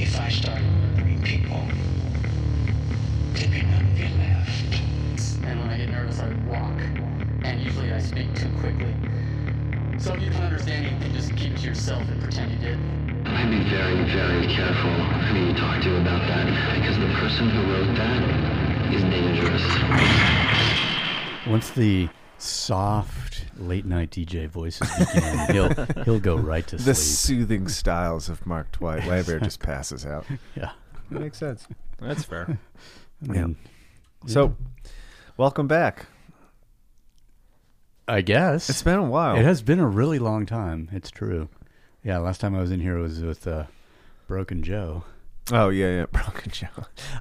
If I start murdering people, there'd be none of you left. And when I get nervous, I walk. And usually I speak too quickly. So if you don't understand it, you can just keep it to yourself and pretend you did. I'd be very, very careful who you talk to about that, because the person who wrote that is dangerous. Once the soft late night DJ voices begin, he'll he'll go right to The sleep. soothing styles of Mark Twight. Weber just passes out. yeah. It makes sense. That's fair. Yeah. So, welcome back. I guess It's been a while. It has been a really long time. It's true. Yeah, last time I was in here was with uh, Broken Joe. Oh yeah, yeah, Broken Joe.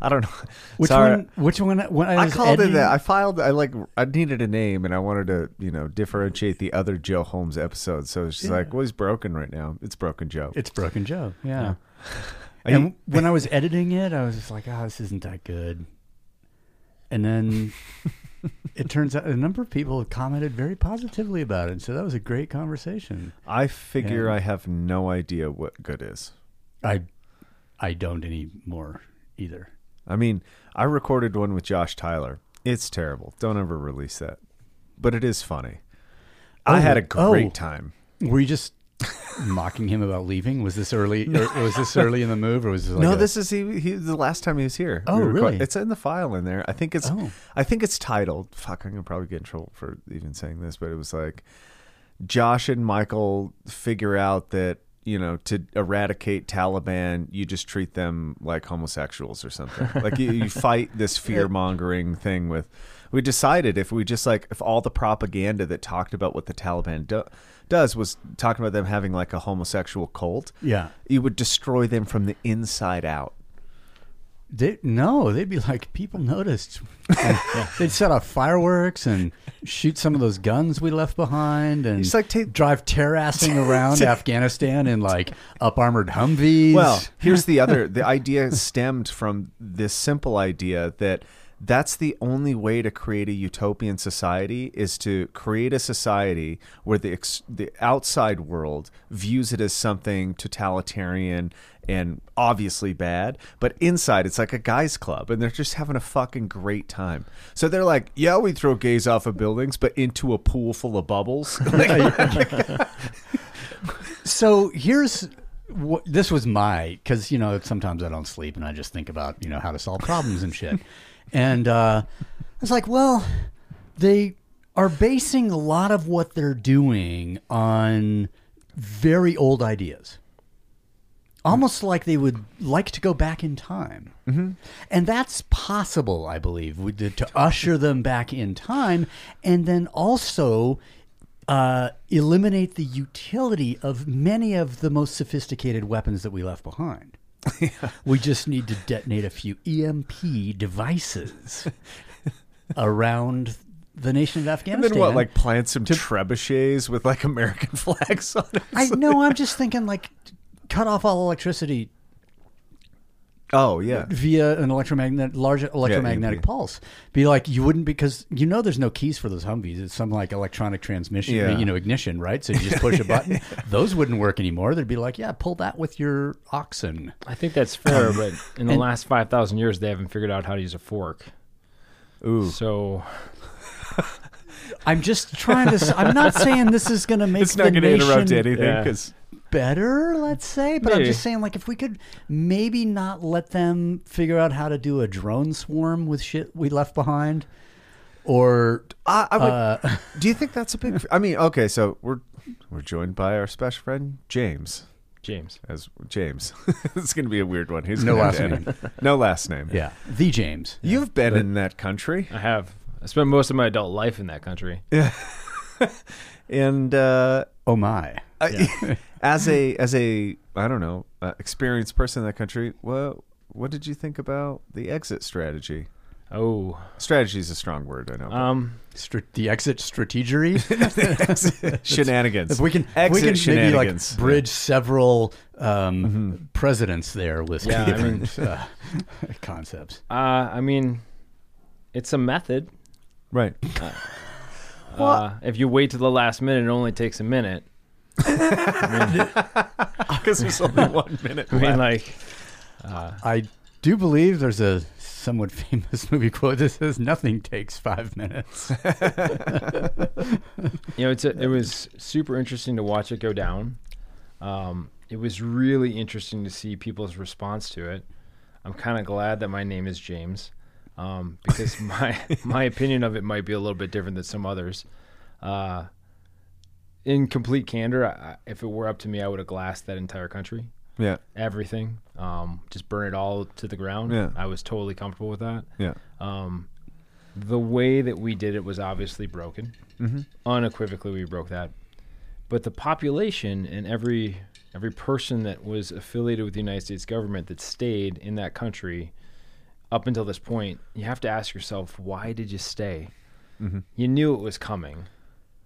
I don't know. Which Sorry. one? Which one? When I, I called editing- it that. I filed. I like. I needed a name, and I wanted to, you know, differentiate the other Joe Holmes episodes. So it's just like, well, he's broken right now. It's Broken Joe. It's Broken Joe. Yeah. Are And you- when I was editing it, I was just like, "Oh, this isn't that good." And then it turns out a number of people have commented very positively about it. So that was a great conversation. I figure Yeah. I have no idea what good is. I I don't anymore either. I mean, I recorded one with Josh Tyler. It's terrible. Don't ever release that. But it is funny. I Oh, had a oh. great oh. time. Were you just mocking him about leaving? Was this early? Or was this early in the move, or was this like no, a- this is he, he. The last time he was here. Oh, record- really? It's in the file in there. I think it's. Oh. I think it's titled. Fuck, I'm gonna probably get in trouble for even saying this, but it was like Josh and Michael figure out that you know to eradicate Taliban, you just treat them like homosexuals or something. like you, you fight this fear mongering thing with. We decided if we just like if all the propaganda that talked about what the Taliban do, does was talking about them having like a homosexual cult, Yeah. you would destroy them from the inside out. They, no, they'd be like, people noticed. They'd set off fireworks and shoot some of those guns we left behind, and It's like take- drive terrassing around Afghanistan in like up armored Humvees. Well, here's the other the idea stemmed from this simple idea that that's the only way to create a utopian society is to create a society where the ex- the outside world views it as something totalitarian and obviously bad, but inside it's like a guys club and they're just having a fucking great time. So they're like, "Yeah, we throw gays off of buildings, but into a pool full of bubbles." so here's what this was my because you know sometimes I don't sleep and I just think about you know how to solve problems and shit, and uh, I was like, well, they are basing a lot of what they're doing on very old ideas. Almost like they would like to go back in time. Mm-hmm. And that's possible, I believe, to usher them back in time and then also uh, eliminate the utility of many of the most sophisticated weapons that we left behind. We just need to detonate a few EMP devices around the nation of and Afghanistan. then what? Like plant some trebuchets with like American flags on it. I know. I'm just thinking, like, cut off all electricity Oh yeah. via an electromagnetic, large electromagnetic EMP. pulse. Be like, you wouldn't because you know there's no keys for those Humvees. It's some like electronic transmission, Yeah. you know, ignition, right? So you just push a button. Those wouldn't work anymore. They'd be like, yeah, pull that with your oxen. I think that's fair, um, but in the last five thousand years, they haven't figured out how to use a fork. Ooh. So I'm just trying to. I'm not saying this is going to make It's the not going to interrupt nation anything Yeah. because better, let's say. But I'm just saying, like, if we could maybe not let them figure out how to do a drone swarm with shit we left behind, or I, I would. uh, do you think that's a big? I mean, okay, so we're we're joined by our special friend James. James, As James, it's going to be a weird one. He's No last name. No last name. yeah, the James. You've been in that country, I have. I spent most of my adult life in that country. and uh, Oh my. I- as a as a I don't know uh, experienced person in that country, well, what did you think about the exit strategy? Oh, Strategy is a strong word, I know. um, Stra- the exit strategery. shenanigans. if we can, exit we can maybe like shenanigans. bridge several um, presidents there with Yeah, I mean- different uh, concepts. uh, I mean, it's a method. Right. Uh, if you wait to the last minute, it only takes a minute. Because there's only one minute. I mean, left. like, I do believe there's a somewhat famous movie quote that says nothing takes five minutes. you know, it's a, it was super interesting to watch it go down. Um, it was really interesting to see people's response to it. I'm kind of glad that my name is James, um, because my my opinion of it might be a little bit different than some others. Uh, in complete candor, I, if it were up to me, I would have glassed that entire country, Yeah. everything, um, just burn it all to the ground. Yeah. I was totally comfortable with that. Yeah. Um, the way that we did it was obviously broken. Mm-hmm. Unequivocally, we broke that. But the population and every every person that was affiliated with the United States government that stayed in that country up until this point, you have to ask yourself, why did you stay? Mm-hmm. You knew it was coming.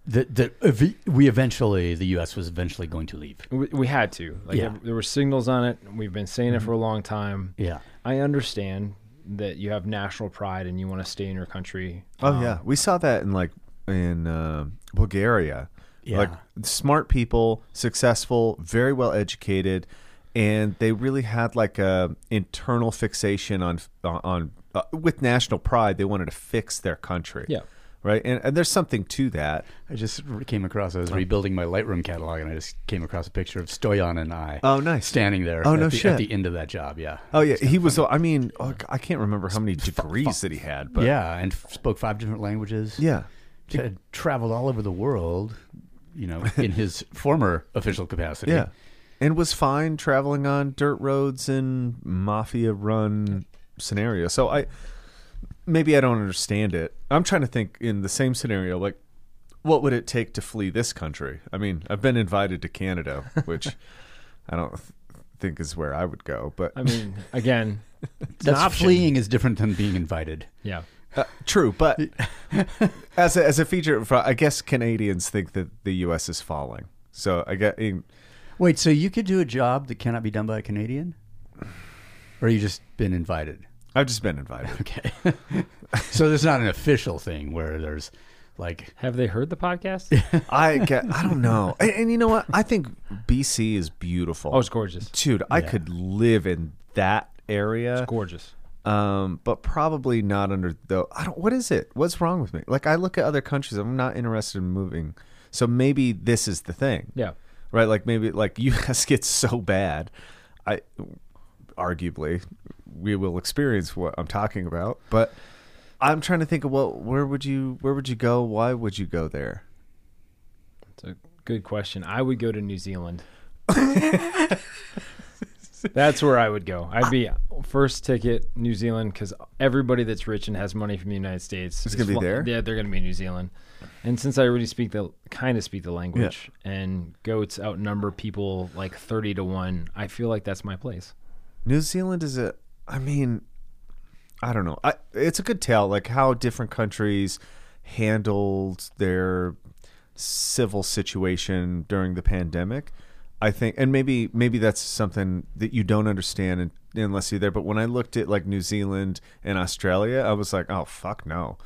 that that ev- we eventually, the U.S. was eventually going to leave. We, we had to. Like Yeah. there were signals on it. We've been saying it for a long time. Yeah. I understand that you have national pride and you want to stay in your country. Oh Um, yeah, we saw that in like in uh, Bulgaria. Yeah. Like smart people, successful, very well educated, and they really had like a internal fixation on on uh, with national pride. They wanted to fix their country. Yeah. Right, and, and there's something to that. I just came across. I was rebuilding my Lightroom catalog, and I just came across a picture of Stoyan and I. Oh, nice. Standing there. Oh, at no the, shit. At the end of that job, yeah. Oh yeah, he was. I mean, oh, I can't remember how many degrees that he had, but yeah, and f- spoke five different languages. yeah, Had traveled all over the world, you know, in his former official capacity. yeah, and was fine traveling on dirt roads in mafia-run scenario. So I maybe I don't understand it. I'm trying to think in the same scenario, like what would it take to flee this country? I mean, I've been invited to Canada, which I don't th- think is where I would go, but I mean, again, it's That's option. fleeing is different than being invited. Yeah. Uh, true, but as a, as a feature, for, I guess Canadians think that the U.S. is falling. So I get Wait, so you could do a job that cannot be done by a Canadian? Or you just been invited? I've just been invited. Okay. so there's not an official thing where there's like Have they heard the podcast? I get. I don't know. And, and you know what? I think BC is beautiful. oh, it's gorgeous. dude, I Yeah. could live in that area. It's gorgeous. um, but probably not under the. I don't. What is it? What's wrong with me? Like I look at other countries, I'm not interested in moving. So maybe this is the thing. Yeah. Right? Like maybe like U.S. gets so bad, I arguably we will experience what I'm talking about. But I'm trying to think of well, where would you where would you go? Why would you go there? It's a good question. I would go to New Zealand. That's where I would go. I'd be first ticket New Zealand because everybody that's rich and has money from the United States Is gonna be fl- there? Yeah, they're going to be in New Zealand. And since I already speak the kind of speak the language, and goats outnumber people like thirty to one, I feel like that's my place. New Zealand is a. I mean, I don't know. I, it's a good tale, like how different countries handled their civil situation during the pandemic. I think, and maybe maybe that's something that you don't understand un- unless you're there. But when I looked at like New Zealand and Australia, I was like, oh fuck no.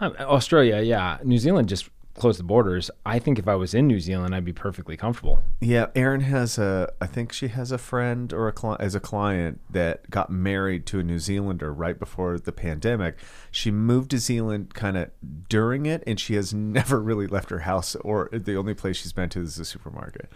Australia, yeah, New Zealand just closed the borders. I think if I was in New Zealand, I'd be perfectly comfortable. Yeah, Erin has a. I think she has a friend or a cli- as a client that got married to a New Zealander right before the pandemic. She moved to Zealand kind of during it, and she has never really left her house. Or the only place she's been to is the supermarket.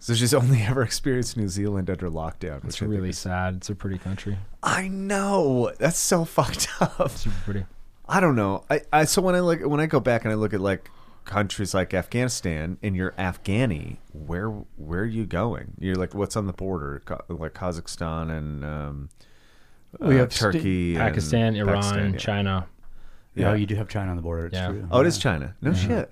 So she's only ever experienced New Zealand under lockdown. It's Which I think really is- sad. It's a pretty country. I know that's so fucked up. Super pretty. I don't know. I, I so when I look when I go back and I look at like countries like Afghanistan and you're Afghani, where where are you going? You're like what's on the border? Like Kazakhstan and um, We uh, have Turkey, and Pakistan, Iran, Pakistan, yeah. China. Yeah, Yeah. you do have China on the border. It's Yeah. true. Oh, it is China. No shit.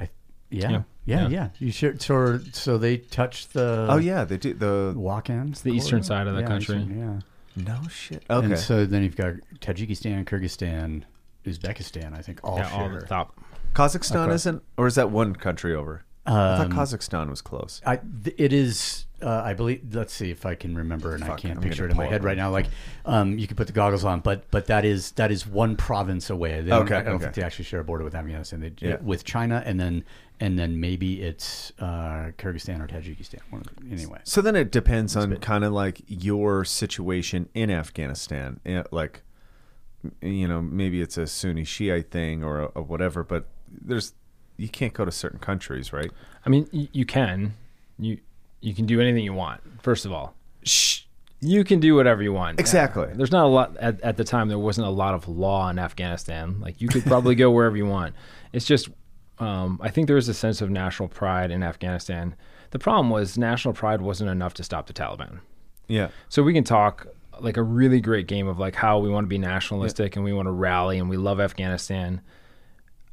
I, yeah. Yeah. yeah, yeah, Yeah. You should. So, so they touch the Oh yeah, they do the walk-in. It's the eastern side of the country. yeah. No shit. Okay. And so then you've got Tajikistan, Kyrgyzstan, Uzbekistan. I think all yeah, all the top. Kazakhstan Okay. isn't, or is that one country over? I thought Um, Kazakhstan was close. I, th- it is. Uh, I believe. Let's see if I can remember, and I Fuck, can't I'm picture gonna it in my pull head it right now. Like, um, you can put the goggles on, but but that is that is one province away. They don't, Okay, I don't okay. think they actually share a border with Afghanistan. They, Yeah. with China, and then and then maybe it's uh, Kyrgyzstan or Tajikistan. One of the, anyway. So then it depends on kind of like your situation in Afghanistan. Eh, Like, you know, maybe it's a Sunni Shiite thing or a, a whatever, but there's you can't go to certain countries, right? I mean, y- you can, you you can do anything you want. First of all, Shh. you can do whatever you want. Exactly. There's not a lot at, at the time. There wasn't a lot of law in Afghanistan. Like you could probably go wherever you want. It's just, um, I think there was a sense of national pride in Afghanistan. The problem was national pride wasn't enough to stop the Taliban. Yeah. So we can talk like a really great game of like how we want to be nationalistic and we want to rally and we love Afghanistan.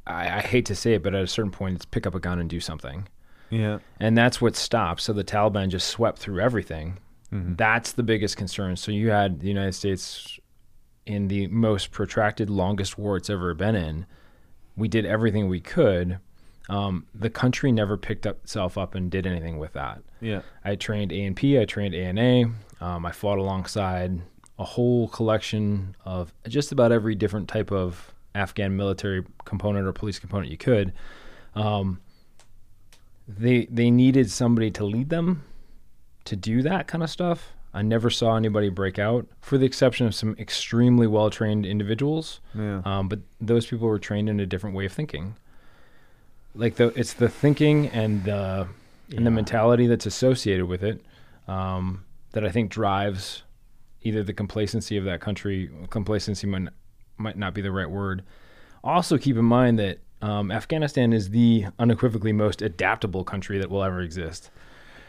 I, I hate to say it, but at a certain point, it's pick up a gun and do something Yeah. and that's what stopped. So the Taliban just swept through everything. That's the biggest concern. So you had the United States in the most protracted, longest war it's ever been in. We did everything we could. Um, the country never picked up itself up and did anything with that. Yeah. I trained ANP. I trained ANA. Um, I fought alongside a whole collection of just about every different type of Afghan military component or police component you could. Um, they they needed somebody to lead them to do that kind of stuff. I never saw anybody break out, for the exception of some extremely well trained individuals. Yeah. Um, but those people were trained in a different way of thinking. Like the it's the thinking and the and the mentality that's associated with it um, that I think drives either the complacency of that country. Complacency might might not be the right word. Also, keep in mind that um, Afghanistan is the unequivocally most adaptable country that will ever exist.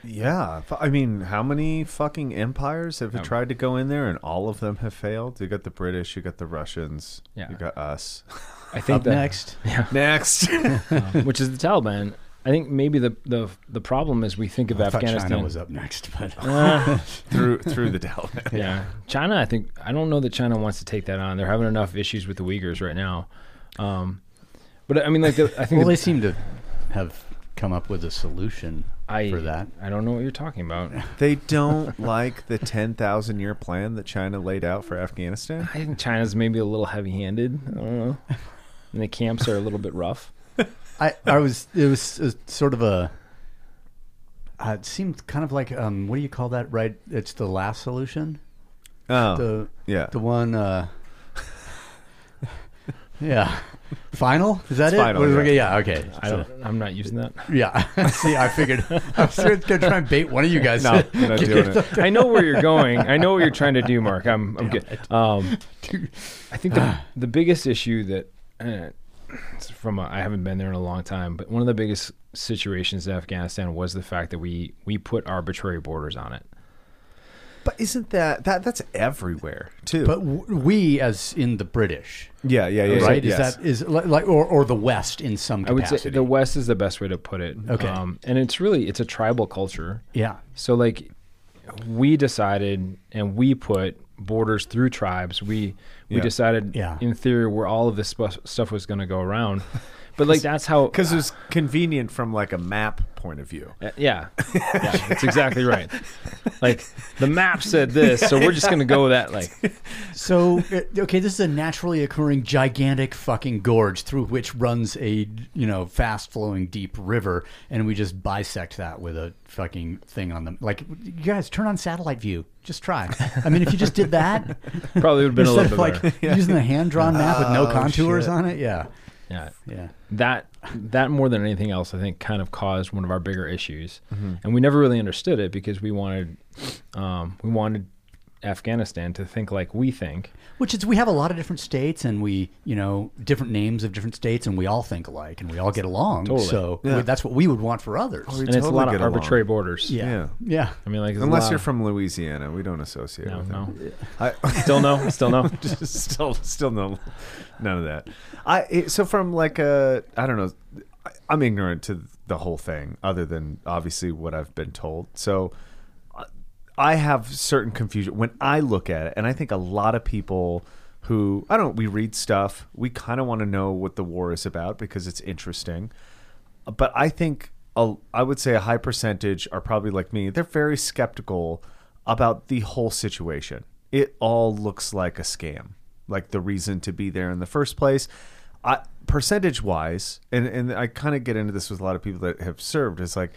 Yeah. I mean, how many fucking empires have tried to go in there and all of them have failed? You got the British, you got the Russians, Yeah. you got us. I think Up that, next, Next. which is the Taliban. I think maybe the the the problem is we think of I Afghanistan. China was up next, but Uh, through through the Taliban. yeah. China. I think I don't know that China wants to take that on. They're having enough issues with the Uyghurs right now. Um, but I mean, like, the, I think well, the- they seem to have come up with a solution I, for that. I don't know what you're talking about. They don't like the 10,000 year plan that China laid out for Afghanistan. I think China's maybe a little heavy-handed. I don't know. And the camps are a little bit rough. I, I was it was uh, sort of a uh, it seemed kind of like um what do you call that right it's the last solution Oh, the yeah. the one uh yeah final is that It's it final, What is- yeah. okay, yeah okay I So- don't. I'm not using that. yeah see I figured I'm was going to try and bait one of you guys No, you're not doing it. I know where you're going. I know what you're trying to do, Mark. I'm. I'm good. Um, I think the the biggest issue that uh, it's from a, I haven't been there in a long time, but one of the biggest situations in Afghanistan was the fact that we we put arbitrary borders on it. But isn't that that that's everywhere too? but w- we as in the British yeah, yeah, yeah. right Yes. is that is li- like or, or the West in some I would capacity say the West is the best way to put it. Okay. um, and it's really it's a tribal culture. yeah So like we decided and we put borders through tribes. We we Yeah. decided Yeah. in theory where all of this spu- stuff was going to go around. But like that's how because it was convenient from like a map point of view. Uh, yeah. yeah, that's exactly right. Like the map said this, so we're just going to go with that like So, uh, okay, this is a naturally occurring gigantic fucking gorge through which runs a, you know, fast flowing deep river, and we just bisect that with a fucking thing on them. Like, you guys, turn on satellite view. Just try. I mean, if you just did that, probably would have been a little of bit like better. using the hand drawn map with no Oh, contours shit. on it, yeah. Yeah. Yeah. that that more than anything else, I think, kind of caused one of our bigger issues, Mm-hmm. and we never really understood it because we wanted um, we wanted Afghanistan to think like we think. Which is, we have a lot of different states, and we, you know, different names of different states, and we all think alike, and we all get along. Totally. So Yeah. that's what we would want for others. Oh, we and it's a totally lot of get along. arbitrary borders. yeah. Yeah. Yeah. I mean, like Unless you're of- from Louisiana, we don't associate no, with no, them. I, still no, still no. still, still no, none of that. I so from like a, I don't know. I, I'm ignorant to the whole thing, other than obviously what I've been told. So I- have certain confusion when I look at it, and I think a lot of people who I don't. We read stuff. We kind of want to know what the war is about because it's interesting. But I think a, I would say a high percentage are probably like me. They're very skeptical about the whole situation. It all looks like a scam, like the reason to be there in the first place. I, percentage wise, and and I kind of get into this with a lot of people that have served. Is like,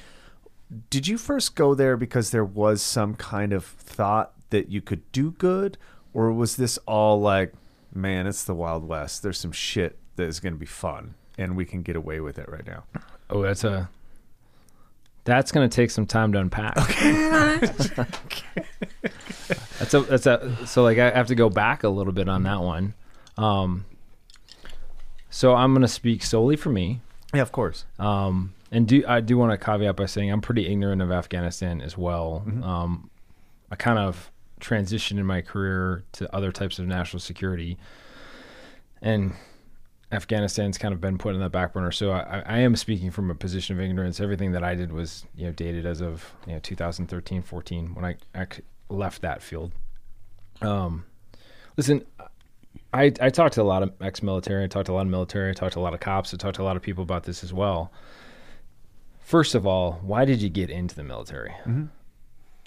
did you first go there because there was some kind of thought that you could do good, or was this all like, man, it's the Wild West. There's some shit that is going to be fun, and we can get away with it right now. Oh, that's a. That's going to take some time to unpack. Okay. that's a. That's a. So like I have to go back a little bit on that one. Um. So I'm going to speak solely for me. Yeah, of course. Um, and do I do want to caveat by saying I'm pretty ignorant of Afghanistan as well. Um, I kind of transitioned in my career to other types of national security, and Afghanistan's kind of been put in the back burner. So I, I am speaking from a position of ignorance. Everything that I did was you know dated as of you know 2013, 14 when I left that field. Um, listen, I, I talked to a lot of ex-military. I talked to a lot of military. I talked to a lot of cops. I talked to a lot of people about this as well. First of all, why did you get into the military?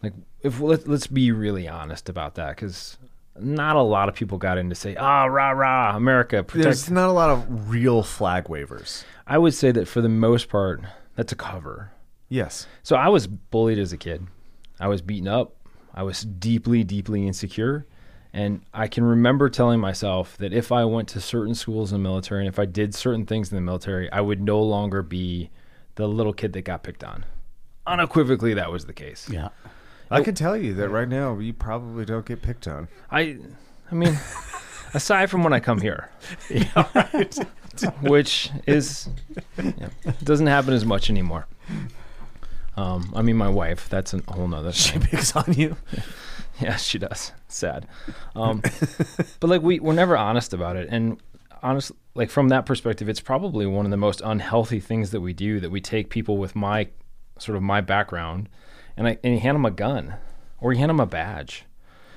Like, if let, let's be really honest about that, because not a lot of people got in to say, "Ah, rah rah, America, protect." There's not a lot of real flag wavers. I would say that for the most part, that's a cover. Yes. So I was bullied as a kid. I was beaten up. I was deeply, deeply insecure. And I can remember telling myself that if I went to certain schools in the military and if I did certain things in the military, I would no longer be the little kid that got picked on. Unequivocally, that was the case. Yeah. I can tell you that right now you probably don't get picked on. I, I mean, aside from when I come here, which is yeah, doesn't happen as much anymore. Um, I mean, my wife. That's a whole nother. She thing. picks on you. Yeah, she does. Sad. Um, but like we we're never honest about it, and honest like from that perspective, it's probably one of the most unhealthy things that we do. That we take people with my sort of my background, and I and you hand them a gun, or you hand them a badge.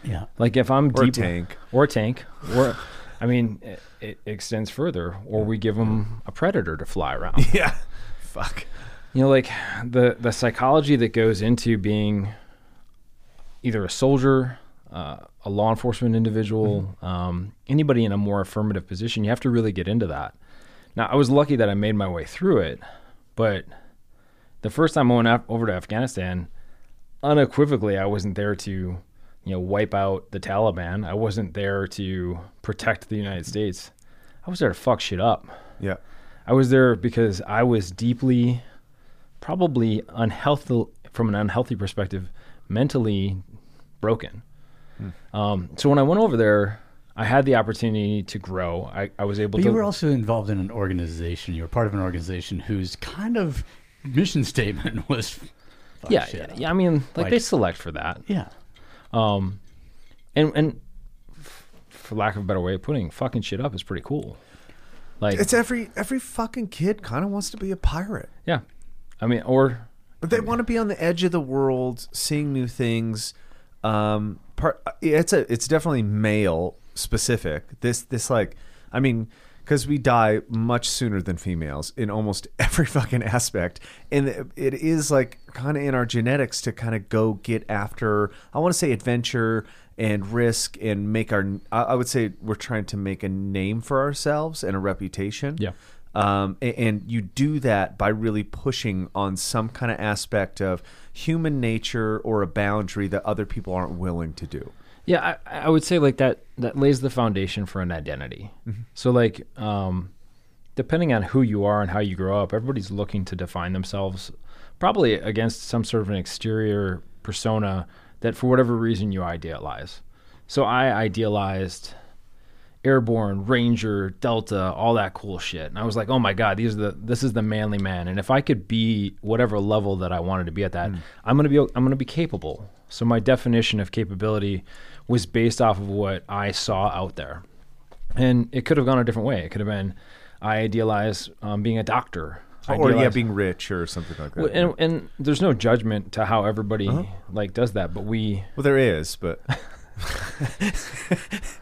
Yeah. Like if I'm Or a deep tank. or a tank, or I mean, it, it extends further, or we give them a predator to fly around. Yeah. Fuck. you know like the the psychology that goes into being either a soldier uh, a law enforcement individual um, anybody in a more affirmative position you have to really get into that. Now i was lucky that i made my way through it but the first time i went af- over to afghanistan unequivocally i wasn't there to you know wipe out the taliban. I wasn't there to protect the united states. I was there to fuck shit up. Yeah. I was there because I was deeply, probably unhealthy from an unhealthy perspective, mentally broken. Um, so when I went over there, I had the opportunity to grow. I, I was able But to. you were also involved in an organization. You were part of an organization whose kind of mission statement was, fuck yeah, shit yeah, yeah. I mean, like, Like- they select for that, yeah. Um, and and f- for lack of a better way of putting, it, fucking shit up is pretty cool. Like, It's every every fucking kid kind of wants to be a pirate. yeah, I mean, or But they want to be on the edge of the world, seeing new things. Um, part it's a it's definitely male specific. This this like I mean because we die much sooner than females in almost every fucking aspect, and it- is like kind of in our genetics to kind of go get after. I want to say adventure and risk and make our. I would say we're trying to make a name for ourselves and a reputation. Yeah. Um, a- and you do that by really pushing on some kind of aspect of human nature or a boundary that other people aren't willing to do. Yeah, I, I would say like that that lays the foundation for an identity. So like um depending on who you are and how you grow up, everybody's looking to define themselves probably against some sort of an exterior persona that for whatever reason you idealize. So I idealized airborne, ranger, delta, all that cool shit. And I was like, "Oh my god, these are the this is the manly man." And if I could be whatever level that I wanted to be at that, I'm going to be I'm going to be capable. So my definition of capability was based off of what I saw out there. And it could have gone a different way. It could have been I idealize um, being a doctor. Or yeah, being rich or something like that. and, and there's no judgment to how everybody like does that, but we Well, there is, but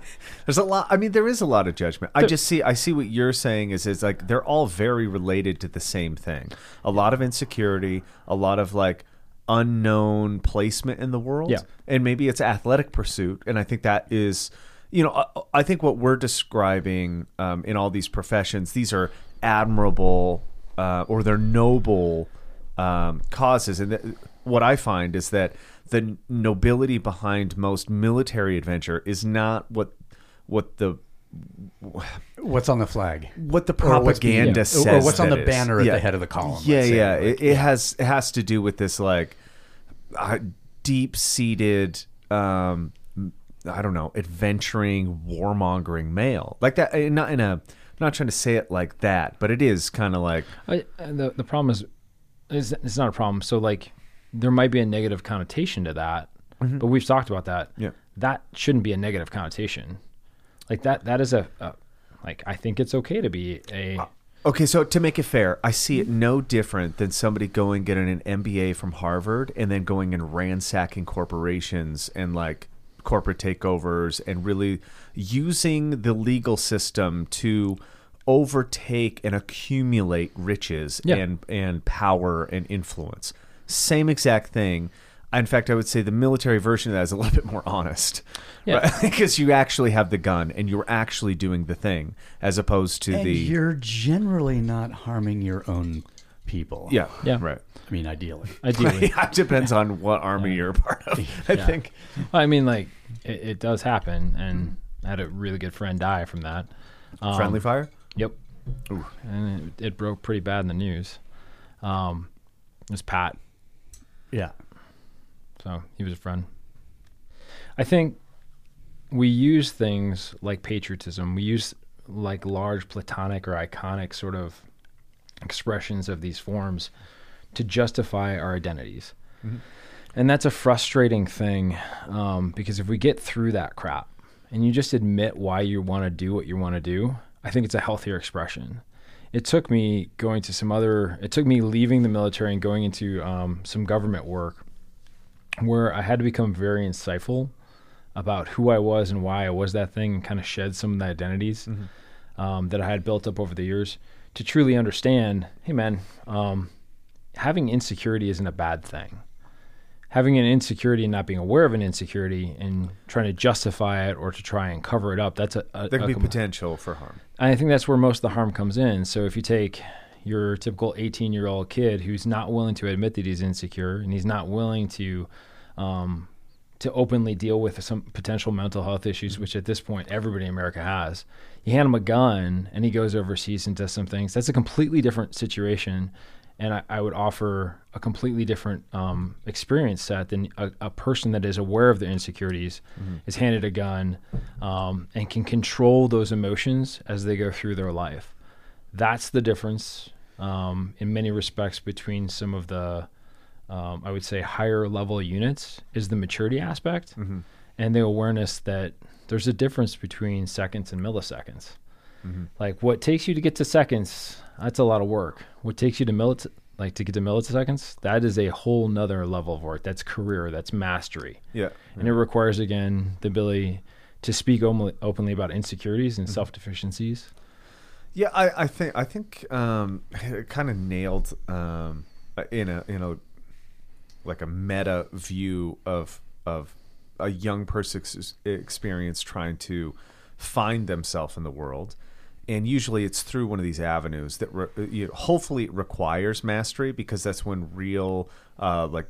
there's a lot. I mean, there is a lot of judgment. I just see. I see what you're saying is is like they're all very related to the same thing. A lot of insecurity, a lot of like unknown placement in the world, Yeah. and maybe it's athletic pursuit, and I think that is you know, I, I think what we're describing um, in all these professions, these are admirable uh, or they're noble um, causes. And th- what I find is that the nobility behind most military adventure is not what what the What's on the flag? what the Or what's propaganda yeah. says. Or what's on that the is. banner at Yeah. the head of the column. Yeah, yeah. Like, It, it has it has to do with this like uh, deep seated. Um, I don't know, adventuring, warmongering male like that. eh, Not in a. I'm not trying to say it like that, but it is kind of like I, uh, the the problem is, is it's not a problem. So like, there might be a negative connotation to that, but we've talked about that. Mm-hmm. Yeah. that shouldn't be a negative connotation. Like that that is a, a like I think it's okay to be a uh, Okay, so to make it fair, I see it no different than somebody going getting an MBA from Harvard and then going and ransacking corporations and like corporate takeovers and really using the legal system to overtake and accumulate riches Yeah. and and power and influence. Same exact thing. In fact, I would say the military version of that is a little bit more honest. Yeah. Right? because you actually have the gun and you're actually doing the thing as opposed to And the you're generally not harming your own people. yeah, Yeah. right. I mean, ideally. ideally. It depends on what army you're a part of. I Yeah. think. I mean, like it, it does happen, and I had a really good friend die from that. Um, Friendly fire. Yep. Ooh. And it, it broke pretty bad in the news. Um, it was Pat, Yeah. So he was a friend. I think we use things like patriotism. We use like large platonic or iconic sort of expressions of these forms to justify our identities. And that's a frustrating thing um, because if we get through that crap and you just admit why you want to do what you want to do, I think it's a healthier expression. It took me going to some other, it took me leaving the military and going into um, some government work where I had to become very insightful about who I was and why I was that thing and kind of shed some of the identities um, that I had built up over the years to truly understand hey, man, um, having insecurity isn't a bad thing. Having an insecurity and not being aware of an insecurity and trying to justify it or to try and cover it up, that's a, a, There could be com- potential for harm. I think that's where most of the harm comes in. So if you take your typical 18 year old kid who's not willing to admit that he's insecure and he's not willing to um, to openly deal with some potential mental health issues, which at this point everybody in America has, you hand him a gun and he goes overseas and does some things. That's a completely different situation. And I, I would offer a completely different um, experience set than a, a person that is aware of their insecurities, is handed a gun, um, and can control those emotions as they go through their life. That's the difference um, in many respects between some of the, um, I would say, higher level units is the maturity aspect and the awareness that there's a difference between seconds and milliseconds. Like what takes you to get to seconds, that's a lot of work. What takes you to millit like to get to milliseconds, that is a whole nother level of work. That's career, that's mastery. Yeah. And it requires again the ability to speak openly, openly about insecurities and self deficiencies. Yeah, I, I think I think um, it kind of nailed um, in a in a like a meta view of of a young person's experience trying to find themselves in the world, and usually it's through one of these avenues that re- you know, hopefully it requires mastery because that's when real uh, like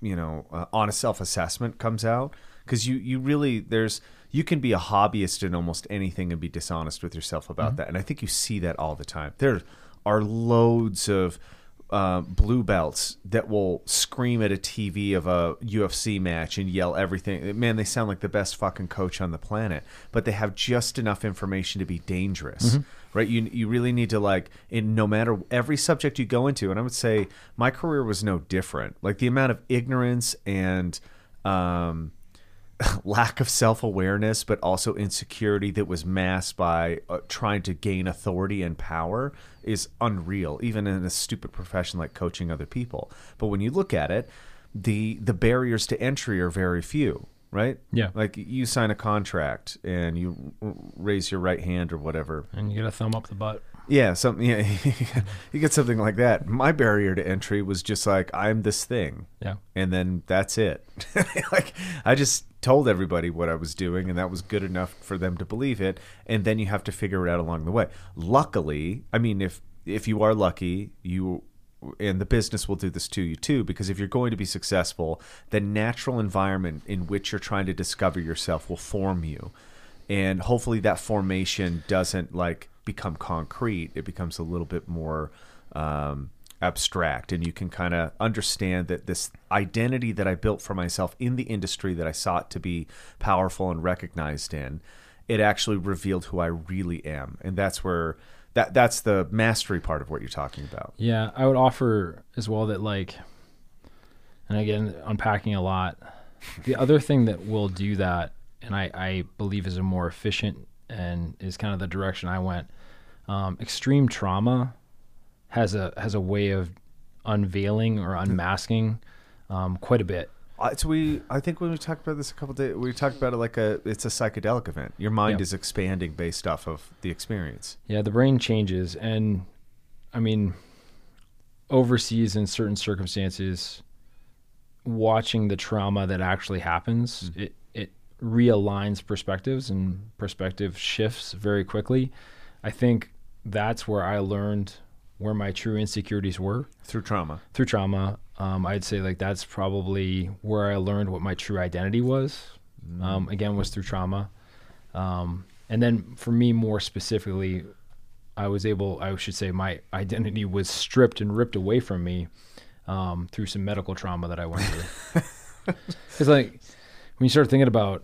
you know uh, honest self assessment comes out. Because you you really there's you can be a hobbyist in almost anything and be dishonest with yourself about that and i think you see that all the time there are loads of uh, blue belts that will scream at a TV of a UFC match and yell everything. Man, they sound like the best fucking coach on the planet, but they have just enough information to be dangerous, right? You you really need to like in no matter every subject you go into, and I would say my career was no different. Like the amount of ignorance and um, lack of self awareness, but also insecurity that was masked by uh, trying to gain authority and power is unreal, even in a stupid profession like coaching other people. But when you look at it, the the barriers to entry are very few, right? Yeah. Like you sign a contract and you r- raise your right hand or whatever. And you get a thumb up the butt. Yeah, something. Yeah, you get something like that. My barrier to entry was just like I'm this thing, Yeah. and then that's it. like I just told everybody what I was doing, and that was good enough for them to believe it. And then you have to figure it out along the way. Luckily, I mean, if if you are lucky, you and the business will do this to you too because if you're going to be successful the natural environment in which you're trying to discover yourself will form you and hopefully that formation doesn't like become concrete it becomes a little bit more um, abstract and you can kind of understand that this identity that i built for myself in the industry that i sought to be powerful and recognized in it actually revealed who i really am and that's where that that's the mastery part of what you're talking about Yeah, I would offer as well that like, and again, unpacking a lot. The other thing that will do that, and I, I believe is a more efficient and is kind of the direction I went. Um, extreme trauma has a has a way of unveiling or unmasking um, quite a bit. Uh, so we, I think when we talked about this a couple days, we talked about it like a, it's a psychedelic event. Your mind Yeah. is expanding based off of the experience. Yeah, the brain changes, and I mean, overseas in certain circumstances, watching the trauma that actually happens, it it realigns perspectives and perspective shifts very quickly. I think that's where I learned where my true insecurities were Through trauma. through trauma. Um, I'd say like that's probably where I learned what my true identity was. Um, again, was through trauma. Um, and then for me, more specifically, I was able, I should say, my identity was stripped and ripped away from me um, through some medical trauma that I went through. Because like when you start thinking about,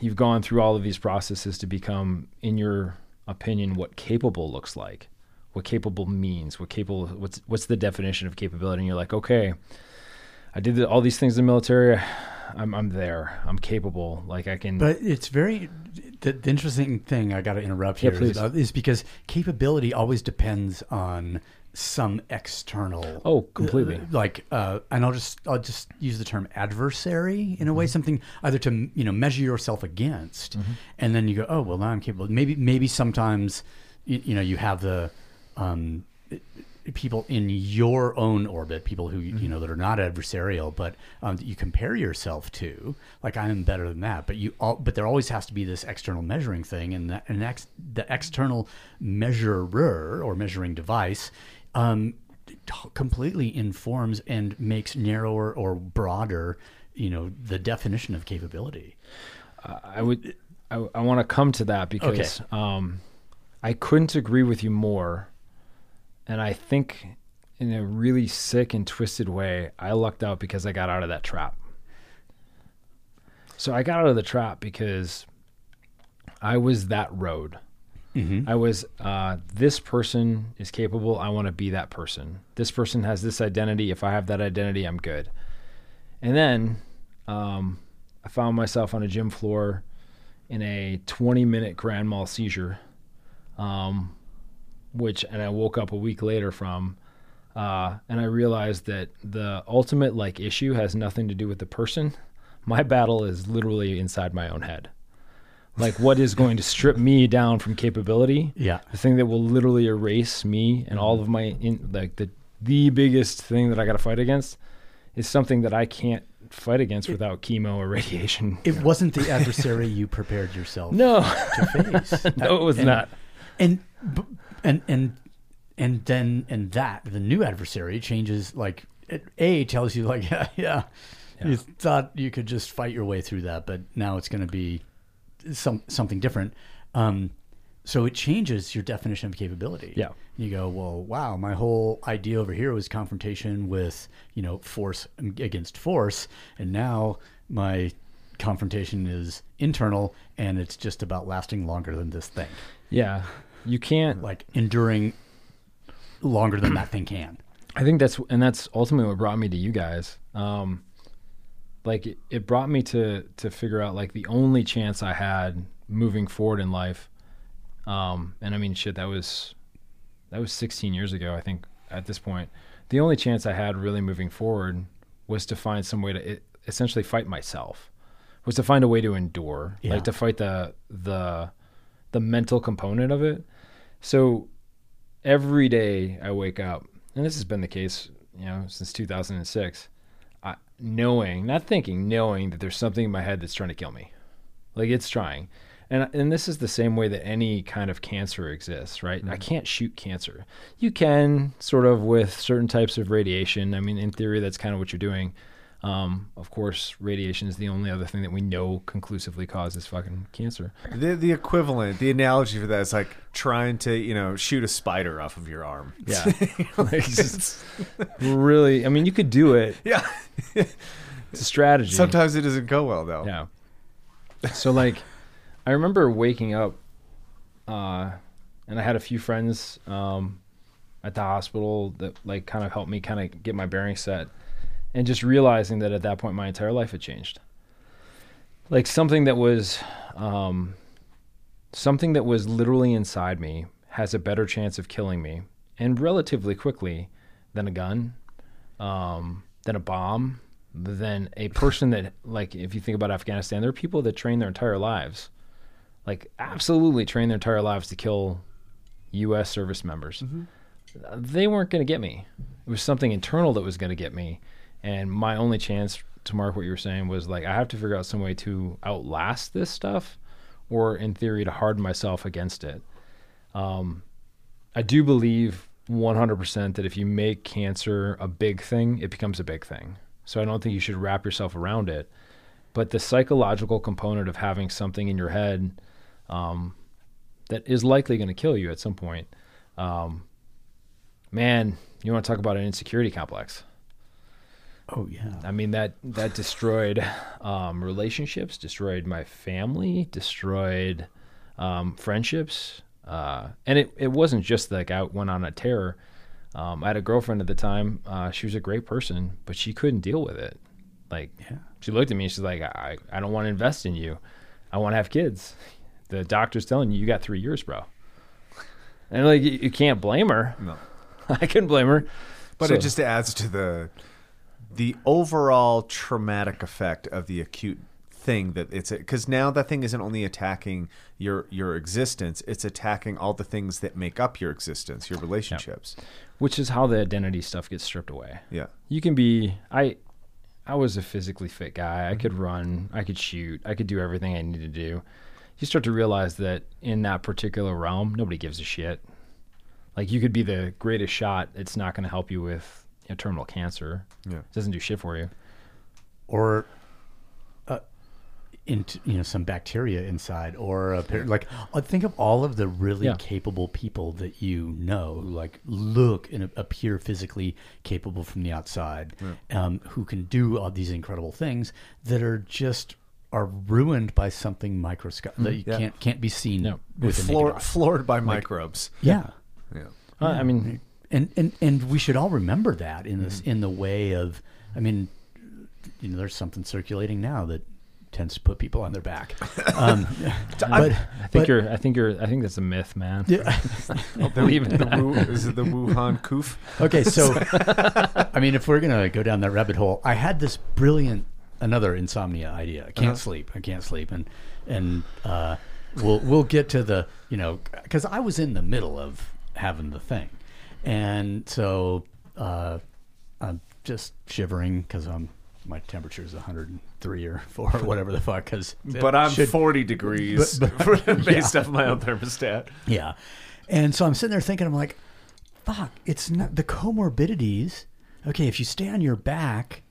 you've gone through all of these processes to become, in your opinion, what capable looks like, what capable means, what capable, what's what's the definition of capability, and you're like, okay, I did all these things in the military. I'm I'm there. I'm capable. Like I can. But it's very the, the interesting thing. I got to interrupt Yeah, here please. is, is because capability always depends on some external. Oh, completely. uh, like, uh, and I'll just I'll just use the term adversary in a way, Mm-hmm. something either to you know measure yourself against, and then you go, oh well, now I'm capable. Maybe maybe sometimes you, you know you have the um, people in your own orbit, people who Mm-hmm. you know that are not adversarial, but um, that you compare yourself to. Like I am better than that, but you all, but there always has to be this external measuring thing, and that and ex, the external measurer or measuring device. Um, t- completely informs and makes narrower or broader you know the definition of capability I would I, I want to come to that because um, I couldn't agree with you more, and I think in a really sick and twisted way, I lucked out because I got out of that trap. So I got out of the trap because I was that road. I was uh, this person is capable. I want to be that person. This person has this identity. If I have that identity, I'm good. And then um, I found myself on a gym floor in a 20 minute grand mal seizure, um, which, and I woke up a week later from, uh, and I realized that the ultimate like issue has nothing to do with the person. My battle is literally inside my own head. Like what is going to strip me down from capability? Yeah. the thing that will literally erase me and all of my in like the the biggest thing that I got to fight against is something that I can't fight against without chemo or radiation. it wasn't the adversary you prepared yourself No, to face no, it was And- not. and and and and then and that the new adversary changes like a tells you like yeah, yeah you thought you could just fight your way through that but now it's going to be some something different um so it changes your definition of capability Yeah. you go well wow my whole idea over here was confrontation with you know force against force and now my confrontation is internal and it's just about lasting longer than this thing Yeah, you can't. like enduring longer than that thing can. I think that's and that's ultimately what brought me to you guys. Um, like it, it brought me to to figure out like the only chance I had moving forward in life. Um, and I mean, shit, that was that was 16 years ago. I think at this point, the only chance I had really moving forward was to find some way to it, essentially fight myself. Was to find a way to endure, Yeah. like to fight the the the mental component of it. So every day I wake up, and this has been the case, you know, since 2006. Knowing, not thinking, knowing that there's something in my head that's trying to kill me, like it's trying, and and this is the same way that any kind of cancer exists, right? I mm-hmm. can't shoot cancer. You can sort of with certain types of radiation. I mean, in theory, that's kind of what you're doing. Um, of course, radiation is the only other thing that we know conclusively causes fucking cancer. The the equivalent, the analogy for that is like trying to you know shoot a spider off of your arm. Yeah. like, just- really, I mean, you could do it. yeah. It's a strategy. Sometimes it doesn't go well though. Yeah. So like, I remember waking up, uh, and I had a few friends um, at the hospital that like kind of helped me kind of get my bearings set, and just realizing that at that point my entire life had changed. Like something that was, um, something that was literally inside me has a better chance of killing me, and relatively quickly, than a gun, um, than a bomb, than a person that like if you think about Afghanistan, there are people that train their entire lives, like absolutely train their entire lives to kill U.S. service members. They weren't going to get me. It was something internal that was going to get me, and my only chance to mark what you were saying was like I have to figure out some way to outlast this stuff, or in theory to harden myself against it. Um, I do believe 100% that if you make cancer a big thing, it becomes a big thing. So I don't think you should wrap yourself around it. But the psychological component of having something in your head um, that is likely going to kill you at some point, um, man, you want to talk about an insecurity complex. Oh yeah. I mean that that destroyed um, relationships, destroyed my family, destroyed um, friendships, uh, and it, it wasn't just like I went on a tear. Um, I had a girlfriend at the time. Uh, she was a great person, but she couldn't deal with it. Like Yeah. she looked at me and she's like, I, I don't want to invest in you. I want to have kids. The doctor's telling you you got three years, bro. And like you, you can't blame her. No. I couldn't blame her. But So- it just adds to the the overall traumatic effect of the acute thing that it's because now that thing isn't only attacking your your existence it's attacking all the things that make up your existence your relationships. Which is how the identity stuff gets stripped away. yeah, you can be i i was a physically fit guy. I could run i could shoot i could do everything i needed to do. You start to realize that in that particular realm nobody gives a shit. Like you could be the greatest shot. It's not going to help you with you know, terminal cancer Yeah. it doesn't do shit for you or uh, into you know some bacteria inside, or a, par- like uh, think of all of the really Yeah. capable people that you know, who, like look and appear physically capable from the outside, um, who can do all these incredible things that are just are ruined by something microscopic that you Yeah. can't can't be seen No. with Floor, floored by microbes Yeah. yeah Uh, i mean and and and we should all remember that in Mm-hmm. this in the way of i mean you know there's something circulating now that tends to put people on their back um, but i think but- you're i think you're i think that's a myth man yeah. don't believe in the that. Wu, is it the Wuhan Koof? okay so i mean if we're gonna go down that rabbit hole i had this brilliant another insomnia idea i can't sleep i can't sleep and and uh, we'll we'll get to the you know because i was in the middle of having the thing and so uh, i'm just shivering because i'm my temperature is 103 or 4 or whatever the fuck because But I'm 40 degrees But- but- based off my own thermostat. Yeah. And so I'm sitting there thinking, I'm like, fuck, it's not the comorbidities. Okay, if you stay on your back,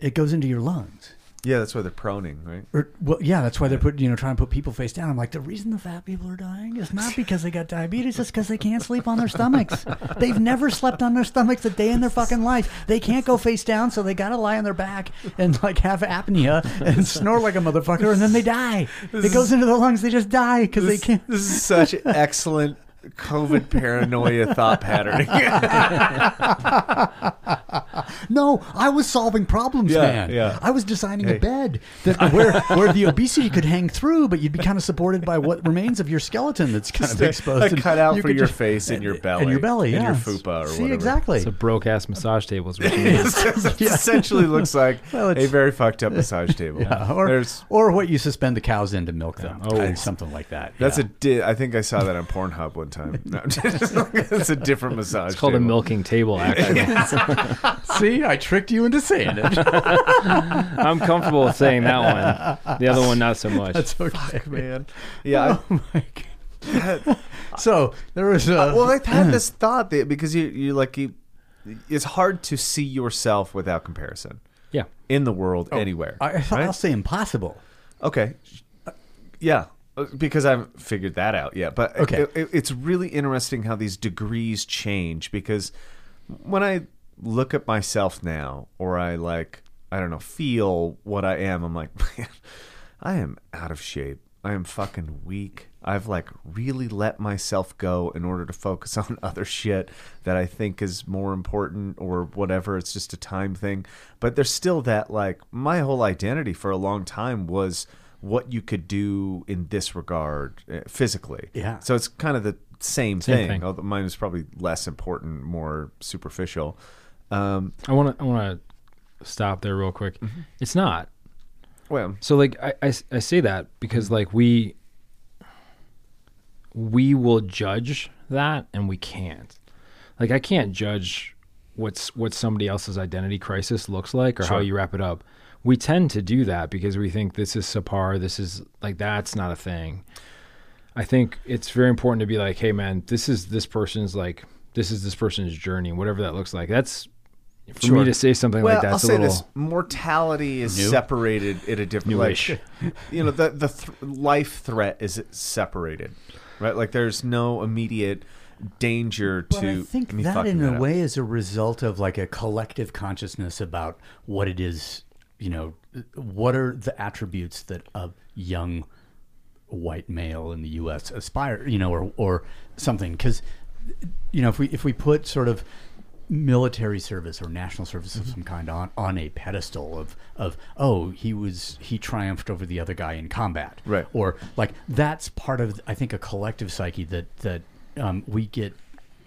it goes into your lungs. Yeah, that's why they're proning, right? Or, well, yeah, that's why they're put, you know, trying to put people face down. I'm like, the reason the fat people are dying is not because they got diabetes, it's because they can't sleep on their stomachs. They've never slept on their stomachs a day in their fucking life. They can't go face down, so they got to lie on their back and like have apnea and snore like a motherfucker, and then they die. It goes into the lungs. They just die because they can't. this is such excellent COVID paranoia thought patterning. No, I was solving problems, Yeah, man. yeah. I was designing Hey. a bed that where where the obesity could hang through, but you'd be kind of supported by what remains of your skeleton that's kind Just of exposed. a and cutout you for could your face and your belly. and your belly, And your fupa or See whatever. exactly. it's a broke ass massage table is what you mean. it essentially looks like Well, a very fucked up massage table. Yeah, or There's or what you suspend the cows in to milk them. Oh. Something like that. that's yeah. a di- I think I saw that on Pornhub one time. No, it's a different massage. It's called a milking table. Actually, See, I tricked you into saying it. I'm comfortable with saying that one. The other one, not so much. That's okay, man. Yeah. Oh my god. So there was a uh, well, I've had this thought that because you you like you, it's hard to see yourself without comparison yeah. in the world oh, anywhere. I, right? I'll say impossible. Okay. Yeah. Uh, Because I haven't figured that out yet. But Okay. it- it- it's really interesting how these degrees change because when I look at myself now, or I like, I don't know, feel what I am, I'm like, man, I am out of shape. I am fucking weak. I've like really let myself go in order to focus on other shit that I think is more important or whatever. It's just a time thing. But there's still that like my whole identity for a long time was what you could do in this regard uh, physically. Yeah. So it's kind of the same, Same thing, thing. although mine is probably less important, more superficial. Um, I want to. I want to stop there real quick. It's not. well, So like I, I, I say that because like we we will judge that and we can't. Like I can't judge what's what somebody else's identity crisis looks like or how you wrap it up. We tend to do that because we think this is subpar, this is like that's not a thing. I think it's very important to be like, hey man, this is this person's like this is this person's journey, whatever that looks like. That's for Sure. me to say something well, like that's I'll a say little this: mortality is New. separated at a different. Newish. Like, you know, the the th- life threat is separated, right? Like, there's no immediate danger But to. I think me that in that a up. way is a result of like a collective consciousness about what it is, you know, what are the attributes that a young white male in the U.S. aspire, you know, or or something. Because, you know, if we if we put sort of military service or national service Mm-hmm. of some kind on on a pedestal of of oh he was he triumphed over the other guy in combat Right. or like that's part of I think a collective psyche that that um, we get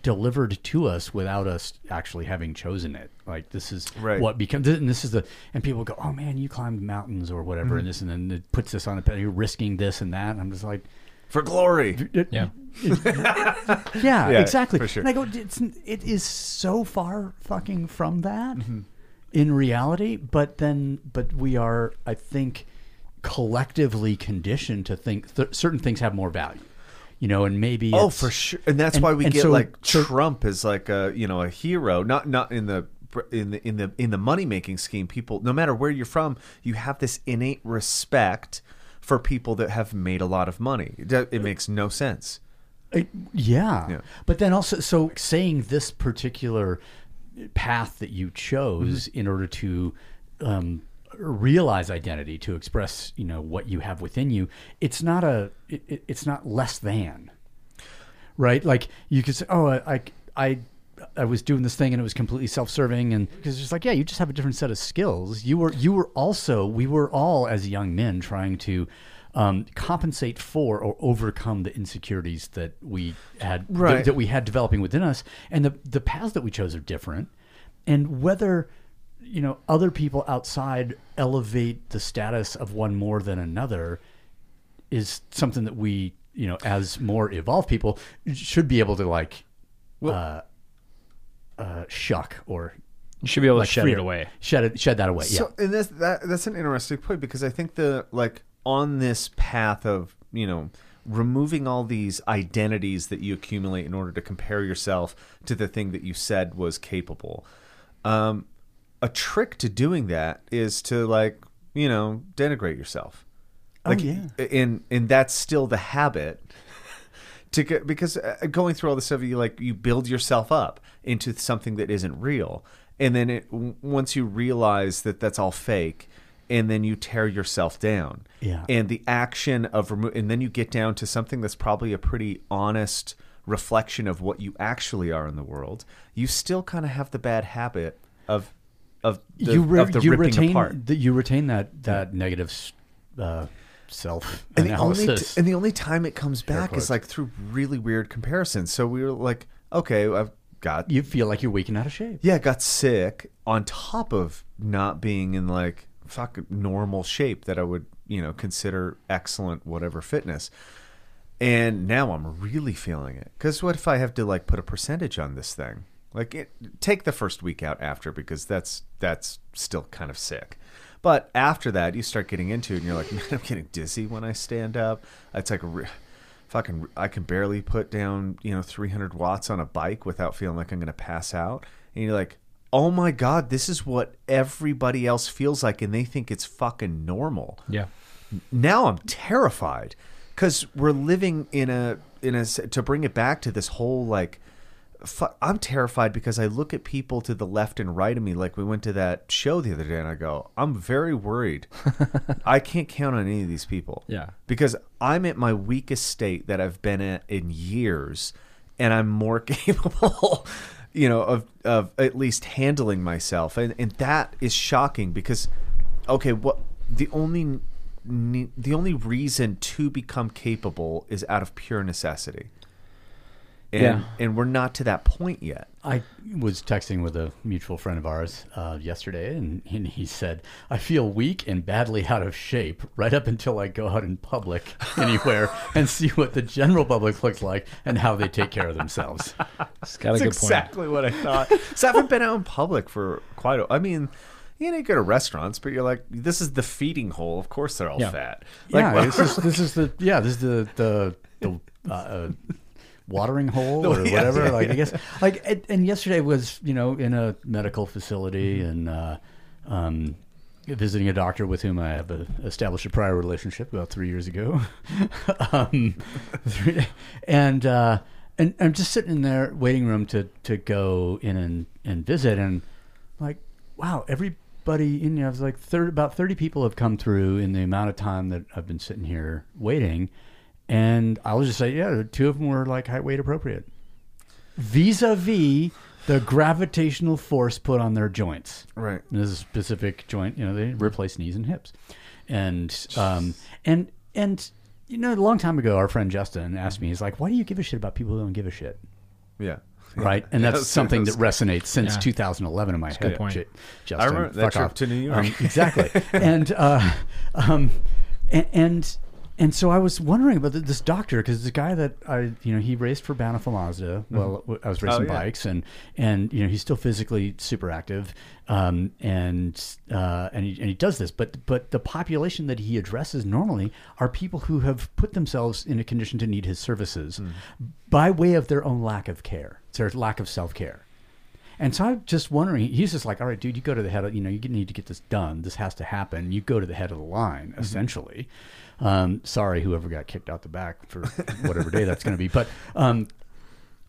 delivered to us without us actually having chosen it. Like this is Right. what becomes, and this is the, and people go, oh man, you climbed mountains or whatever, Mm-hmm. and this, and then it puts us on a, pedestal, you're risking this and that. And I'm just like, for glory. it- Yeah. yeah, Yeah, exactly. for sure. And I go, it's it is so far fucking from that Mm-hmm. in reality, but then, but we are, I think, collectively conditioned to think th- certain things have more value, you know, and maybe Oh, for sure, and that's and- why we get so- like so- Trump is like a you know a hero, not not in the in the in the in the money making scheme. People, no matter where you're from, you have this innate respect for people that have made a lot of money. It, it makes no sense. Uh, yeah. Yeah. But then also, so saying this particular path that you chose Mm-hmm. in order to um, realize identity, to express, you know, what you have within you, it's not a, it, it- it's not less than, right? Like you could say, oh, I, I, I, I was doing this thing and it was completely self-serving, and because it's just like, yeah, you just have a different set of skills. You were, you were also, we were all as young men trying to. Um, compensate for or overcome the insecurities that we had Right. that, that we had developing within us, and the the paths that we chose are different, and whether you know other people outside elevate the status of one more than another is something that we you know as more evolved people should be able to like uh, uh, shuck or You should be able like to shed free it away. shed it shed that away So, and this, that that's an interesting point because I think the like on this path of you know removing all these identities that you accumulate in order to compare yourself to the thing that you said was capable. Um, a trick to doing that is to like you know denigrate yourself. Like, yeah. and and that's still the habit to get because uh, going through all this stuff you like you build yourself up into something that isn't real and then it, once you realize that that's all fake and then you tear yourself down Yeah. and the action of remo- and then you get down to something that's probably a pretty honest reflection of what you actually are in the world you still kind of have the bad habit of of the, you re- of the you ripping retain apart that you retain that that negative uh, self and the only analysis and the only time it comes back is like through really weird comparisons. So we were like, okay, I've got you feel like you're weak and out of shape yeah, got sick on top of not being in like fuck normal shape that I would you know consider excellent whatever fitness. And now I'm really feeling it. Because what if I have to like put a percentage on this thing? Like, it, take the first week out after because that's that's still kind of sick. But after that, you start getting into it, and you're like, man, I'm getting dizzy when I stand up. It's like a fucking. I can barely put down you know 300 watts on a bike without feeling like I'm going to pass out. And you're like, oh my god, this is what everybody else feels like, and they think it's fucking normal Yeah. now I'm terrified because we're living in a in a to bring it back to this whole like I'm terrified because I look at people to the left and right of me like we went to that show the other day and I go I'm very worried. I can't count on any of these people. Yeah. because I'm at my weakest state that I've been at in years and I'm more capable you know of of at least handling myself. And and that is shocking because okay what the only the only reason to become capable is out of pure necessity and Yeah. and we're not to that point yet I was texting with a mutual friend of ours uh, yesterday, and, and he said, I feel weak and badly out of shape right up until I go out in public anywhere and see what the general public looks like and how they take care of themselves. It's got a That's good point. exactly what I thought. so I haven't been out in public for quite a. I mean, you know, you go to restaurants, but you're like, this is the feeding hole. Of course, they're all Yeah. fat. Like, yeah, well- this is this is the yeah this is the the the uh, uh, watering hole or Yeah, whatever. yeah, like I guess like and, and yesterday was you know in a medical facility and uh, um, visiting a doctor with whom I have a, established a prior relationship about three years ago, um, three- and. Uh, and I'm just sitting in their waiting room to, to go in and, and visit and like wow everybody in you know was like 30, about 30 people have come through in the amount of time that I've been sitting here waiting and I'll just say yeah two of them were like height weight appropriate vis-a-vis the gravitational force put on their joints right. and This is a specific joint. You know, they replace knees and hips, and um, and and you know, a long time ago, our friend Justin asked me, he's like, "Why do you give a shit about people who don't give a shit?" Yeah. Right, and that's That's- something that that's- resonates since Yeah. 2011 in my a head. good point. J- Justin, remember that fuck trip off. to New York. Um, exactly, and uh, um, and, and and so I was wondering about this doctor because the guy that I you know he raced for Bountiful Mazda. Well, I was racing Oh, yeah. bikes, and and you know he's still physically super active, um, and uh, and he and he does this, but but the population that he addresses normally are people who have put themselves in a condition to need his services by way of their own lack of care, their lack of self care. And so I'm just wondering, he's just like, all right, dude, you go to the head of, you know, you need to get this done. This has to happen. You go to the head of the line, essentially. Um, sorry, whoever got kicked out the back for whatever day that's going to be. But, um,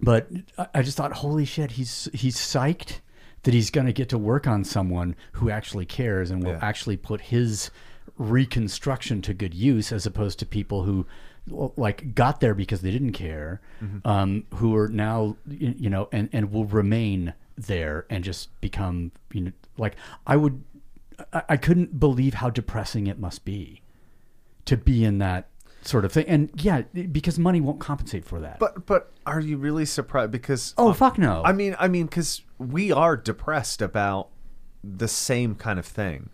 but I- just thought, holy shit, he's, he's psyched that he's going to get to work on someone who actually cares and will Yeah. actually put his reconstruction to good use as opposed to people who like got there because they didn't care um, who are now you know and, and will remain there and just become you know like i would I, I couldn't believe how depressing it must be to be in that sort of thing and yeah because money won't compensate for that But but are you really surprised? Because oh fuck no I mean I mean because we are depressed about the same kind of thing,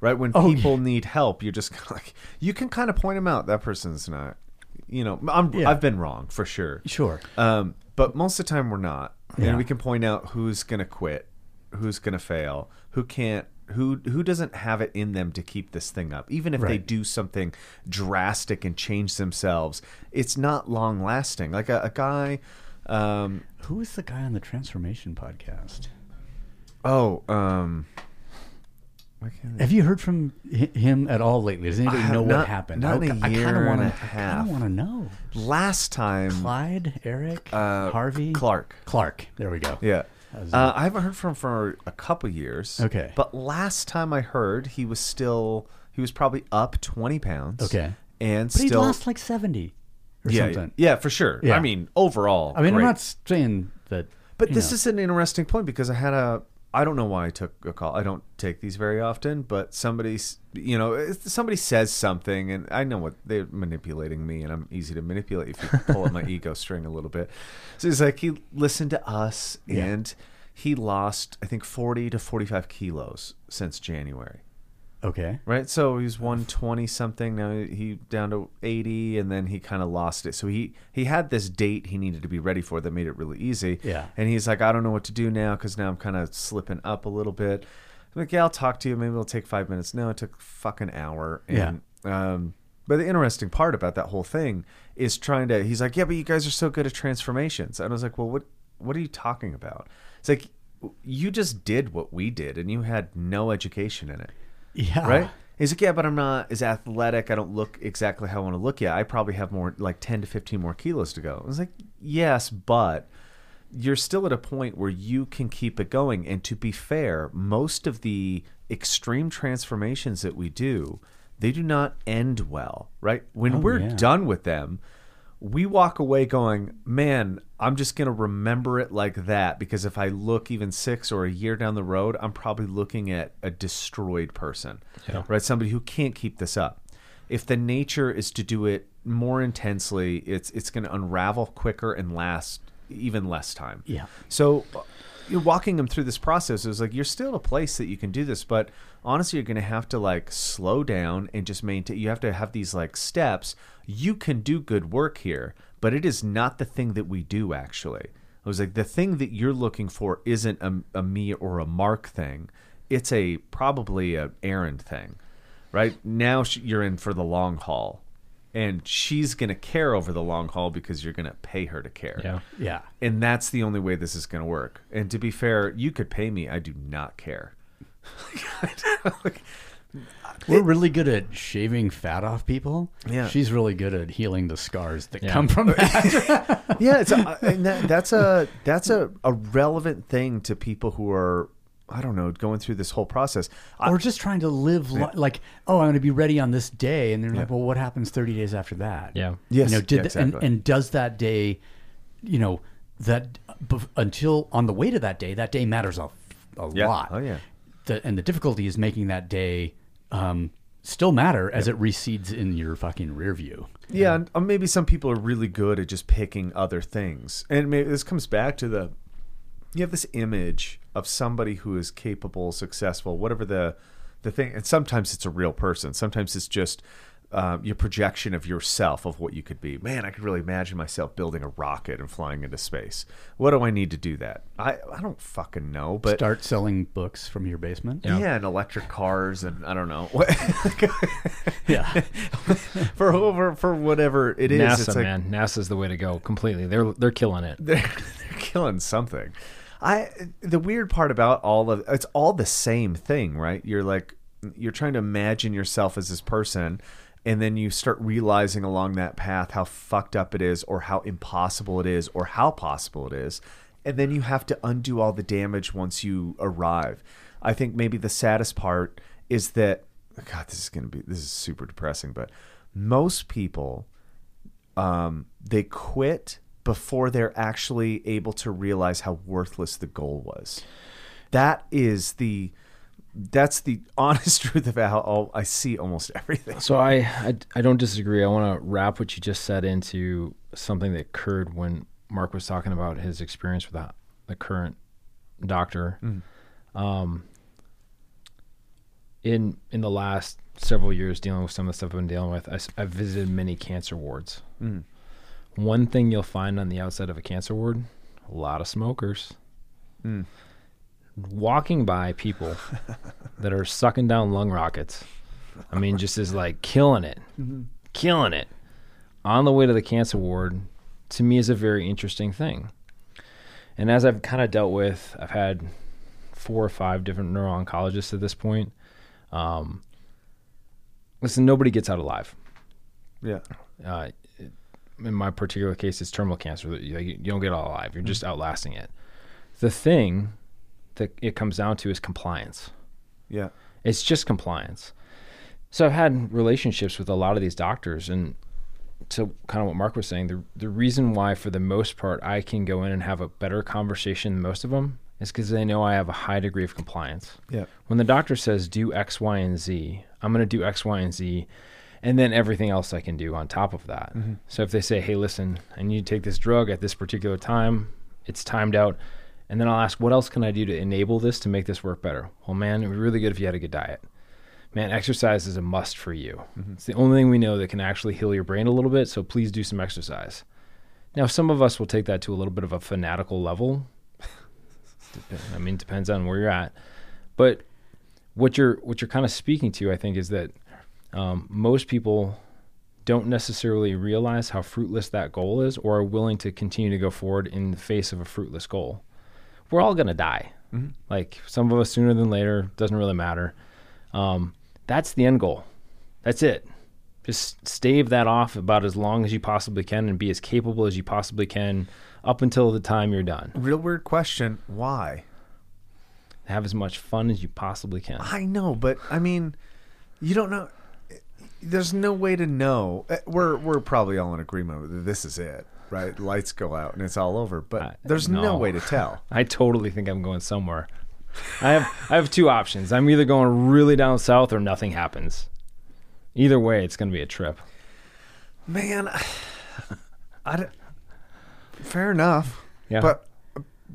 right? When Oh, people need help, you're just like you can kind of point them out. That person's not, you know. I'm Yeah. I've been wrong for sure. sure Um, but most of the time we're not, Yeah. and we can point out who's gonna quit, who's gonna fail, who can't, who who doesn't have it in them to keep this thing up. Even if they do something drastic and change themselves, it's not long lasting. Like a, a guy. Um, who is the guy on the transformation podcast oh, um, why can't have you heard from him at all lately does anybody I have know what happened not in a I year kinda and wanna, a I half. kind of want to know last time, Clyde, Eric, Uh, Harvey, Clark. Clark. There we go. Yeah. Uh. I haven't heard from him for a couple years. Okay. But last time I heard, he was still he was probably up twenty pounds. Okay. And But he still lost like seventy or yeah, something. yeah, for sure. Yeah. I mean, overall. I mean, great. I'm not saying that. But this know. is an interesting point because I had a I don't know why I took a call. I don't take these very often, but somebody's you know somebody says something and I know what they're manipulating me and I'm easy to manipulate if you pull at my ego string a little bit. So he's like he listened to us Yeah. and he lost I think 40 to 45 kilos since January. Okay. right? So he was 120 something. Now he down to 80, and then he kind of lost it. So he he had this date he needed to be ready for that made it really easy. Yeah. And he's like, I don't know what to do now because now I'm kind of slipping up a little bit. I'm like, yeah, I'll talk to you. Maybe it'll take five minutes. No, it took fucking hour. And, Um, but the interesting part about that whole thing is trying to. He's like, yeah, but you guys are so good at transformations. And I was like, well, what what are you talking about? It's like you just did what we did, and you had no education in it Yeah. right? He's like, yeah, but I'm not as athletic. I don't look exactly how I want to look yet. I probably have more, like 10 to 15 more kilos to go. I was like, yes, but you're still at a point where you can keep it going. And to be fair, most of the extreme transformations that we do, they do not end well, right? When Oh, we're yeah. done with them, we walk away going, man, I'm just going to remember it like that because if I look even six or a year down the road, I'm probably looking at a destroyed person, Yeah. right? Somebody who can't keep this up. If the nature is to do it more intensely, it's it's going to unravel quicker and last even less time. Yeah. So uh, you're walking them through this process is like you're still at a place that you can do this, but honestly, you're going to have to like slow down and just maintain. You have to have these like steps. You can do good work here, but it is not the thing that we do actually. I was like, the thing that you're looking for isn't a, a me or a Mark thing. It's a probably a errand thing, right? Now sh- you're in for the long haul, and she's gonna care over the long haul because you're gonna pay her to care. Yeah. Yeah. And that's the only way this is going to work. And to be fair, you could pay me. I do not care. We're really good at shaving fat off people. Yeah. She's really good at healing the scars that Yeah. come from that. yeah, it's a, and that, that's a that's a, a relevant thing to people who are I don't know going through this whole process. I, or just trying to live li- like, oh, I'm going to be ready on this day, and they're like, well, what happens 30 days after that? Yeah. Yes, you know, did yeah, the- exactly. and and does that day, you know, that bef- until on the way to that day, that day matters a, a Yeah. lot. Oh, yeah. The, and the difficulty is making that day um, still matter as it recedes in your fucking rear view. Yeah, and uh, maybe some people are really good at just picking other things, and maybe this comes back to the you have this image of somebody who is capable, successful, whatever the the thing, and sometimes it's a real person, sometimes it's just um, your projection of yourself of what you could be. Man, I could really imagine myself building a rocket and flying into space. What do I need to do that? I I don't fucking know, but Start selling books from your basement. yeah. and electric cars, and I don't know. Yeah. for over for whatever it is, NASA, it's like, man, NASA's the way to go. Completely, they're they're killing it. they're, they're killing something. I the weird part about all of it's all the same thing, right? You're like you're trying to imagine yourself as this person and then you start realizing along that path how fucked up it is or how impossible it is or how possible it is. And then you have to undo all the damage once you arrive. I think maybe the saddest part is that god this is going to be this is super depressing, but most people um, they quit before they're actually able to realize how worthless the goal was. That is the that's the honest truth of how all, I see almost everything. So I, I I don't disagree. I want to wrap what you just said into something that occurred when Mark was talking about his experience with the, the current doctor. Mm-hmm. Um, in in the last several years, dealing with some of the stuff I've been dealing with, I, have visited many cancer wards. Mm-hmm. One thing you'll find on the outside of a cancer ward: a lot of smokers. Mm. Walking by people that are sucking down lung rockets. I mean, just is like killing it, killing it on the way to the cancer ward. To me, is a very interesting thing. And as I've kind of dealt with, I've had four or five different neuro oncologists at this point. Um, listen, nobody gets out alive. Yeah. Uh, in my particular case, it's terminal cancer. You, you don't get out alive. You're just outlasting it. The thing that it comes down to is compliance. Yeah. It's just compliance. So I've had relationships with a lot of these doctors, and to kind of what Mark was saying, the the reason why, for the most part, I can go in and have a better conversation than most of them is because they know I have a high degree of compliance. Yeah. When the doctor says do X, Y, and Z, I'm going to do X, Y, and Z, and then everything else I can do on top of that. Mm-hmm. So if they say, "Hey, listen, I need to take this drug at this particular time," it's timed out. And then I'll ask, what else can I do to enable this to make this work better? Well, man, it would be really good if you had a good diet man, exercise is a must for you. It's the only thing we know that can actually heal your brain a little bit. So please do some exercise. Now, some of us will take that to a little bit of a fanatical level. I mean, it depends on where you're at. But what you're what you're kind of speaking to, I think, is that um, most people don't necessarily realize how fruitless that goal is, or are willing to continue to go forward in the face of a fruitless goal. We're all gonna die. Like some of us sooner than later. Doesn't really matter. Um, that's the end goal. That's it. Just stave that off about as long as you possibly can and be as capable as you possibly can up until the time you're done. Real weird question. Why? Have as much fun as you possibly can. I know, but I mean, you don't know. There's no way to know. Uh, We're we're probably all in agreement that this is it, right? Lights go out and it's all over. But I- there's no. no. way to tell. I totally think I'm going somewhere. I have I have two options. I'm either going really down south or nothing happens. Either way, it's going to be a trip. Man, I don't, fair enough. Yeah. But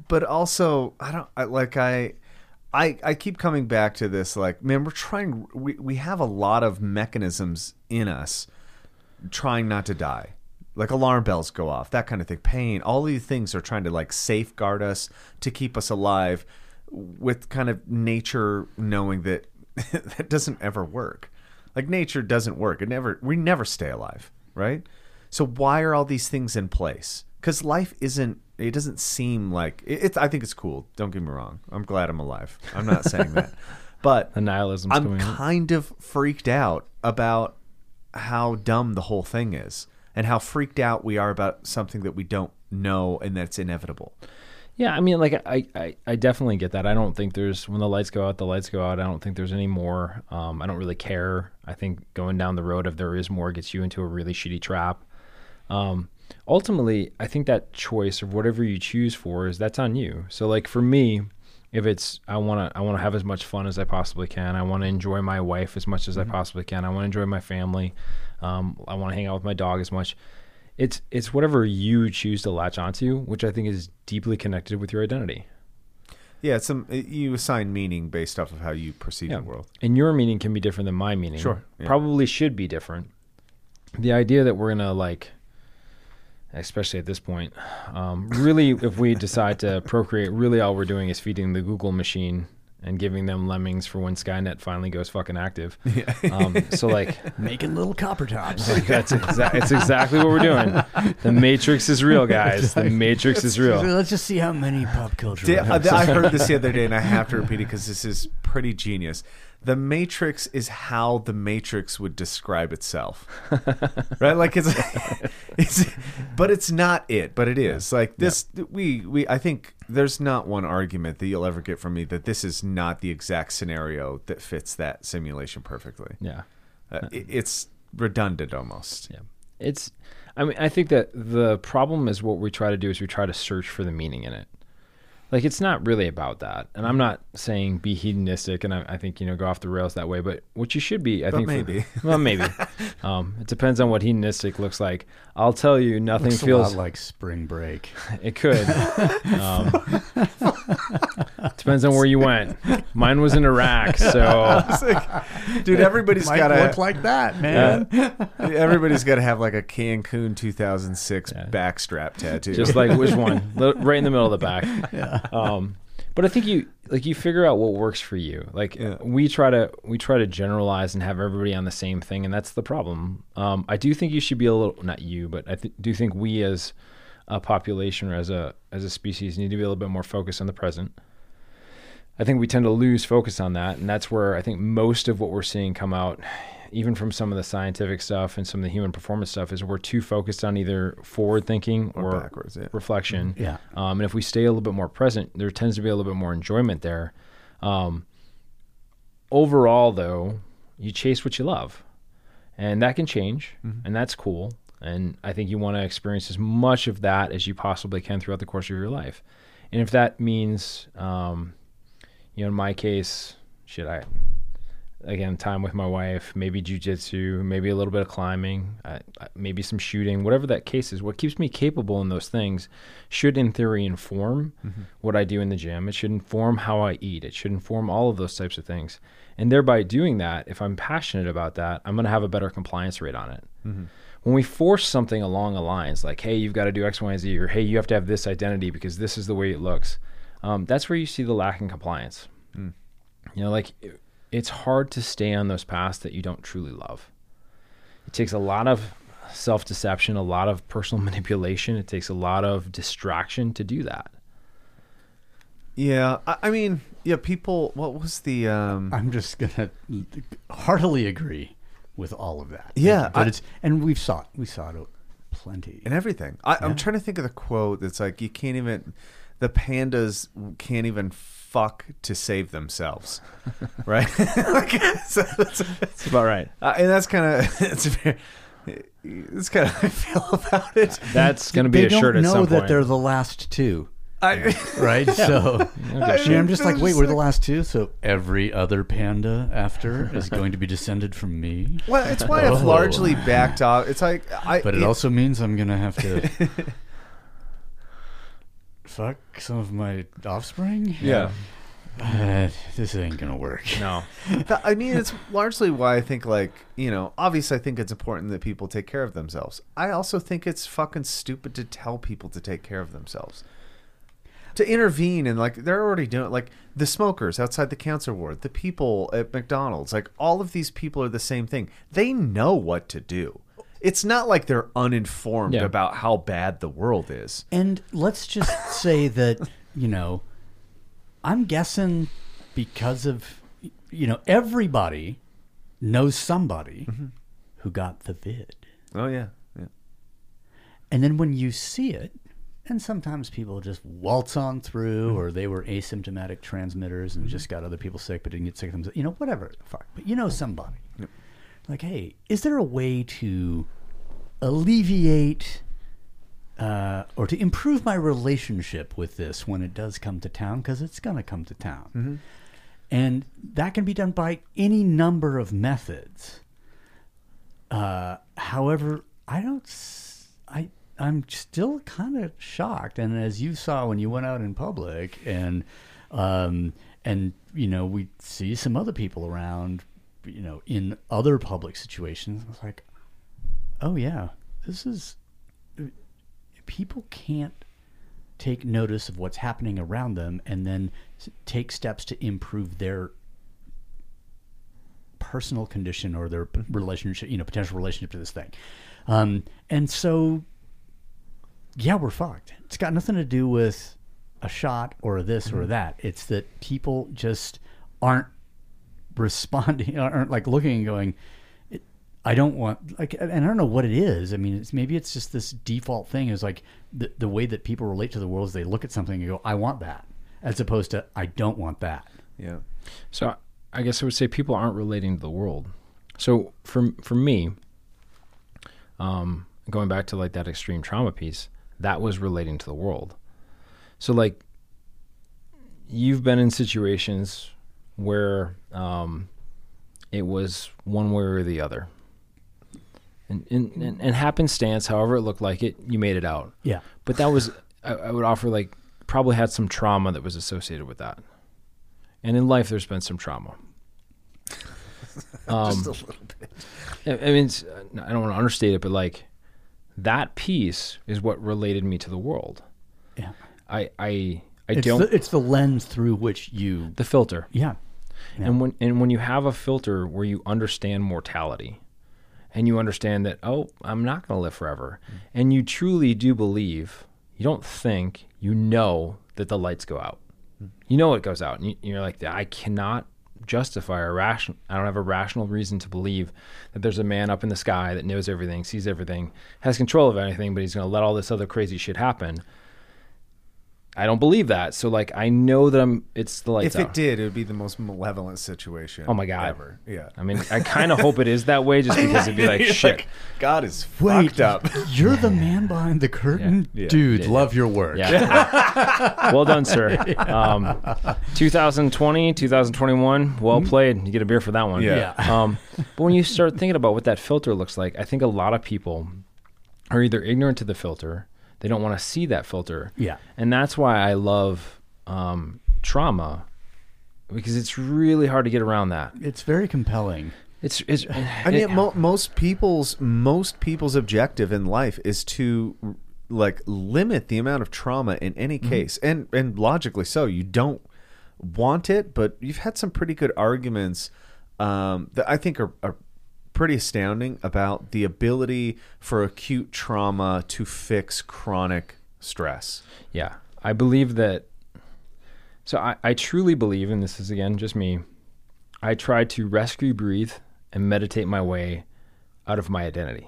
but also I don't I, like I I I keep coming back to this like man we're trying we we have a lot of mechanisms in us trying not to die. Like alarm bells go off, that kind of thing. Pain, all these things are trying to like safeguard us to keep us alive with kind of nature knowing that that doesn't ever work. Like nature doesn't work. It never we never stay alive, right? So why are all these things in place? Cuz life isn't it doesn't seem like it, it's I think it's cool. Don't get me wrong. I'm glad I'm alive. I'm not saying that. But The nihilism's I'm out. kind of freaked out about how dumb the whole thing is and how freaked out we are about something that we don't know and that's inevitable. Yeah, I mean, like I, I, I definitely get that. I don't think there's when the lights go out, the lights go out. I don't think there's any more. Um, I don't really care. I think going down the road if there is more gets you into a really shitty trap. Um, ultimately, I think that choice of whatever you choose for is that's on you. So, like for me, if it's I want to I want to have as much fun as I possibly can. I want to enjoy my wife as much as I possibly can. I want to enjoy my family. Um, I want to hang out with my dog as much. It's it's whatever you choose to latch onto, which I think is deeply connected with your identity. Yeah, it's some you assign meaning based off of how you perceive the world. And your meaning can be different than my meaning. Sure, yeah. Probably should be different. The idea that we're gonna like, especially at this point, um, really, if we decide to procreate, really all we're doing is feeding the Google machine and giving them lemmings for when Skynet finally goes fucking active. Um, so like, Making little copper tops. that's exa- it's exactly what we're doing. The Matrix is real, guys. The Matrix is real. Let's just see how many pop culture. Yeah, I I heard this the other day, and I have to repeat it because this is pretty genius. The Matrix is how the Matrix would describe itself, right? Like it's, it's, but it's not it, but it is. Like this, we we I think there's not one argument that you'll ever get from me that this is not the exact scenario that fits that simulation perfectly. Yeah. Uh, it, it's redundant almost. Yeah. It's I mean I think that the problem is what we try to do is we try to search for the meaning in it. Like it's not really about that. And I'm not saying be hedonistic and I, I think, you know, go off the rails that way, but what you should be, I think for- maybe. well maybe. um, it depends on what hedonistic looks like. I'll tell you nothing Looks feels a lot like spring break. it could. Um, depends on where you went. Mine was in Iraq, so like, dude, everybody's got to look to like that, man. everybody's got to have like a Cancun 2006 backstrap tattoo. just like which one right in the middle of the back um but i think you like you figure out what works for you like Yeah. we try to we try to generalize and have everybody on the same thing and that's the problem um i do think you should be a little not you but i th- do think we as a population or as a as a species need to be a little bit more focused on the present I think we tend to lose focus on that, and that's where I think most of what we're seeing come out, even from some of the scientific stuff and some of the human performance stuff, is we're too focused on either forward thinking Or or, backwards, yeah. reflection. Yeah. Um, and if we stay a little bit more present, there tends to be a little bit more enjoyment there. Um, overall, though, you chase what you love, and that can change, and that's cool. And I think you want to experience as much of that as you possibly can throughout the course of your life. And if that means, um, you know, in my case, shit, I again time with my wife, maybe jujitsu, maybe a little bit of climbing, maybe some shooting, whatever that case is. What keeps me capable in those things should, in theory, inform mm-hmm. what I do in the gym. It should inform how I eat. It should inform all of those types of things. And thereby doing that, if I'm passionate about that, I'm going to have a better compliance rate on it. Mm-hmm. When we force something along the lines like, hey, you've got to do X, Y, and Z, or hey, you have to have this identity because this is the way it looks, um, that's where you see the lack in compliance. You know, like it- it's hard to stay on those paths that you don't truly love. It takes a lot of self deception, a lot of personal manipulation. It takes a lot of distraction to do that. Yeah, I, I mean, yeah, people. What was the? um I'm just gonna heartily agree with all of that. Yeah, but I- it's and we've saw it. We saw it plenty. and everything. I, I'm Yeah. trying to think of the quote that's like, "You can't even." The pandas can't even fuck to save themselves, right? like, so that's, That's about right. uh, and that's kind of it's very. It's kind of I feel about it. That's going to be they a don't shirt at know some that point. they're the last two, I, right? So Okay, I mean, I'm just like, wait, just we're the last two, so every other panda after is going to be descended from me. well, it's why I've Oh. largely backed off. It's like I. But it also means I'm gonna have to fuck some of my offspring. yeah. Uh, this ain't gonna work. no. Th- I mean, it's largely why I think, like, you know, obviously I think it's important that people take care of themselves. I also think it's fucking stupid to tell people to take care of themselves. To intervene and, like, they're already doing like, the smokers outside the cancer ward, the people at McDonald's, like, all of these people are the same thing. They know what to do. It's not like they're uninformed Yeah. about how bad the world is. And let's just say that, you know, I'm guessing because of, you know, everybody knows somebody mm-hmm. who got the vid. Oh, yeah. Yeah. And then when you see it, and sometimes people just waltz on through, mm-hmm. or they were asymptomatic transmitters and mm-hmm. just got other people sick but didn't get sick themselves. You know, whatever. Fuck. But you know somebody. Like, hey, is there a way to alleviate uh, or to improve my relationship with this when it does come to town? Because it's going to come to town. And that can be done by any number of methods. Uh, however, I don't. I, I'm still kind of shocked, and as you saw when you went out in public, and um, and you know we see some other people around, you know, in other public situations. I was like, oh yeah, this is people can't take notice of what's happening around them and then take steps to improve their personal condition or their relationship, you know, potential relationship to this thing. Um, and so, yeah, we're fucked. It's got nothing to do with a shot or this or that. It's that people just aren't responding, aren't like looking and going, I don't want like, and I don't know what it is. I mean, it's maybe it's just this default thing is like the the way that people relate to the world is they look at something and go, I want that, as opposed to I don't want that. Yeah. So I guess I would say people aren't relating to the world. So for for me, um, going back to like that extreme trauma piece, that was relating to the world. So like, you've been in situations where um, it was one way or the other, and and, and and happenstance, however it looked like it, you made it out. Yeah. But that was, I, I would offer like probably had some trauma that was associated with that. And in life, there's been some trauma. Um, Just a little bit. I I mean, it's, uh, I don't want to understate it, but like that piece is what related me to the world. Yeah. I, I, I It's don't the, it's the lens through which you. the filter. Yeah. Yeah. And when and when you have a filter where you understand mortality, and you understand that oh, I'm not going to live forever, and you truly do believe, you don't think, you know that the lights go out. You know it goes out, and you, you're like, I cannot justify or ration. I don't have a rational reason to believe that there's a man up in the sky that knows everything, sees everything, has control of anything, but he's going to let all this other crazy shit happen. I don't believe that. So like I know that I'm. It's the lights If out. it did, it would be the most malevolent situation. Oh my God. ever. Yeah. I mean, I kind of hope it is that way, just because it'd be like shit. like, God is Wait, fucked up. you're the man behind the curtain, Yeah. dude. Yeah. Love your work. Yeah. well done, sir. Um, 2020, 2021, well played. You get a beer for that one. Yeah. Yeah. Um, but when you start thinking about what that filter looks like, I think a lot of people are either ignorant to the filter, they don't want to see that filter. Yeah. And that's why I love um, trauma because it's really hard to get around that. It's very compelling. It's, it's I mean, mo- most people's most people's objective in life is to like limit the amount of trauma in any Mm-hmm. case, and and logically so. You don't want it, but you've had some pretty good arguments um, that I think are, are pretty astounding about the ability for acute trauma to fix chronic stress. Yeah, I believe that. So I, I truly believe, and this is again just me. I try to rescue, breathe, and meditate my way out of my identity.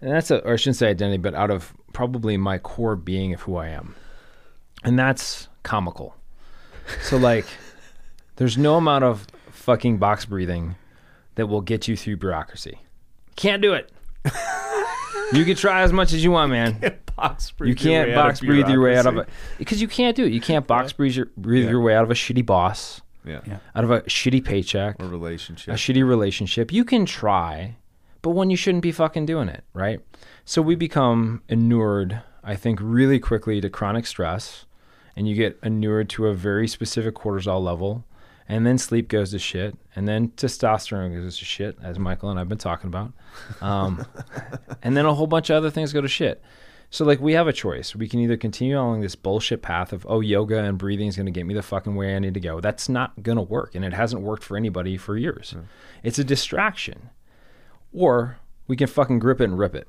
And that's a, or I shouldn't say identity, but out of probably my core being of who I am. And that's comical. So like, there's no amount of fucking box breathing that will get you through bureaucracy. Can't do it. you can try as much as you want, man Box you can't box breathe your way out of it because you can't do it. You can't box breathe your, breathe Yeah. your way out of a shitty boss, Yeah. Yeah. out of a shitty paycheck, A relationship. a shitty relationship. You can try, but when you shouldn't be fucking doing it, right? So we become inured, I think, really quickly to chronic stress, and you get inured to a very specific cortisol level, and then sleep goes to shit, and then testosterone goes to shit, as Michael and I've been talking about, um, and then a whole bunch of other things go to shit. So like we have a choice. We can either continue along this bullshit path of oh yoga and breathing is going to get me the fucking way I need to go. That's not going to work and it hasn't worked for anybody for years. It's a distraction. Or we can fucking grip it and rip it.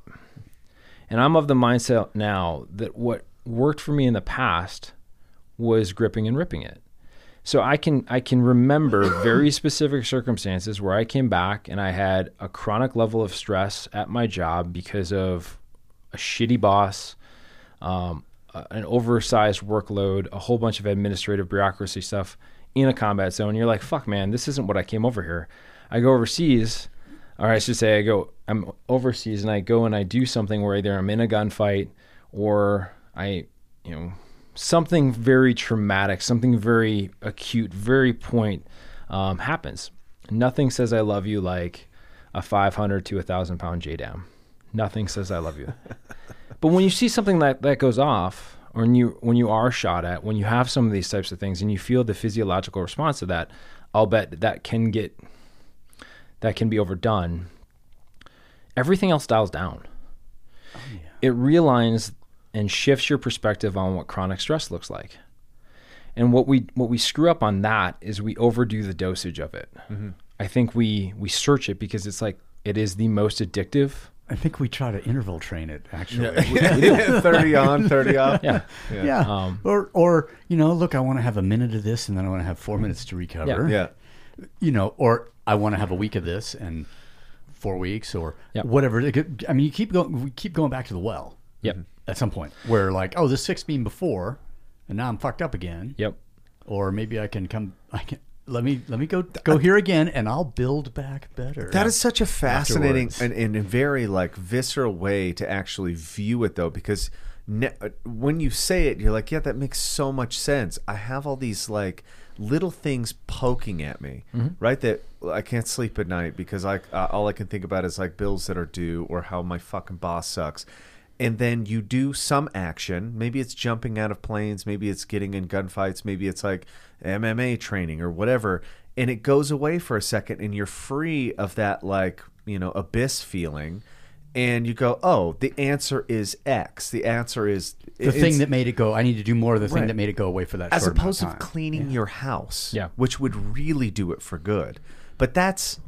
And I'm of the mindset now that what worked for me in the past was gripping and ripping it. So I can I can remember very specific circumstances where I came back and I had a chronic level of stress at my job because of a shitty boss, um, an oversized workload, a whole bunch of administrative bureaucracy stuff in a combat zone. You're like, fuck, man, this isn't what I came over here. I go overseas, or I should say, I go, I'm overseas and I go and I do something where either I'm in a gunfight or I, you know, something very traumatic, something very acute, very point um, happens. Nothing says I love you like a 500 to a thousand pound JDAM. Nothing says I love you. but when you see something that, that goes off, or when you when you are shot at, when you have some of these types of things, and you feel the physiological response to that, I'll bet that can get that can be overdone. Everything else dials down. It realigns and shifts your perspective on what chronic stress looks like. And what we what we screw up on that is we overdo the dosage of it. I think we we search it because it's like it is the most addictive. I think we try to interval train it actually. thirty on, thirty off. Yeah. Yeah. Um, or or you know, look, I want to have a minute of this and then I want to have 4 minutes to recover. Yeah. You know, or I want to have a week of this and 4 weeks or Yeah. whatever. I mean, you keep going we keep going back to the well Yep. At some point where like, oh, this 6 beam before and now I'm fucked up again. Yep. Or maybe I can come I can let me let me go go here again and I'll build back better. That is such a fascinating and, and a very like visceral way to actually view it, though, because ne- uh, when you say it, you're like, yeah, that makes so much sense. I have all these like little things poking at me, right? That I can't sleep at night because I uh, all I can think about is like bills that are due or how my fucking boss sucks. And then you do some action. Maybe it's jumping out of planes. Maybe it's getting in gunfights. Maybe it's like MMA training or whatever. And it goes away for a second, and you're free of that like you know abyss feeling. And you go, oh, the answer is X. The answer is the thing that made it go. I need to do more of the thing that made it go away for that. as opposed to cleaning your house, Yeah. which would really do it for good. But that's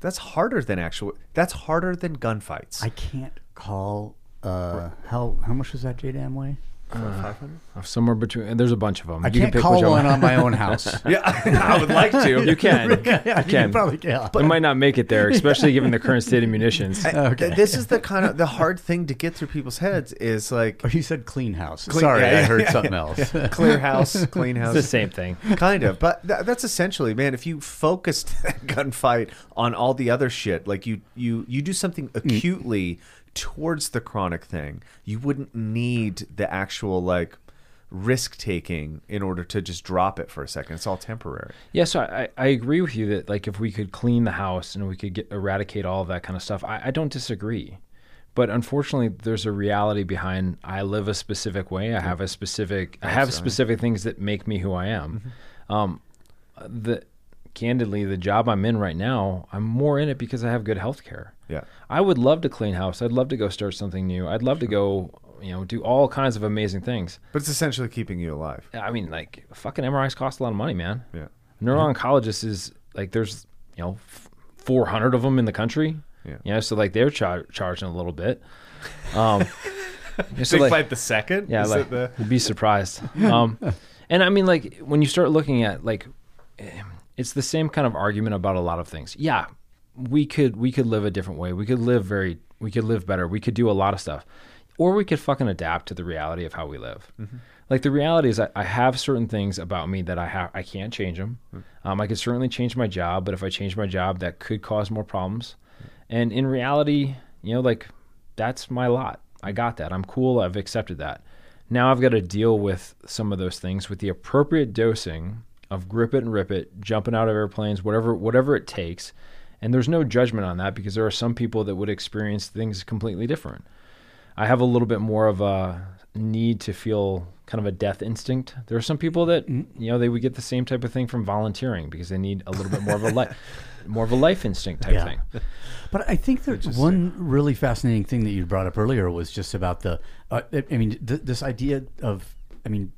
that's harder than actual. That's harder than gunfights. I can't call. Uh, how how much was that JDAM weigh? Uh, uh, uh, somewhere between. There's a bunch of them. I You can can't pick call one on my own house. Yeah, I would like to. You can. yeah, you can. probably yeah. it might not make it there, especially given the current state of munitions. Okay. This is the kind of the hard thing to get through people's heads is like Oh, you said clean house. Clean- Sorry, yeah, I heard yeah, something else. clear house, clean house. It's the same thing. kind of but th- that's essentially man if you focused that gunfight on all the other shit like you you you do something mm. acutely towards the chronic thing you wouldn't need the actual like risk taking in order to just drop it for a second it's all temporary Yeah, so I, I agree with you that like if we could clean the house and we could get eradicate all of that kind of stuff, I, I don't disagree. But unfortunately, there's a reality behind. I live a specific way. I have a specific. I have specific things that make me who I am. Um, the candidly, the job I'm in right now, I'm more in it because I have good health care. yeah I would love to clean house. I'd love to go start something new. I'd love to go, you know, do all kinds of amazing things. but it's essentially keeping you alive I mean, like fucking MRIs cost a lot of money, man. yeah Neuro-oncologist is like there's you know f- 400 of them in the country. Yeah. You know, so like they're char- charging a little bit. Um, so Big like, fight the second yeah, Is like the you'd be surprised. Um, and I mean, like when you start looking at like, eh, it's the same kind of argument about a lot of things. Yeah, we could we could live a different way. We could live very we could live better. We could do a lot of stuff, or we could fucking adapt to the reality of how we live. Like the reality is, I, I have certain things about me that I have I can't change them. Um, I could certainly change my job, but if I change my job, that could cause more problems. And in reality, you know, like that's my lot. I got that. I'm cool. I've accepted that. Now I've got to deal with some of those things with the appropriate dosing of grip it and rip it, jumping out of airplanes, whatever whatever it takes. And there's no judgment on that because there are some people that would experience things completely different. I have a little bit more of a need to feel kind of a death instinct. There are some people that you know they would get the same type of thing from volunteering because they need a little bit more of a life more of a life instinct type Yeah. thing. But I think that one really fascinating thing that you brought up earlier was just about the. Uh, I I mean, th- this idea of. I mean,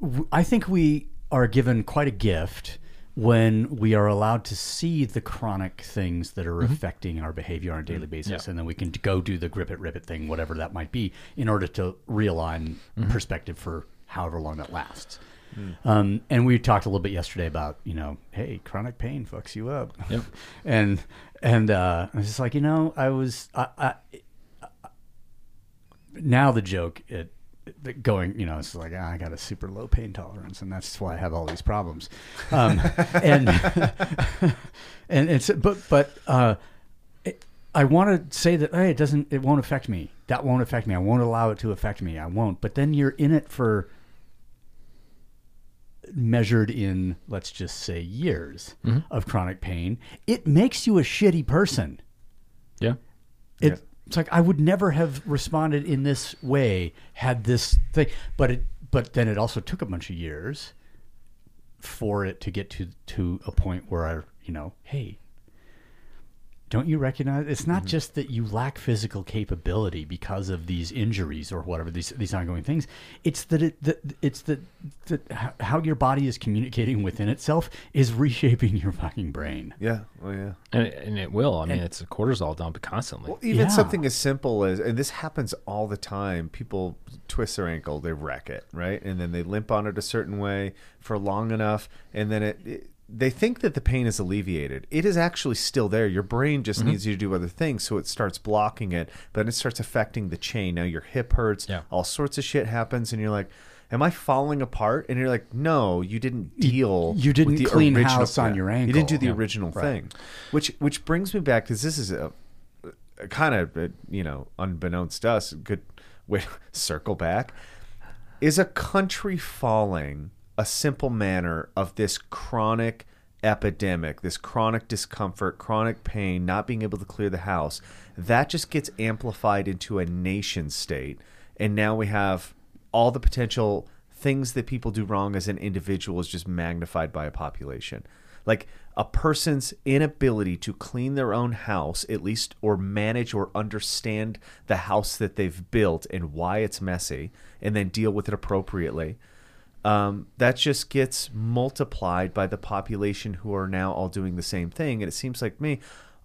w- I think we are given quite a gift when we are allowed to see the chronic things that are affecting our behavior on a daily basis, and then we can go do the grip it, rip it thing, whatever that might be, in order to realign perspective for however long that lasts. Um, and we talked a little bit yesterday about you know, hey, chronic pain fucks you up, Yep. and and uh, I was just like, you know, I was I, I, now the joke it going, you know, it's like ah, I got a super low pain tolerance, and that's why I have all these problems, um, and and it's but but uh, it, I want to say that hey, it doesn't, it won't affect me. That won't affect me. I won't allow it to affect me. I won't. But then you're in it for measured in let's just say years of chronic pain it makes you a shitty person Yeah. it, it's like i would never have responded in this way had this thing but it but then it also took a bunch of years for it to get to to a point where i you know hey don't you recognize it's not mm-hmm. just that you lack physical capability because of these injuries or whatever these these ongoing things it's that it that it's that that how your body is communicating within itself is reshaping your fucking brain yeah well yeah And it, and it will. I mean, it's a cortisol dump constantly. Well, even Yeah. something as simple as, and this happens all the time. People twist their ankle, they wreck it, right, and then they limp on it a certain way for long enough, and then it. it they think that the pain is alleviated. It is actually still there. Your brain just needs you to do other things, so it starts blocking it. But then it starts affecting the chain. Now your hip hurts. Yeah. All sorts of shit happens, and you're like, "Am I falling apart?" And you're like, "No, you didn't deal. you didn't with the clean original, house on your ankle. You didn't do the Yeah. original Right. thing." Which which brings me back because this is a kind of uh, you know unbeknownst to us good way to circle back is a country falling a simple manner of this chronic epidemic this chronic discomfort chronic pain not being able to clear the house that just gets amplified into a nation state. And now we have all the potential things that people do wrong as an individual is just magnified by a population. Like a person's inability to clean their own house at least or manage or understand the house that they've built and why it's messy and then deal with it appropriately um, that just gets multiplied by the population who are now all doing the same thing and it seems like me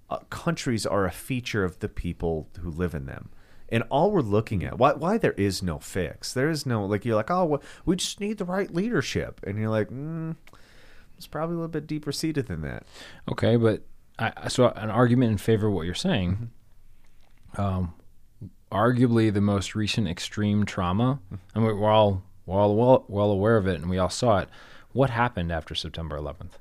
uh, countries are a feature of the people who live in them And all we're looking at, why, why there is no fix. There is no, like, you're like, oh, well, we just need the right leadership. And you're like, mm, it's probably a little bit deeper seated than that. Okay, but I, I- so an argument in favor of what you're saying. Um, arguably the most recent extreme trauma, and we- we're all we're all well, well aware of it, and we all saw it. What happened after September 11th?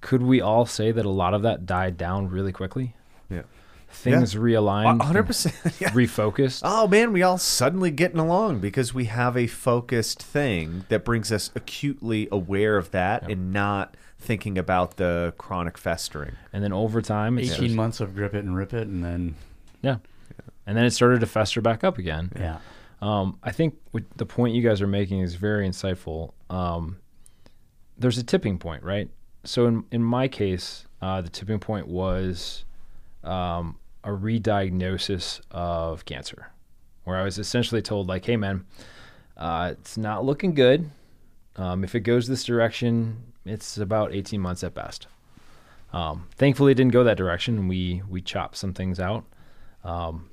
Could we all say that a lot of that died down really quickly? Yeah. Things realigned, hundred percent. Yeah. refocused. Oh man, we all suddenly getting along because we have a focused thing that brings us acutely aware of that and not thinking about the chronic festering. and then over time, it's 18 just- months of grip it and rip it, and then yeah, and then it started to fester back up again. yeah. Um, I think the point you guys are making is very insightful. Um, there's a tipping point, right? So in in my case, uh, the tipping point was um, a re-diagnosis of cancer, where I was essentially told, like, "Hey, man, uh, it's not looking good. Um, if it goes this direction, it's about 18 months at best." Um, thankfully, it didn't go that direction, we we chopped some things out. Um,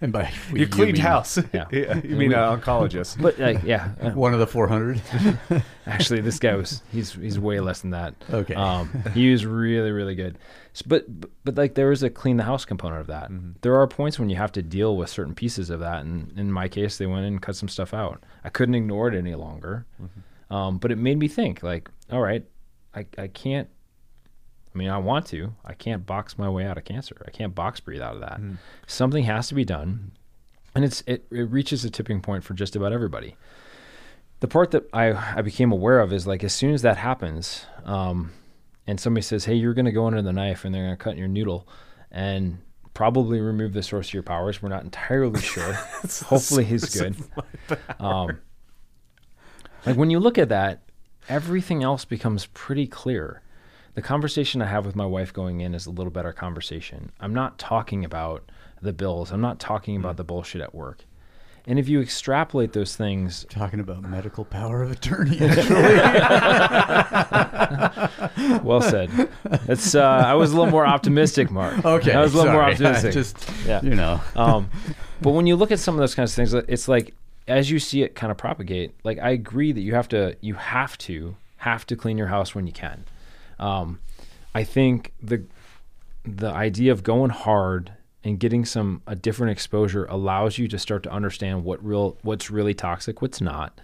And by we, You cleaned mean house. Yeah. you mean an oncologist. but like, yeah, uh, One of the 400. Actually, this guy was he's he's way less than that. Okay. Um, he was really really good. S- But, but but like there was a clean the house component of that. There are points when you have to deal with certain pieces of that, and in my case, they went in and cut some stuff out. I couldn't ignore it any longer. Um, but it made me think like, all right, I I can't. I mean, I want to. I can't box my way out of cancer. I can't box breathe out of that. Something has to be done, and it's it, it reaches a tipping point for just about everybody the part that I, I became aware of is like as soon as that happens, um, and somebody says, "Hey, you're going to go under the knife and they're going to cut your noodle," and probably remove the source of your powers. We're not entirely sure. Hopefully, he's good. Um, like when you look at that, everything else becomes pretty clear. The conversation I have with my wife going in is a little better conversation. I'm not talking about the bills. I'm not talking about the bullshit at work. And if you extrapolate those things Talking about medical power of attorney. Well said. It's. Uh, I was a little more optimistic, Mark. okay. I was a little more sorry. optimistic. Just, Yeah. you know. um, but when you look at some of those kinds of things, it's like as you see it kind of propagate. Like I agree that you have to, you have to, have to clean your house when you can. Um, I think the the idea of going hard and getting some a different exposure allows you to start to understand what real what's really toxic, what's not.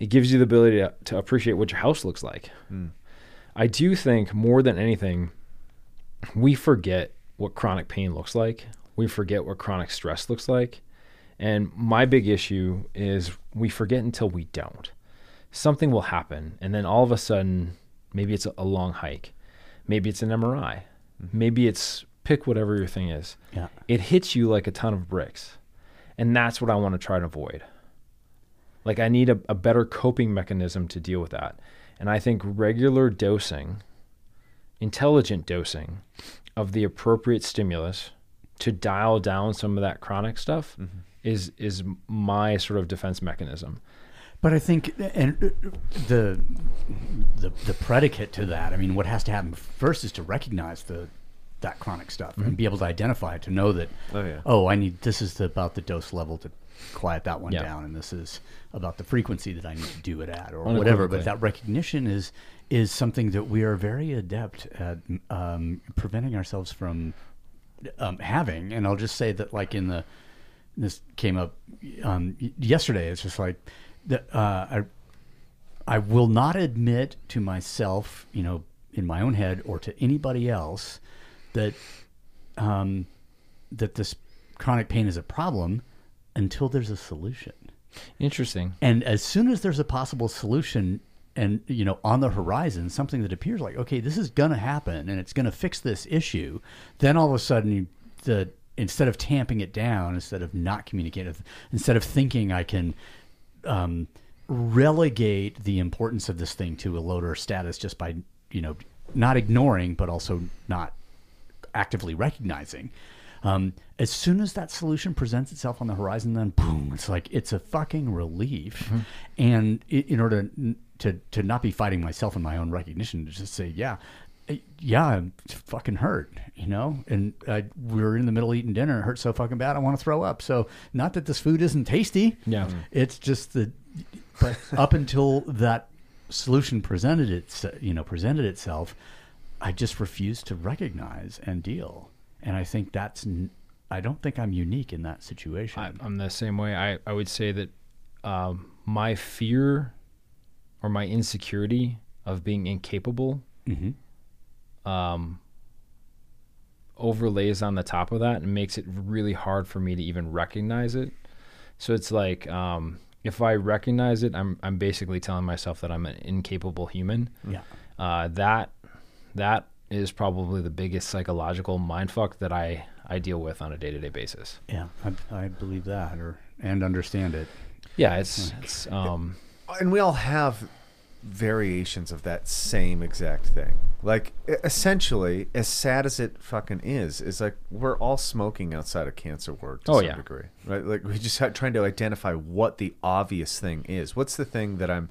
It gives you the ability to, to appreciate what your house looks like. I do think more than anything, we forget what chronic pain looks like. We forget what chronic stress looks like. And my big issue is we forget until we don't. Something will happen, and then all of a sudden, maybe it's a, a long hike, maybe it's an MRI, maybe it's pick whatever your thing is. Yeah. It hits you like a ton of bricks. And that's what I want to try to avoid. Like, I need a, a better coping mechanism to deal with that. And I think regular dosing, intelligent dosing of the appropriate stimulus to dial down some of that chronic stuff mm-hmm. is is my sort of defense mechanism. But I think, and uh, the, the the predicate to that. I mean, what has to happen first is to recognize the that chronic stuff and be able to identify it to know that. Oh, yeah. Oh, I need this is the, about the dose level to quiet that one Yeah. down, and this is about the frequency that I need to do it at, or whatever. But that recognition is is something that we are very adept at um, preventing ourselves from um, having. And I'll just say that, like in the this came up um, yesterday. It's just like that. Uh, I I will not admit to myself, you know, in my own head or to anybody else that um, that this chronic pain is a problem until there's a solution. Interesting. And as soon as there's a possible solution and you know on the horizon something that appears like okay this is going to happen and it's going to fix this issue then all of a sudden you, the instead of tamping it down instead of not communicating instead of thinking i can um, relegate the importance of this thing to a loader status just by you know not ignoring but also not actively recognizing. Um, as soon as that solution presents itself on the horizon, then boom, it's like it's a fucking relief. And i- in order n- to to not be fighting myself in my own recognition, to just say, yeah, yeah, I'm fucking hurt, you know. And I, we were in the middle eating dinner. It hurt so fucking bad, I want to throw up. So, not that this food isn't tasty. Yeah. It's just that, but up until that solution presented it, you know, presented itself, I just refused to recognize and deal. And I think that's, I don't think I'm unique in that situation. I, I'm the same way. I, I would say that um, my fear or my insecurity of being incapable Mhm. Um, overlays on the top of that and makes it really hard for me to even recognize it. So it's like um, if I recognize it, I'm I'm basically telling myself that I'm an incapable human. yeah. Uh, that that is probably the biggest psychological mindfuck that I I deal with on a day to day basis. Yeah. I, I believe that or, and understand it. Yeah, it's it's um and we all have variations of that same exact thing. Like essentially, as sad as it fucking is, is like we're all smoking outside of cancer ward to Oh, some yeah. degree, right? Like we just trying to identify what the obvious thing is. What's the thing that I'm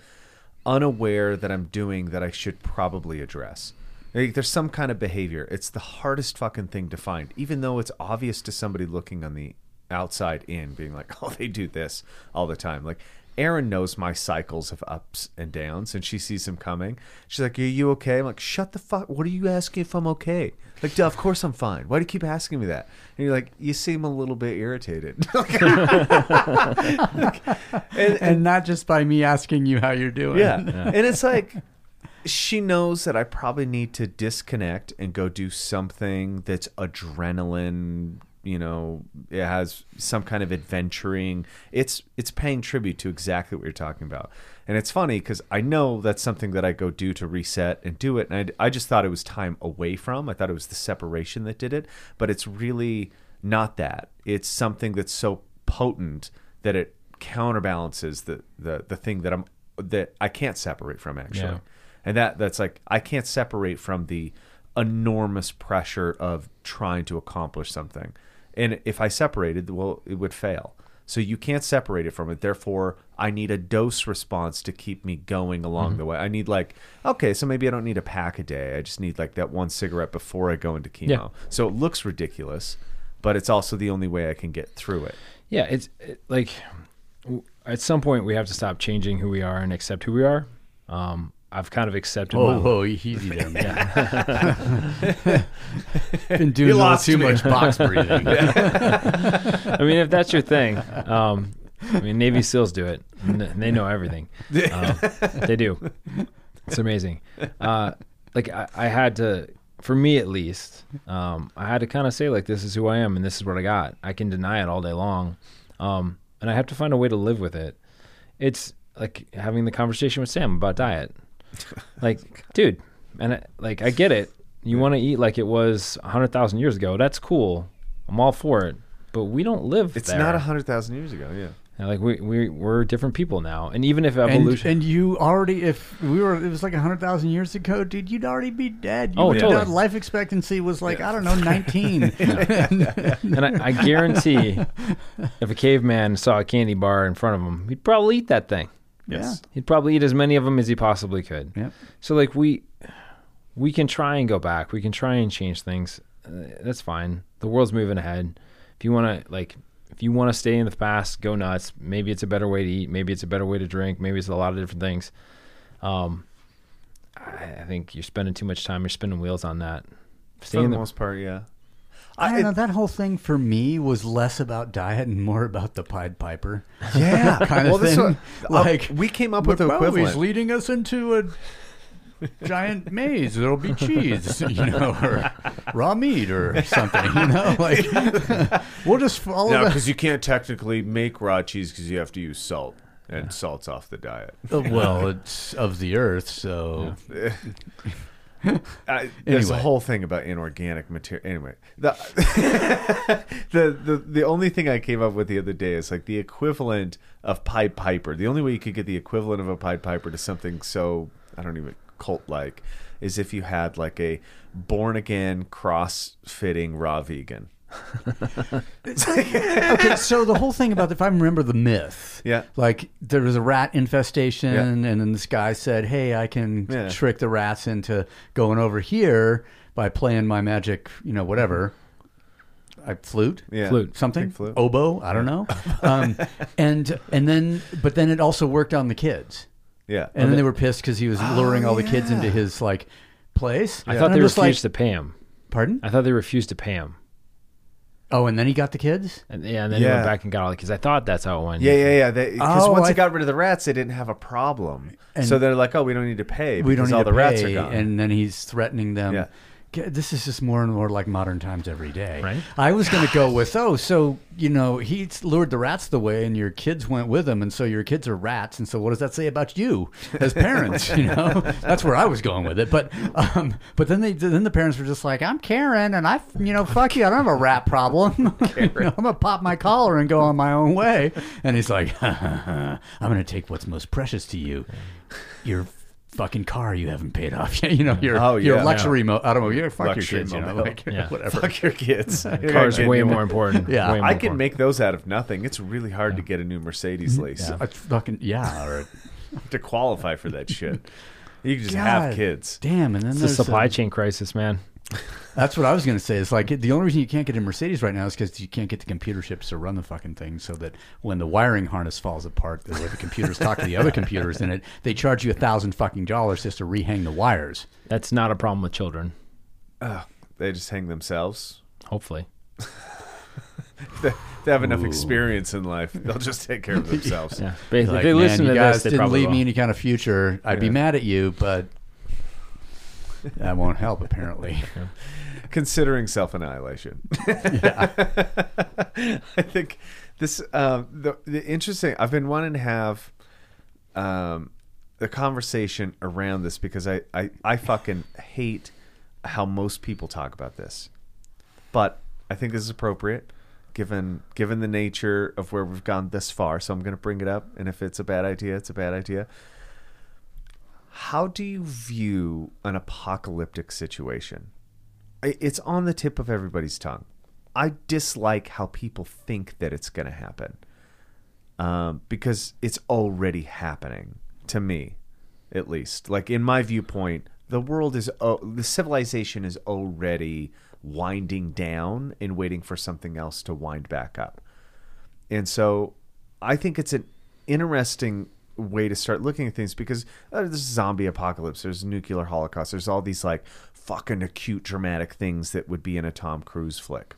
unaware that I'm doing that I should probably address? Like, there's some kind of behavior. It's the hardest fucking thing to find, even though it's obvious to somebody looking on the outside in, being like, "Oh, they do this all the time." Like Erin knows my cycles of ups and downs, and she sees them coming. She's like, "Are you okay?" I'm like, "Shut the fuck! What are you asking if I'm okay?" Like, "Duh, of course I'm fine. Why do you keep asking me that?" And you're like, "You seem a little bit irritated." and, And not just by me asking you how you're doing. yeah. And it's like she knows that I probably need to disconnect and go do something that's adrenaline, you know, it has some kind of adventuring. It's it's paying tribute to exactly what you're talking about. And it's funny cuz I know that's something that I go do to reset and do it and I, I just thought it was time away from. I thought it was the separation that did it, but it's really not that. It's something that's so potent that it counterbalances the the the thing that I'm that I can't separate from actually. Yeah. And that that's like I can't separate from the enormous pressure of trying to accomplish something. And if I separated, well, it would fail. So you can't separate it from it. Therefore, I need a dose response to keep me going along the way. I need like, okay, so maybe I don't need a pack a day. I just need like that one cigarette before I go into chemo. Yeah. So it looks ridiculous, but it's also the only way I can get through it. yeah, it's it, like w- at some point we have to stop changing who we are and accept who we are. Um, I've kind of accepted. Whoa, my, whoa, easy there, man. Been doing You a little lost too me. much box breathing. I mean, if that's your thing, um, I mean, Navy SEALs do it. and They know everything. Um, they do. It's amazing. Uh, like I, I had to, for me at least, um, I had to kind of say like, this is who I am and this is what I got. I can deny it all day long, um, and I have to find a way to live with it. It's like having the conversation with Sam about diet. Like, dude, and I, like I get it. You want to eat like it was hundred thousand years ago. That's cool. I'm all for it. But we don't live It's there. not a hundred thousand years ago. Yeah. And, like we we we're different people now. And even if evolution, and you already, if we were, it was like 100,000 years ago, dude, you'd already be dead. You Oh, would have totally. done- Life expectancy was like, I don't know, 19. and I, I guarantee, if a caveman saw a candy bar in front of him, he'd probably eat that thing. Yes. He'd probably eat as many of them as he possibly could. Yeah. So like we we can try and go back. We can try and change things. Uh, that's fine. The world's moving ahead. If you want to like if you want to stay in the past, go nuts. Maybe it's a better way to eat, maybe it's a better way to drink, maybe it's a lot of different things. Um I, I think you're spending too much time, you're spinning wheels on that. Stay For the the, most part, yeah. I don't know. That whole thing for me was less about diet and more about the Pied Piper. Yeah, kind of well, this thing. one- like uh, we came up with the "Well, equivalent. He's leading us into a giant maze. There'll be cheese, you know, or raw meat or something. You know, like we'll just follow. No, because you can't technically make raw cheese because you have to use salt, and salt's off the diet. Uh, well, it's of the earth, so I, there's a whole thing about inorganic material. Anyway, the, the the the only thing I came up with the other day is like the equivalent of Pied Piper. The only way you could get the equivalent of a Pied Piper to something so I don't even cult like is if you had like a born again cross fitting raw vegan. okay, so the whole thing about if I remember the myth, Yeah. like there was a rat infestation, Yeah. and then this guy said, "Hey, I can Yeah. trick the rats into going over here by playing my magic, you know, whatever." I flute, Yeah. Flute. something, flute. oboe, I don't know, um, and and then but then it also worked on the kids, Yeah. and then they were pissed because he was luring all the kids into his like place. I And thought I'm they just refused like, to pay him. Pardon? I thought they refused to pay him. Oh, and then he got the kids. And yeah, and then he Yeah. went back and got all the kids. I thought that's how it went. Yeah, yeah, yeah. Because Oh, once I- they got rid of the rats, they didn't have a problem. And- so they're like, "Oh, we don't need to pay we don't because need all to the rats pay, are gone." and then he's threatening them. Yeah. G- This is just more and more like modern times every day. Right. I was going to go with, oh, so you know he lured the rats the way, and your kids went with him, and so your kids are rats, and so what does that say about you as parents? you know, that's where I was going with it. But, um, but then they then the parents were just like, I'm Karen, and I, you know, fuck you, I don't have a rat problem. You know, I'm gonna pop my collar and go on my own way. And he's like, I'm gonna take what's most precious to you, your fucking car you haven't paid off yet. You know, your Oh, your yeah. luxury mo- automobile. Fuck Luxury your kids, you know, mobile. like, Yeah. whatever. Fuck your kids. Car's You're way more important. Yeah. Way more I can important. make those out of nothing. It's really hard to get a new Mercedes mm-hmm. lease A fucking yeah, or to qualify for that shit. You can just God have kids. Damn, and then It's a supply a- chain crisis, man. That's what I was going to say. It's like the only reason you can't get a Mercedes right now is because you can't get the computer chips to run the fucking thing. So that when the wiring harness falls apart, the way the computers talk to the other computers in it, they charge you a thousand fucking dollars just to rehang the wires. That's not a problem with children. They just hang themselves. Hopefully. They, they have enough experience in life. They'll just take care of themselves. Yeah. Basically, Like, if they listen to this, they didn't probably leave me any kind of future. I'd be mad at you, but that won't help. Apparently, Considering self annihilation. I think this um, the the interesting. I've been wanting to have um, the conversation around this because I, I I fucking hate how most people talk about this, but I think this is appropriate given given the nature of where we've gone this far. So I'm going to bring it up, and if it's a bad idea, it's a bad idea. How do you view an apocalyptic situation? It's on the tip of everybody's tongue. I dislike how people think that it's going to happen um, because it's already happening to me, at least. Like in my viewpoint, the world is oh, the civilization is already winding down and waiting for something else to wind back up. And so I think it's an interesting way to start looking at things because uh, there's zombie apocalypse, there's nuclear holocaust, there's all these like fucking acute dramatic things that would be in a Tom Cruise flick.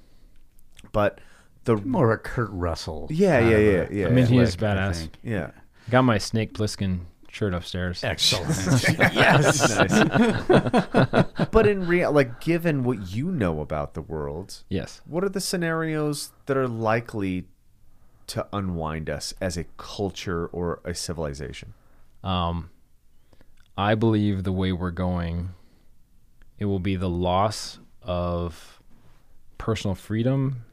But the more a Kurt Russell. Yeah, yeah, yeah, yeah. I mean, he flick, is badass. yeah. Got my Snake Plissken shirt upstairs. Excellent. yes. Nice. but in real like given what you know about the world, Yes. what are the scenarios that are likely to unwind us as a culture or a civilization? Um, I believe the way we're going, it will be the loss of personal freedom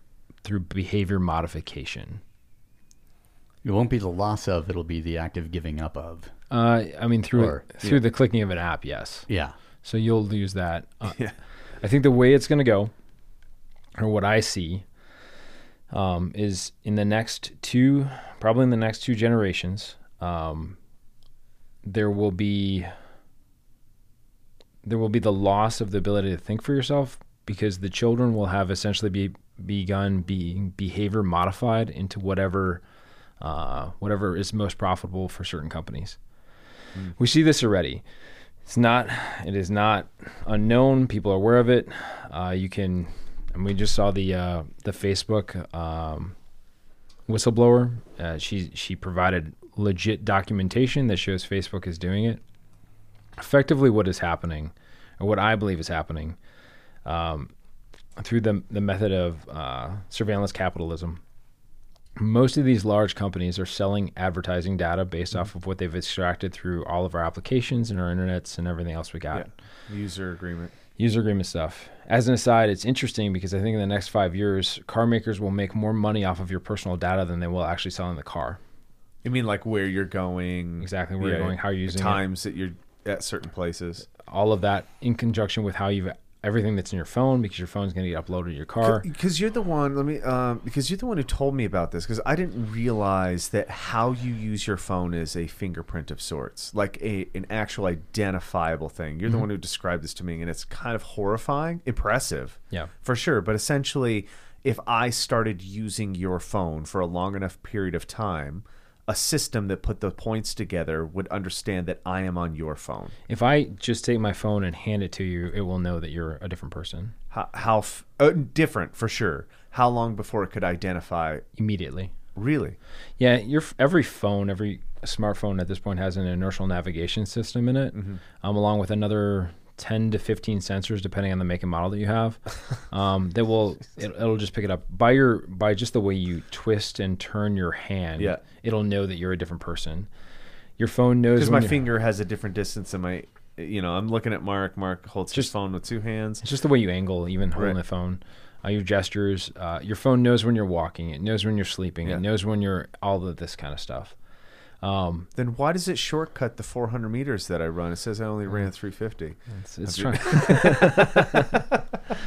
through behavior modification. It won't be the loss of; it'll be the active giving up of. Uh, I mean, through Or- through the clicking of an app, yes. Yeah. So you'll lose that. Uh, Yeah. I think the way it's going to go, or what I see, um, is in the next two, probably in the next two generations, um, there will be there will be the loss of the ability to think for yourself because the children will have essentially be begun being behavior modified into whatever uh, whatever is most profitable for certain companies. We see this already. It's not. It is not unknown. People are aware of it. Uh, you can, and we just saw the uh, the Facebook um, whistleblower. Uh, she she provided legit documentation that shows Facebook is doing it. Effectively, what is happening, or what I believe is happening, um, through the the method of uh, surveillance capitalism. Most of these large companies are selling advertising data based off of what they've extracted through all of our applications and our internets and everything else we got User agreement. User agreement stuff. As an aside, it's interesting because I think in the next five years, car makers will make more money off of your personal data than they will actually selling the car. You mean like where you're going? Exactly where you're going, how you're using it. times that you're at certain places. All of that in conjunction with how you've everything that's in your phone because your phone's going to get uploaded to your car. because you're the one let me um, because you're the one who told me about this because i didn't realize that how you use your phone is a fingerprint of sorts like a an actual identifiable thing you're the Mm-hmm. one who described this to me and it's kind of horrifying impressive Yeah. for sure but essentially if i started using your phone for a long enough period of time a system that put the points together would understand that i am on your phone. If I just take my phone and hand it to you, it will know that you're a different person. How, how f- uh, different for sure. How long before it could identify? Immediately. really? Yeah, your every phone, every smartphone at this point has an inertial navigation system in it, Mm-hmm. um, along with another ten to fifteen sensors, depending on the make and model that you have. Um, that will it, it'll just pick it up by your by just the way you twist and turn your hand. Yeah. it'll know that you're a different person. Your phone knows because my finger has a different distance than my you know i'm looking at mark mark holds his Just- phone with two hands It's just the way you angle, even holding Right. the phone. Uh, your gestures. Uh, your phone knows when you're walking. It knows when you're sleeping. Yeah. It knows when you're all of this kind of stuff. Um, then why does it shortcut the 400 meters that i run it says i only ran 350 it's, it's trying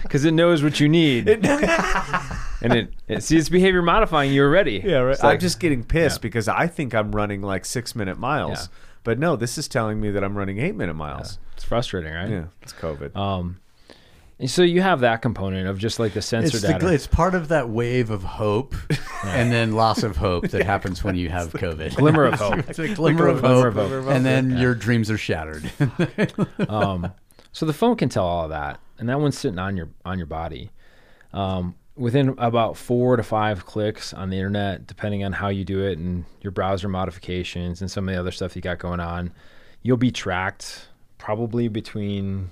because it knows what you need, and it, it see it's behavior modifying you already. Yeah, right. It's i'm like- just getting pissed Yeah. because i think i'm running like six minute miles Yeah. but no this is telling me that i'm running eight minute miles it's frustrating, right? yeah, it's covid Um, and so you have that component of just like the sensor It's, data. gl- it's part of that wave of hope and then loss of hope that happens when you have COVID. glimmer of hope. It's a glimmer of Glimmer hope, of hope. and then your dreams are shattered. um, so the phone can tell all of that, and that one's sitting on your on your body. Um, within about four to five clicks on the internet, depending on how you do it and your browser modifications and some of the other stuff you got going on, you'll be tracked probably between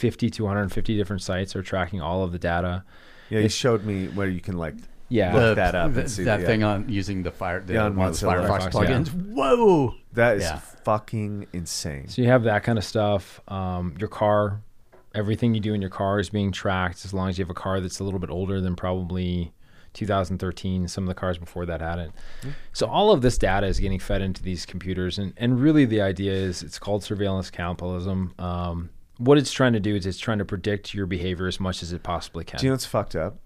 50 to 150 different sites are tracking all of the data. yeah you showed me where you can like Yeah. Look that up and see that the- thing on using the fire, the, Yeah, on one of the Mozilla. Firefox Firefox, yeah. plugins. Whoa! that is Yeah. fucking insane So you have that kind of stuff. Um, your car, everything you do in your car is being tracked as long as you have a car that's a little bit older than probably 2013. Some of the cars before that had it. So all of this data is getting fed into these computers, and and really the idea is it's called surveillance capitalism. Um, what it's trying to do is it's trying to predict your behavior as much as it possibly can. Do you know what's fucked up?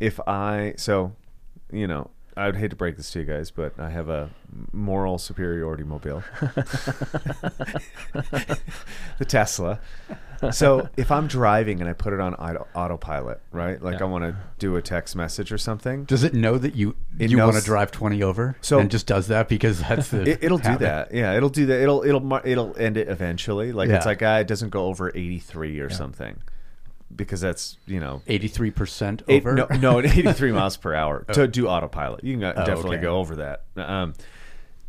If I so, you know, I would hate to break this to you guys, but I have a moral superiority mobile, the Tesla. So if I'm driving and I put it on auto, autopilot, right? Like Yeah. I want to do a text message or something, Does it know that you It you want to drive twenty over? So- and just does that because that's the it, it'll do habit? that. Yeah, it'll do that. It'll it'll mar- it'll end it eventually. Like it's Yeah. like ah, it doesn't go over 83 or something, because that's you know Eighty-three percent Eight- over. no, no, at 83 miles per hour to do autopilot. You can Oh, definitely okay. go over that. Um,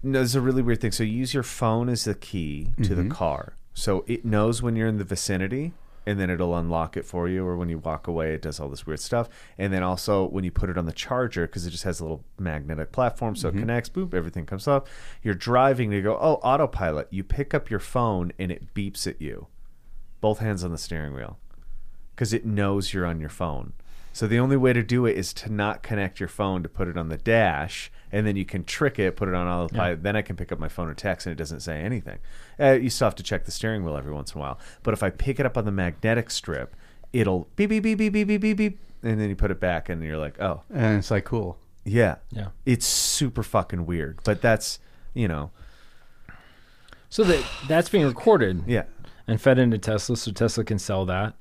no, it's a really weird thing. So you use your phone as the key to Mm-hmm. the car. So it knows when you're in the vicinity and then it'll unlock it for you or when you walk away it does all this weird stuff and then also when you put it on the charger because it just has a little magnetic platform so Mm-hmm. it connects boop everything comes up you're driving you go oh autopilot you pick up your phone and it beeps at you both hands on the steering wheel because it knows you're on your phone. So the only way to do it is to not connect your phone to put it on the dash, and then you can trick it, put it on autopilot. Then I can pick up my phone or text, and it doesn't say anything. Uh, you still have to check the steering wheel every once in a while. But if I pick it up on the magnetic strip, it'll beep beep beep beep beep beep beep beep, and then you put it back, and you're like, oh and it's like cool. yeah, Yeah. It's super fucking weird, but that's you know So that that's being recorded. yeah. and fed into Tesla, so Tesla can sell that.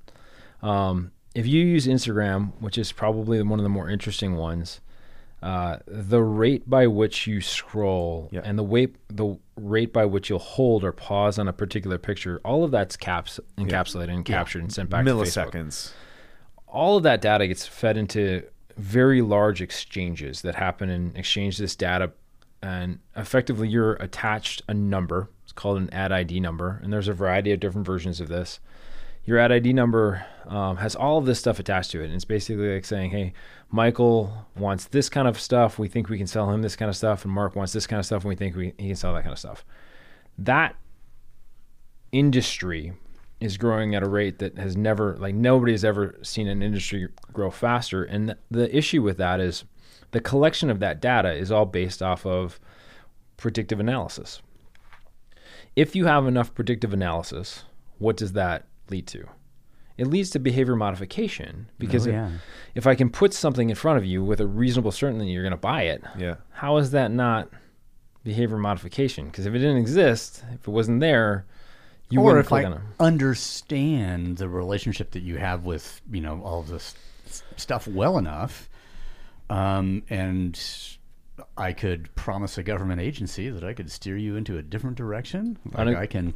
Um, if you use Instagram, which is probably one of the more interesting ones, uh, the rate by which you scroll Yeah. and the weight, the rate by which you'll hold or pause on a particular picture, all of that's caps, encapsulated and captured and sent back to Milliseconds. all of that data gets fed into very large exchanges that happen and exchange this data and effectively you're attached a number. It's called an ad id number and there's a variety of different versions of this your ad id number um, has all of this stuff attached to it. And it's basically like saying hey michael wants this kind of stuff. We think we can sell him this kind of stuff. And mark wants this kind of stuff. And we think we, he can sell that kind of stuff. That industry is growing at a rate that has never like nobody has ever seen an industry grow faster. And th- the issue with that is the collection of that data is all based off of predictive analysis. If you have enough predictive analysis what does that lead to it leads to behavior modification because Oh, if, yeah. if I can put something in front of you with a reasonable certainty you're going to buy it, Yeah. how is that not behavior modification? Because if it didn't exist, if it wasn't there, you or wouldn't if I understand the relationship that you have with you know all this stuff well enough, um, and I could promise a government agency that I could steer you into a different direction. Like Unex- I can,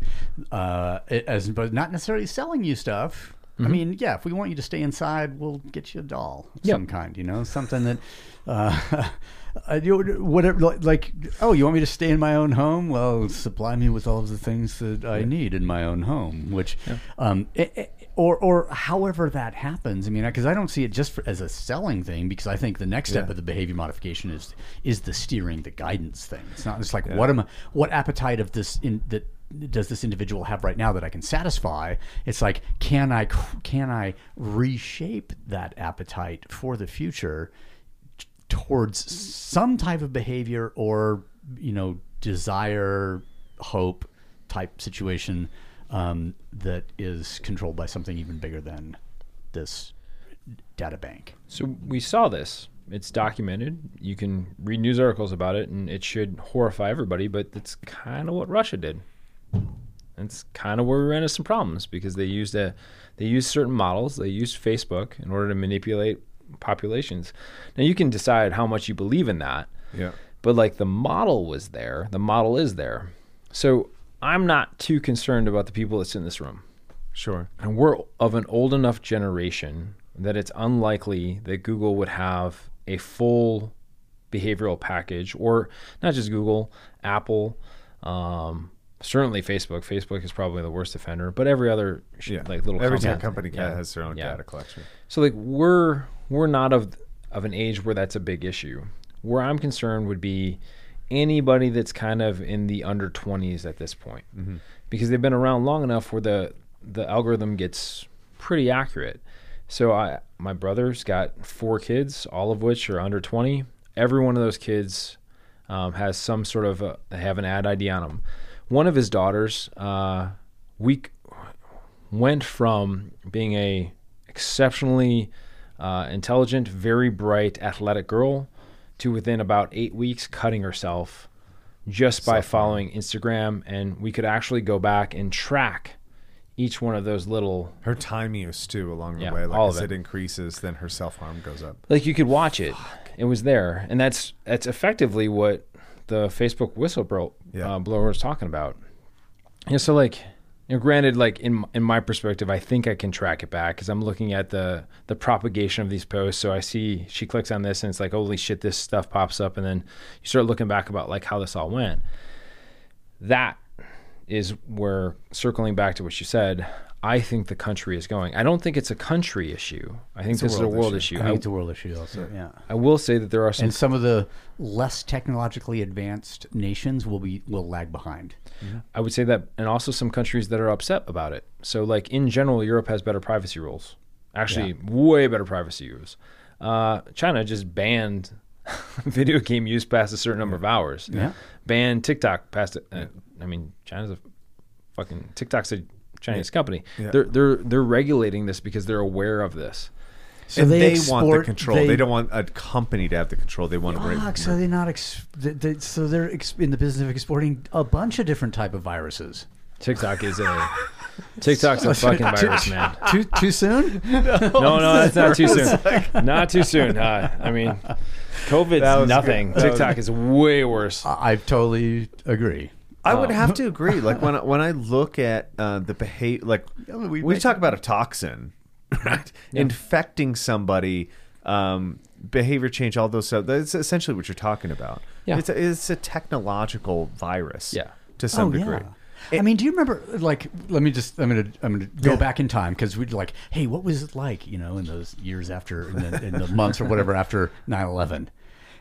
uh, as but not necessarily selling you stuff. I mean, yeah, if we want you to stay inside, we'll get you a doll of Yep. some kind. You know, something that, uh, uh, whatever. Like, oh, you want me to stay in my own home? Well, supply me with all of the things that I need in my own home. Which, um, i- i- or or however that happens. I mean, because I don't see it just for, as a selling thing. Because I think the next step Yeah. of the behavior modification is is the steering, the guidance thing. It's not just like what am I, what appetite of this in that does this individual have right now that I can satisfy? It's like can I can I reshape that appetite for the future towards some type of behavior or you know desire, hope type situation um, that is controlled by something even bigger than this data bank. So we saw this. It's documented. You can read news articles about it, and it should horrify everybody. But that's kind of what Russia did. It's kind of where we ran into some problems because they used a, they used certain models. They used Facebook in order to manipulate populations. Now you can decide how much you believe in that, Yeah. but like the model was there. The model is there. So I'm not too concerned about the people that's in this room. Sure. And we're of an old enough generation that it's unlikely that Google would have a full behavioral package, or not just Google, Apple, um, certainly Facebook. Facebook is probably the worst offender, but every other sh- Yeah. like little Every company- company yeah. has their own Yeah. data collection. So like we're we're not of of an age where that's a big issue. Where I'm concerned would be anybody that's kind of in the under 20s at this point, because they've been around long enough where the the algorithm gets pretty accurate. So I my brother's got four kids, all of which are under 20. Every one of those kids um, has some sort of a, have an ad ID on them. One of his daughters, uh, we went from being a exceptionally uh, intelligent, very bright, athletic girl to within about eight weeks cutting herself just by following Instagram, and we could actually go back and track each one of those little. Her time use too along the Yeah, way. Like all as it. it. increases, then her self harm goes up. Like you could watch it; it was there, and that's that's effectively what the Facebook whistleblower Yeah. uh, blower was talking about. Yeah, so like, you know, granted, like in in my perspective, I think I can track it back because I'm looking at the the propagation of these posts. So I see she clicks on this, and it's like, holy shit, this stuff pops up, and then you start looking back about like how this all went. That is where circling back to what you said. I think the country is going. I don't think it's a country issue. I think It's a this is a world world issue. issue. I I, think it's a world issue also. Yeah. I will say that there are some And some of the less technologically advanced nations will be will lag behind. I would say that, and also some countries that are upset about it. So, like in general, Europe has better privacy rules. Actually, way better privacy rules. Uh, China just banned video game use past a certain number of hours. Yeah. Banned TikTok past. it. Uh, I mean, China's a fucking TikTok's a Chinese company. Yeah. They're they're they're regulating this because they're aware of this. So and they, export, want the control. They, they- don't want a company to have the control. They want to Fuck, break. so they're not. Ex- they, they, so they're ex- in the business of exporting a bunch of different type of viruses. TikTok is a TikTok's a fucking virus, man. Too too soon? No, no, no that's not too soon. Not too soon. Uh, I mean, That COVID's nothing. good. That was- TikTok is way worse. I, I totally agree. I would have to agree. Like when I- when I look at uh, the behavior, like we we, talk about a toxin, right? Infecting somebody, um, behavior change, all those stuff. That's essentially what you're talking about. Yeah. it's a, it's a technological virus. Yeah. to some oh, degree. Yeah. I mean, do you remember? Like, let me just. I'm gonna. I'm gonna go Yeah. back in time because we'd like, hey, what was it like? You know, in those years after, in the, in the months or whatever after 9/11,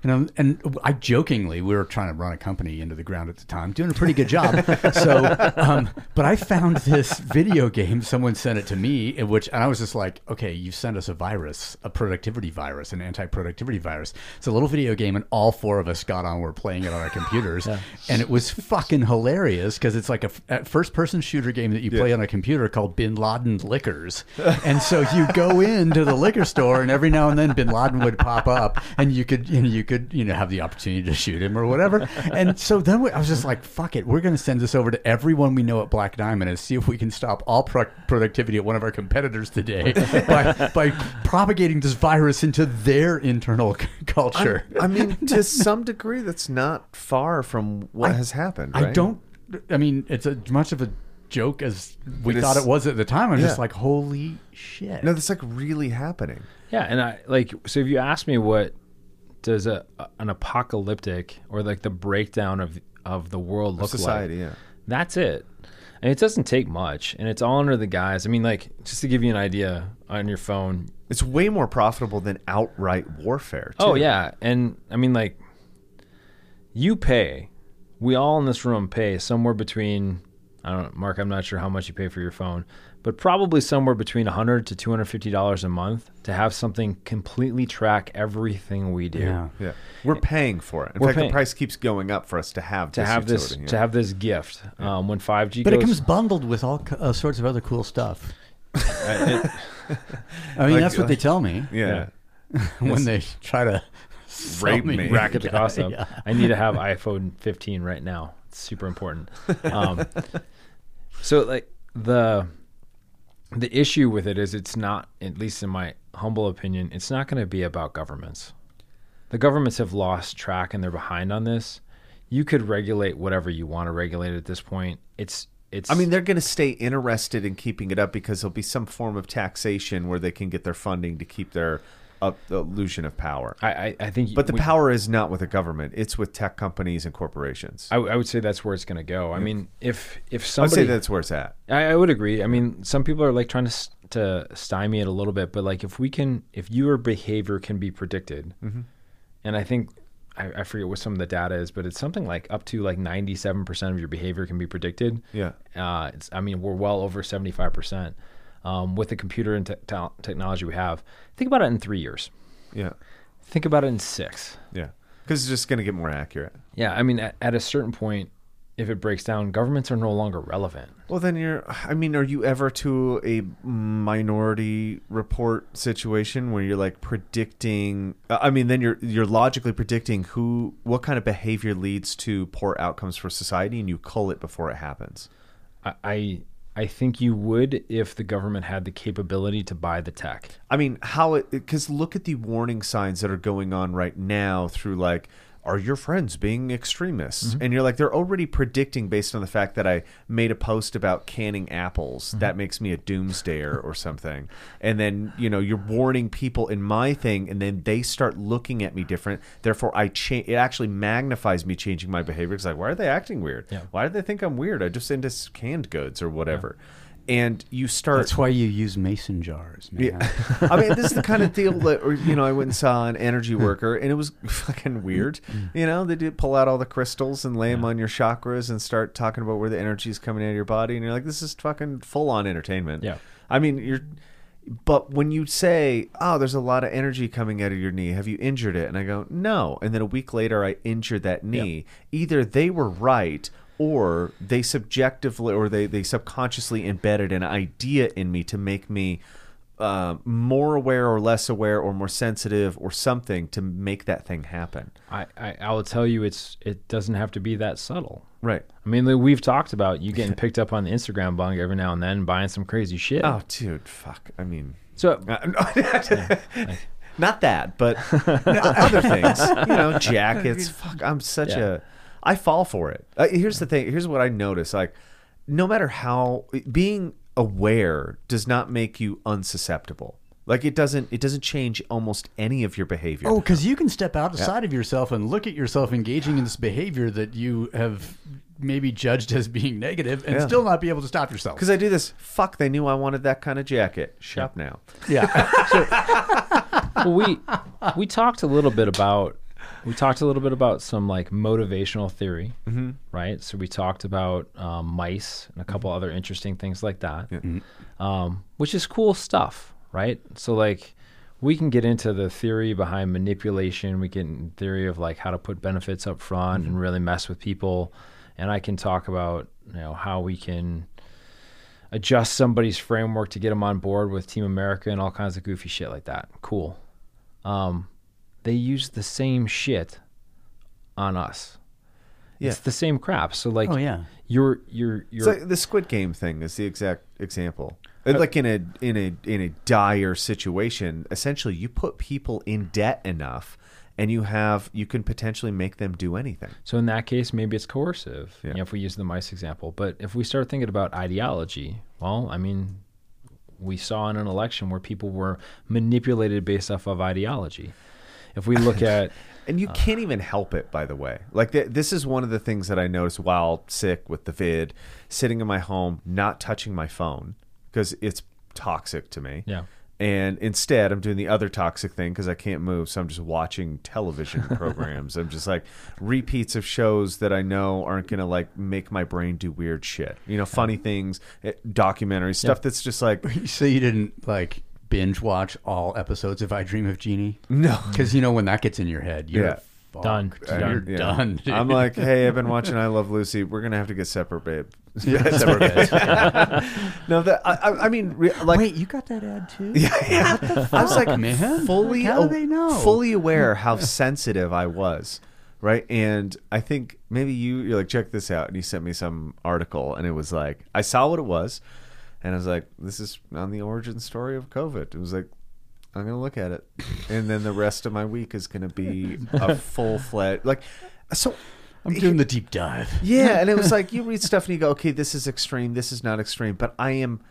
And, I'm, and I jokingly, we were trying to run a company into the ground at the time, doing a pretty good job. so, um, but I found this video game. Someone sent it to me, in which, and I was just like, okay, you sent us a virus, a productivity virus, an anti-productivity virus. It's a little video game, and all four of us got on. We're playing it on our computers, and it was fucking hilarious because it's like a first-person shooter game that you play on a computer called Bin Laden Liquors, and so you go into the liquor store, and every now and then Bin Laden would pop up, and you could you know you could you know have the opportunity to shoot him or whatever. And so then we, I was just like, fuck it, we're going to send this over to everyone we know at Black Diamond and see if we can stop all pro- productivity at one of our competitors today by by propagating this virus into their internal c- culture. I mean, to some degree, that's not far from what has happened. I don't. I mean, it's as much of a joke as we It thought it was at the time. I'm just like, holy shit! No, that's like really happening. Yeah, and I like so if you ask me what does a an apocalyptic or like the breakdown of of the world look Society, like, yeah. that's it. And it doesn't take much, and it's all under the guise. I mean, like just to give you an idea on your phone. It's way more profitable than outright warfare. Oh, too. Oh yeah, and I mean like you pay. We all in this room pay somewhere between I don't know, Mark. I'm not sure how much you pay for your phone, but probably somewhere between 100 to 250 dollars a month to have something completely track everything we do. yeah. yeah. We're paying for it. In We're fact, pay- the price keeps going up for us to have To this have this, utility, to have this gift, um, when 5G But goes, it comes bundled with all uh, sorts of other cool stuff. it- I mean, Like- that's what they tell me yeah. when they try to sell Rape me. racket the cost up. Yeah. I need to have iPhone 15 right now. It's super important. Um, so like the the issue with it is it's not, at least in my humble opinion, it's not going to be about governments. The governments have lost track and they're behind on this. You could regulate whatever you want to regulate at this point. It's it's. I mean, they're going to stay interested in keeping it up because there'll be some form of taxation where they can get their funding to keep their a, illusion of power. I, I, I think, but the we, power is not with the government; it's with tech companies and corporations. I, I would say that's where it's going to go. I mean, if if somebody, I'd say that's where it's at. I, I would agree. I mean, some people are like trying to to stymie it a little bit, but like if we can, if your behavior can be predicted, mm-hmm. and I think I, forget what some of the data is, but it's something like up to like 97% of your behavior can be predicted. Yeah. Uh, I mean, we're well over 75% um, with the computer and te- technology we have. Think about it in three years. Yeah. Think about it in six. Yeah. Because it's just going to get more accurate. Yeah. I mean, at, at a certain point, if it breaks down, governments are no longer relevant. Well, then you're, I mean, are you ever to a minority report situation where you're like predicting, uh, I mean, then you're, you're logically predicting who, what kind of behavior leads to poor outcomes for society and you cull it before it happens. I, I I think you would if the government had the capability to buy the tech. I mean, how it because look at the warning signs that are going on right now through like, are your friends being extremists? Mm-hmm. And you're like, they're already predicting based on the fact that I made a post about canning apples. Mm-hmm. That makes me a doomsdayer or something. And then you know you're warning people in my thing, and then they start looking at me different. Therefore, I change. It actually magnifies me changing my behavior. It's like, why are they acting weird? Yeah. Why do they think I'm weird? I just into canned goods or whatever. And you start. That's why you use mason jars, man. Yeah. I mean, this is the kind of deal that, or, you know, I went and saw an energy worker and it was fucking weird. Mm-hmm. You know, they did pull out all the crystals and lay them on your chakras and start talking about where the energy is coming out of your body. And you're like, this is fucking full on entertainment. Yeah. I mean, you're, but when you say, oh, there's a lot of energy coming out of your knee, have you injured it? And I go, no. And then a week later, I injured that knee. Either they were right or they subjectively or they, they subconsciously embedded an idea in me to make me uh, more aware or less aware or more sensitive or something to make that thing happen. I, I I will tell you, it's it doesn't have to be that subtle. Right. I mean, we've talked about you getting picked up on the Instagram bung every now and then, buying some crazy shit. Oh, dude, fuck. I mean, So not that, but other things. You know, jackets. Fuck, I'm such Yeah. a. I fall for it. Uh, here's the thing. Here's what I notice. Like, no matter how being aware does not make you unsusceptible. Like it doesn't. It doesn't change almost any of your behavior. Oh, because you can step outside of yourself and look at yourself engaging in this behavior that you have maybe judged as being negative and Yeah. still not be able to stop yourself. Because I do this. Fuck, they knew I wanted that kind of jacket. Shop now. Yeah. well, we we talked a little bit about we talked a little bit about some like motivational theory, Mm-hmm. right? So we talked about um, mice and a couple other interesting things like that, um, which is cool stuff, right? So like we can get into the theory behind manipulation. We can theory of like how to put benefits up front and really mess with people, and I can talk about you know how we can adjust somebody's framework to get them on board with Team America and all kinds of goofy shit like that. Cool. Um, they use the same shit on us. Yeah. It's the same crap. So like, Oh, yeah. you're you're you're like the Squid Game thing is the exact example. Uh, like in a in a in a dire situation, essentially you put people in debt enough and you have you can potentially make them do anything. So in that case, maybe it's coercive. Yeah. You know, if we use the mice example, but if we start thinking about ideology, well, I mean, we saw in an election where people were manipulated based off of ideology. If we look at And Uh. you can't even help it, by the way. Like th- this is one of the things that I noticed while sick with the vid, sitting in my home, not touching my phone because it's toxic to me. Yeah. And instead, I'm doing the other toxic thing because I can't move, so I'm just watching television programs. I'm just like repeats of shows that I know aren't gonna like make my brain do weird shit. You know, funny things, eh, documentaries, stuff that's just like So you didn't like binge watch all episodes of I Dream of Jeannie? no. Because you know when that gets in your head, you're Yeah. fucked. Done. You're Yeah. done. dude. I'm like, hey, I've been watching I Love Lucy. We're gonna have to get separate, babe. Yeah, separate beds. No, that I, I, I mean, re- like, Wait, you got that ad too? yeah, yeah. I was like, man? fully, Like, how do they know? fully aware how sensitive I was, right? And I think maybe you, you're like, check this out, and you sent me some article, and it was like, I saw what it was, and I was like, this is on the origin story of COVID. It was like. I'm gonna look at it, and then the rest of my week is gonna be a full fledged like. So I'm doing the deep dive. yeah, and it was like you read stuff and you go, okay, this is extreme, this is not extreme, but I am.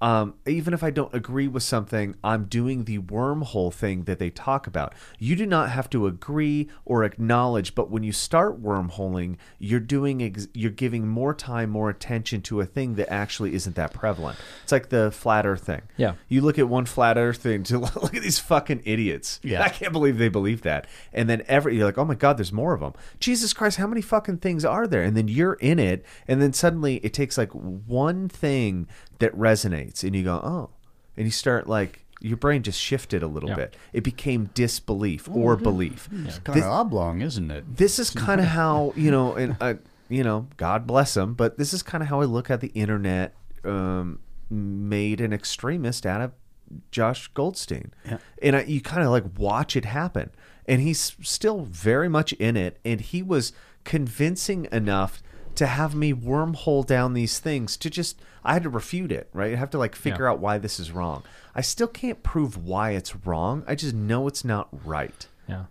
Um, even if I don't agree with something, I'm doing the wormhole thing that they talk about. You do not have to agree or acknowledge, but when you start wormholing, you're doing ex- you're giving more time, more attention to a thing that actually isn't that prevalent. It's like the flat Earth thing. Yeah. you look at one flat Earth thing to look at these fucking idiots. Yeah. I can't believe they believe that. And then every you're like, oh my god, there's more of them. Jesus Christ, how many fucking things are there? And then you're in it, and then suddenly it takes like one thing that resonates, and you go, oh, and you start like your brain just shifted a little Yeah. bit. It became disbelief or belief. It's kind of oblong, isn't it? This is kind of how you know, and uh, you know, God bless him, but this is kind of how I look at the internet. Um, made an extremist out of Josh Goldstein, Yeah. and I, you kind of like watch it happen, and he's still very much in it, and he was convincing enough to have me wormhole down these things to just I had to refute it, right? I have to like figure Yeah. out why this is wrong. I still can't prove why it's wrong. I just know it's not right, yeah,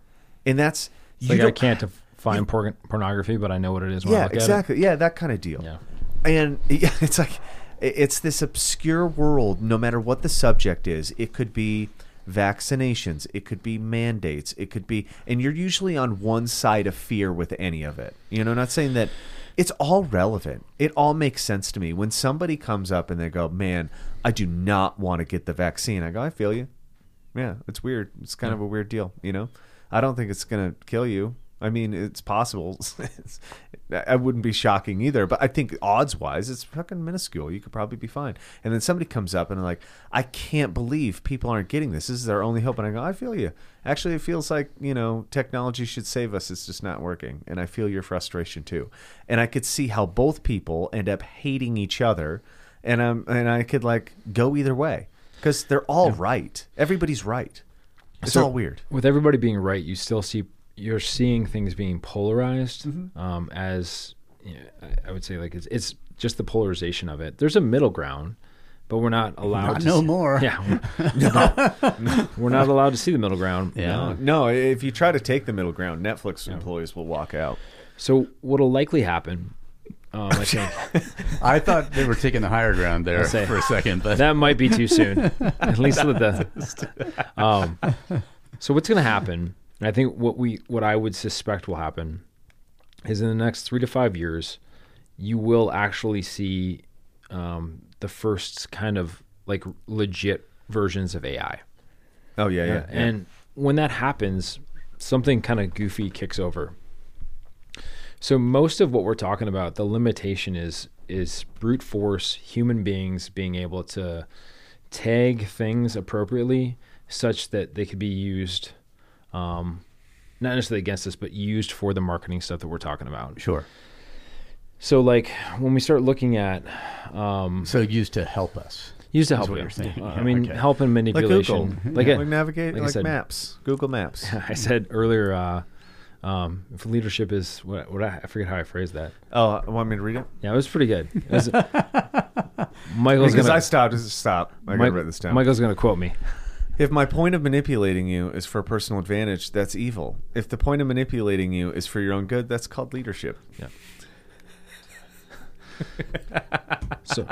and that's it's like I can't define por- pornography, but I know what it is when I yeah, exactly. Yeah, that kind of deal. Yeah. And yeah, it's like it's this obscure world. No matter what the subject is, it could be vaccinations, it could be mandates, it could be, and you're usually on one side of fear with any of it. You know, not saying that it's all relevant. It all makes sense to me. When somebody comes up and they go, "Man, I do not want to get the vaccine," I go, "I feel you." Yeah, it's weird. It's kind of a weird deal, you know. I don't think it's gonna kill you. I mean, it's possible. It's, I wouldn't be shocking either, but I think odds wise, it's fucking minuscule. You could probably be fine. And then somebody comes up and they're like, "I can't believe people aren't getting this. This is their only hope." And I go, "I feel you. Actually, it feels like you know technology should save us. It's just not working." And I feel your frustration too. And I could see how both people end up hating each other, and um, and I could like go either way because they're all right. Everybody's right. It's So- all weird. with everybody being right, you still see you're seeing things being polarized Mm-hmm. um, as you know, I- I would say like it's it's just the polarization of it. There's a middle ground, but we're not allowed Not to no see- more. Yeah, we're, we're not allowed to see the middle ground. Yeah. No, if you try to take the middle ground, Netflix employees will walk out. So what'll likely happen, um, I think I thought they were taking the higher ground there say- for a second, but that might be too soon. At least with the. Um, so what's going to happen? And I think what we what I would suspect will happen is in the next three to five years, you will actually see um, the first kind of like legit versions of AI. Oh yeah, yeah. And when that happens, something kind of goofy kicks over. So most of what we're talking about, the limitation is is brute force human beings being able to tag things appropriately such that they could be used um, not necessarily against this, but used for the marketing stuff that we're talking about Sure. so like when we start looking at um, So used to help us. used to help what you. you're saying. Uh, I mean Okay. help and Like manipulation Google, like, like, a- navigate, like like, said- maps, Google Maps. I said earlier uh, um, if leadership is what, what I, I forget how I phrased that Oh, want me to read it? yeah it was pretty good It was- Michael's Because gonna I stopped. Stop. I gotta Mike- write this down. Michael's gonna quote me If my point of manipulating you is for personal advantage, that's evil. If the point of manipulating you is for your own good, that's called leadership. Yeah. so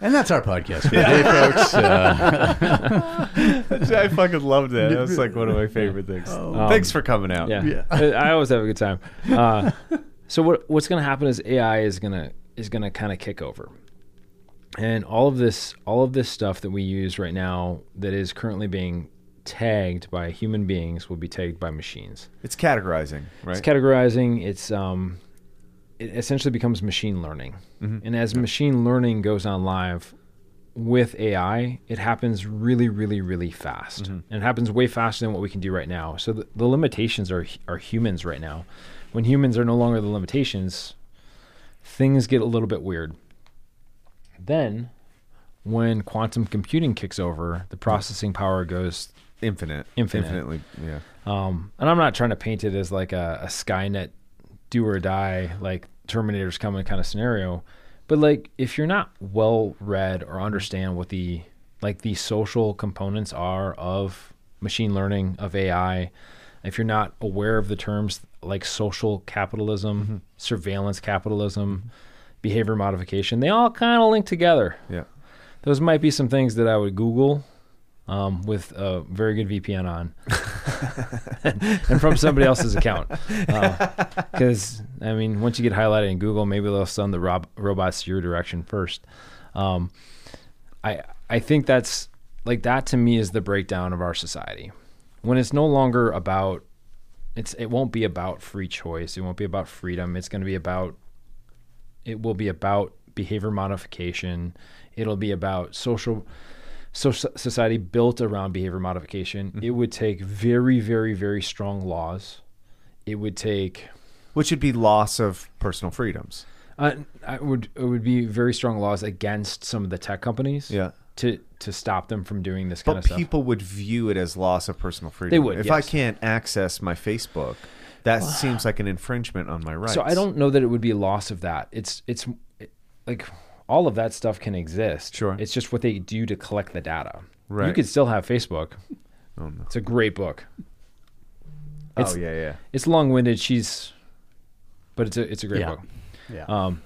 And that's our podcast for today, folks. Uh, I fucking loved that. That's like one of my favorite things. Thanks for coming out. yeah, I, I always have a good time. Uh, so what what's going to happen is AI is gonna is gonna kind of kick over, and all of this all of this stuff that we use right now that is currently being tagged by human beings will be tagged by machines. It's categorizing, right? It's categorizing. It's um, it essentially becomes machine learning, and as machine learning goes on live with AI, it happens really, really, really fast, and it happens way faster than what we can do right now. So the, the limitations are are humans right now. When humans are no longer the limitations, things get a little bit weird. Then, when quantum computing kicks over, the processing power goes Infinite. Infinite. Infinitely. Yeah. um, and I'm not trying to paint it as like a, a Skynet do or die, like Terminator's coming kind of scenario. But like, if you're not well read or understand what the like the social components are of machine learning of AI, if you're not aware of the terms like social capitalism, surveillance capitalism, behavior modification, they all kind of link together. Yeah. Those might be some things that I would Google um, with a very good VPN on, and from somebody else's account. Because I mean, once you get highlighted in Google, maybe they'll send the rob- robots your direction first. Um, I I think that's like that to me is the breakdown of our society when it's no longer about it's it won't be about free choice. It won't be about freedom. It's going to be about it will be about behavior modification. It'll be about social so society built around behavior modification. It would take very very very strong laws. It would take Which would be loss of personal freedoms. uh, I would it would be very strong laws against some of the tech companies. Yeah. To to stop them from doing this kind But of stuff. people would view it as loss of personal freedom. would, If I can't access my Facebook, that seems like an infringement on my rights. So I don't know that it would be a loss of that. It's it's it, like all of that stuff can exist. Sure. It's just what they do to collect the data. Right. You could still have Facebook. Oh, no. It's a great book. It's oh yeah, yeah. it's long winded. She's, but it's a it's a great Yeah. book. yeah. Um,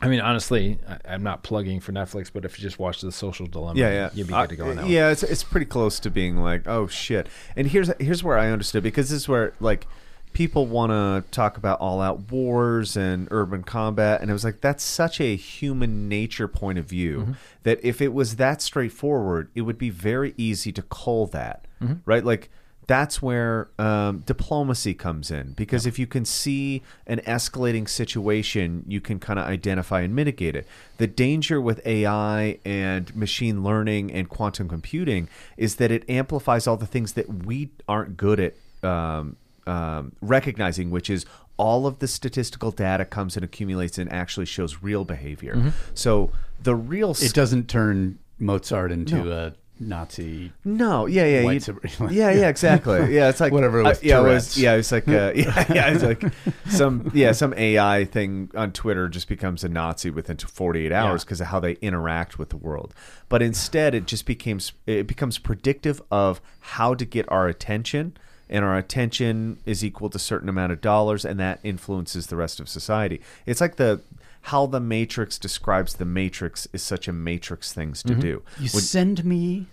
I mean, honestly, I, I'm not plugging for Netflix, but if you just watch The Social Dilemma, Yeah, yeah. you'd be good to go on that. one. yeah, it's it's pretty close to being like, oh shit. And here's here's where I understood because this is where like people want to talk about all out wars and urban combat and it was like that's such a human nature point of view Mm-hmm. that if it was that straightforward it would be very easy to cull that Mm-hmm. right like that's where um, diplomacy comes in because if you can see an escalating situation you can kind of identify and mitigate it the danger with ai and machine learning and quantum computing is that it amplifies all the things that we aren't good at um, um, recognizing which is all of the statistical data comes and accumulates and actually shows real behavior so the real it doesn't turn Mozart into a Nazi. no, yeah, yeah, White supremacy. yeah, yeah, exactly. Yeah, it's like Whatever it uh, was, yeah, it was, yeah, it's like, uh, yeah, yeah, it's like some, yeah, some AI thing on Twitter just becomes a Nazi within 48 hours Yeah. because of how they interact with the world. But instead, it just becomes, it becomes predictive of how to get our attention, and our attention is equal to a certain amount of dollars, and that influences the rest of society. It's like the how the Matrix describes the Matrix is such a Matrix things Mm-hmm. to do. You send me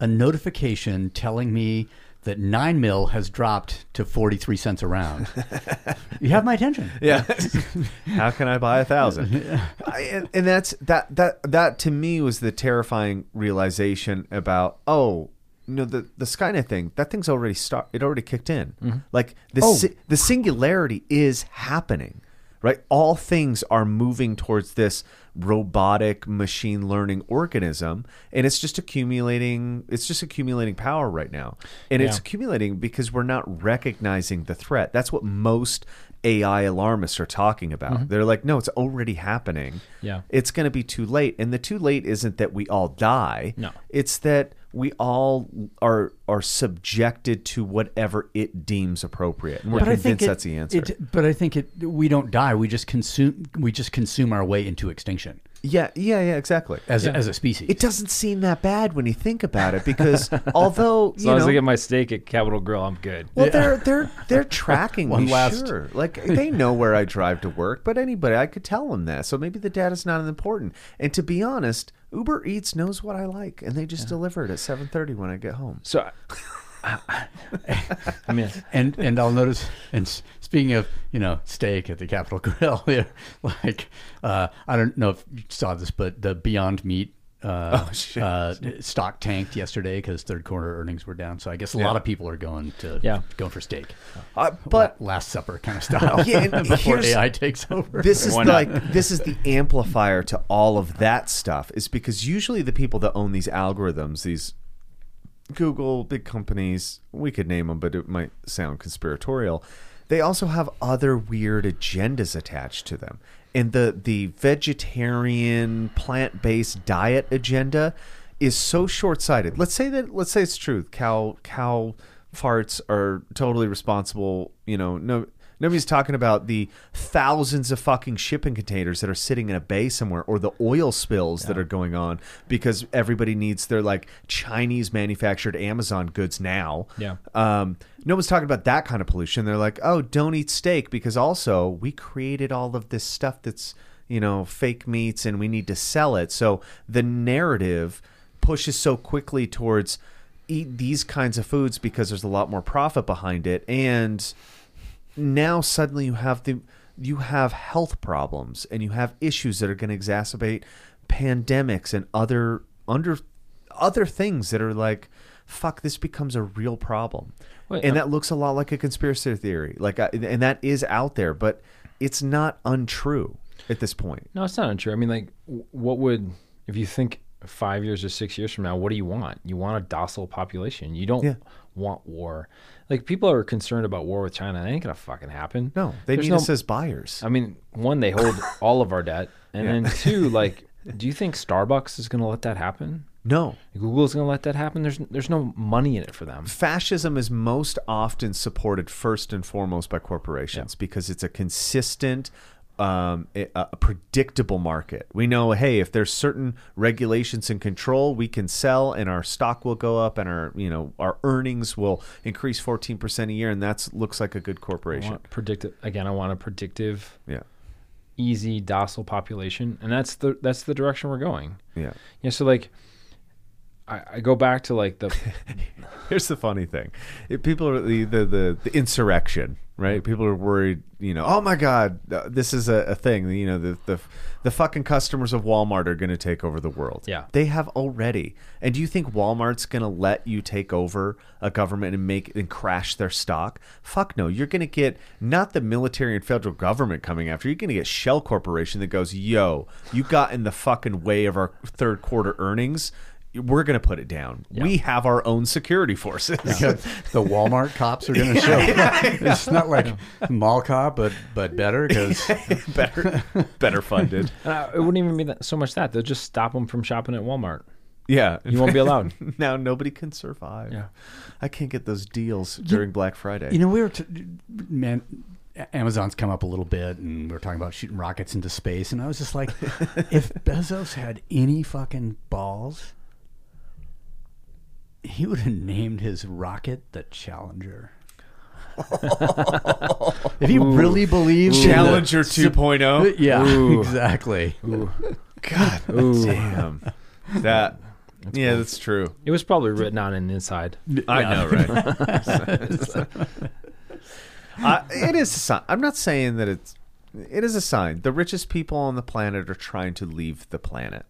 a notification telling me that nine mil has dropped to forty three cents a round. you have my attention. Yeah. How can I buy a thousand? I, and, and that's that that that to me was the terrifying realization about oh you know the the Skynet thing. That thing's already start. It already kicked in. Mm-hmm. Like the Oh. si- the singularity is happening. Right, all things are moving towards this robotic machine learning organism, and it's just accumulating. It's just accumulating power right now, and it's accumulating because we're not recognizing the threat. That's what most AI alarmists are talking about. They're like, no, it's already happening. Mm-hmm. Yeah. It's going to be too late. And the too late isn't that we all die. No. It's that we all are are subjected to whatever it deems appropriate. And we're But convinced it- that's the answer. it- but I think it. We don't die. We just consume. We just consume our way into extinction yeah, yeah, yeah, exactly. as as a species. It doesn't seem that bad when you think about it because although As you long as I get my steak at Capital Grille, I'm good. Well, they're they're they're tracking One me. last- Sure, like they know where I drive to work, but anybody I could tell them that. So maybe the data's not important. And to be honest, Uber Eats knows what I like, and they just deliver it at seven thirty when I get home. So, I mean, and and I'll notice. And s- speaking of you know steak at the Capital Grille, yeah, like uh, I don't know if you saw this, but the Beyond Meat. Uh, Oh, shit. uh, stock tanked yesterday because third quarter earnings were down. So I guess a lot of people are going to Yeah. going for steak, Uh, but La- Last Supper kind of style. Yeah, before AI takes over. this is Why not? like this is the amplifier to all of that stuff is because usually the people that own these algorithms these google big companies we could name them but it might sound conspiratorial they also have other weird agendas attached to them. And the the vegetarian plant-based diet agenda is so short-sighted. Let's say that let's say it's true cow cow farts are totally responsible you know no Nobody's talking about the thousands of fucking shipping containers that are sitting in a bay somewhere or the oil spills that are going on because everybody needs their like Chinese manufactured Amazon goods now. Yeah. Um, no one's talking about that kind of pollution. They're like, oh, don't eat steak because also we created all of this stuff that's, you know, fake meats and we need to sell it. So the narrative pushes so quickly towards eat these kinds of foods because there's a lot more profit behind it. And now suddenly you have the you have health problems and you have issues that are going to exacerbate pandemics and other under other things that are like fuck this becomes a real problem Wait, and uh, that looks a lot like a conspiracy theory like I, and that is out there but it's not untrue at this point no, it's not untrue. I mean, like, what would if you think five years or six years from now, what do you want? You want a docile population. You don't Yeah. want war. Like, people are concerned about war with China. That ain't gonna fucking happen. no they There's need no- us as buyers I mean, one, they hold all of our debt, and then two, like, do you think Starbucks is gonna let that happen? no Google's gonna let that happen? There's there's no money in it for them. fascism is most often supported first and foremost by corporations because it's a consistent um, a, a predictable market. We know, hey, if there's certain regulations and control, we can sell, and our stock will go up, and our you know our earnings will increase 14 percent a year, and that looks like a good corporation. predictive again. I want a predictive, Yeah, easy, docile population, and that's the that's the direction we're going. yeah. Yeah. So like, I, I go back to like the Here's the funny thing: If people are the, the the the insurrection, right? People are worried. You know, oh my God, uh, this is a, a thing. You know, the the the fucking customers of Walmart are going to take over the world. Yeah. they have already. And do you think Walmart's going to let you take over a government and make and crash their stock? Fuck no. You're going to get not the military and federal government coming after. You're going to get Shell Corporation that goes, "Yo, you got in the fucking way of our third quarter earnings." We're going to put it down. We have our own security forces. Because the Walmart cops are going to show. It's not like mall cop, but but better because better, better funded. uh, it wouldn't even be that, so much that they'll just stop them from shopping at Walmart. Yeah, You won't be allowed. now nobody can survive. Yeah. I can't get those deals during Black Friday. you know we were t- man. Amazon's come up a little bit, and we are talking about shooting rockets into space, and I was just like, if Bezos had any fucking balls, he would have named his rocket the Challenger. if he really believes in the- Challenger 2.0. yeah, Ooh. exactly. God damn. That. Yeah, that's true. It was probably written on an inside. I know, right? uh, it is a sign. I'm not saying that it's. It is a sign. The richest people on the planet are trying to leave the planet.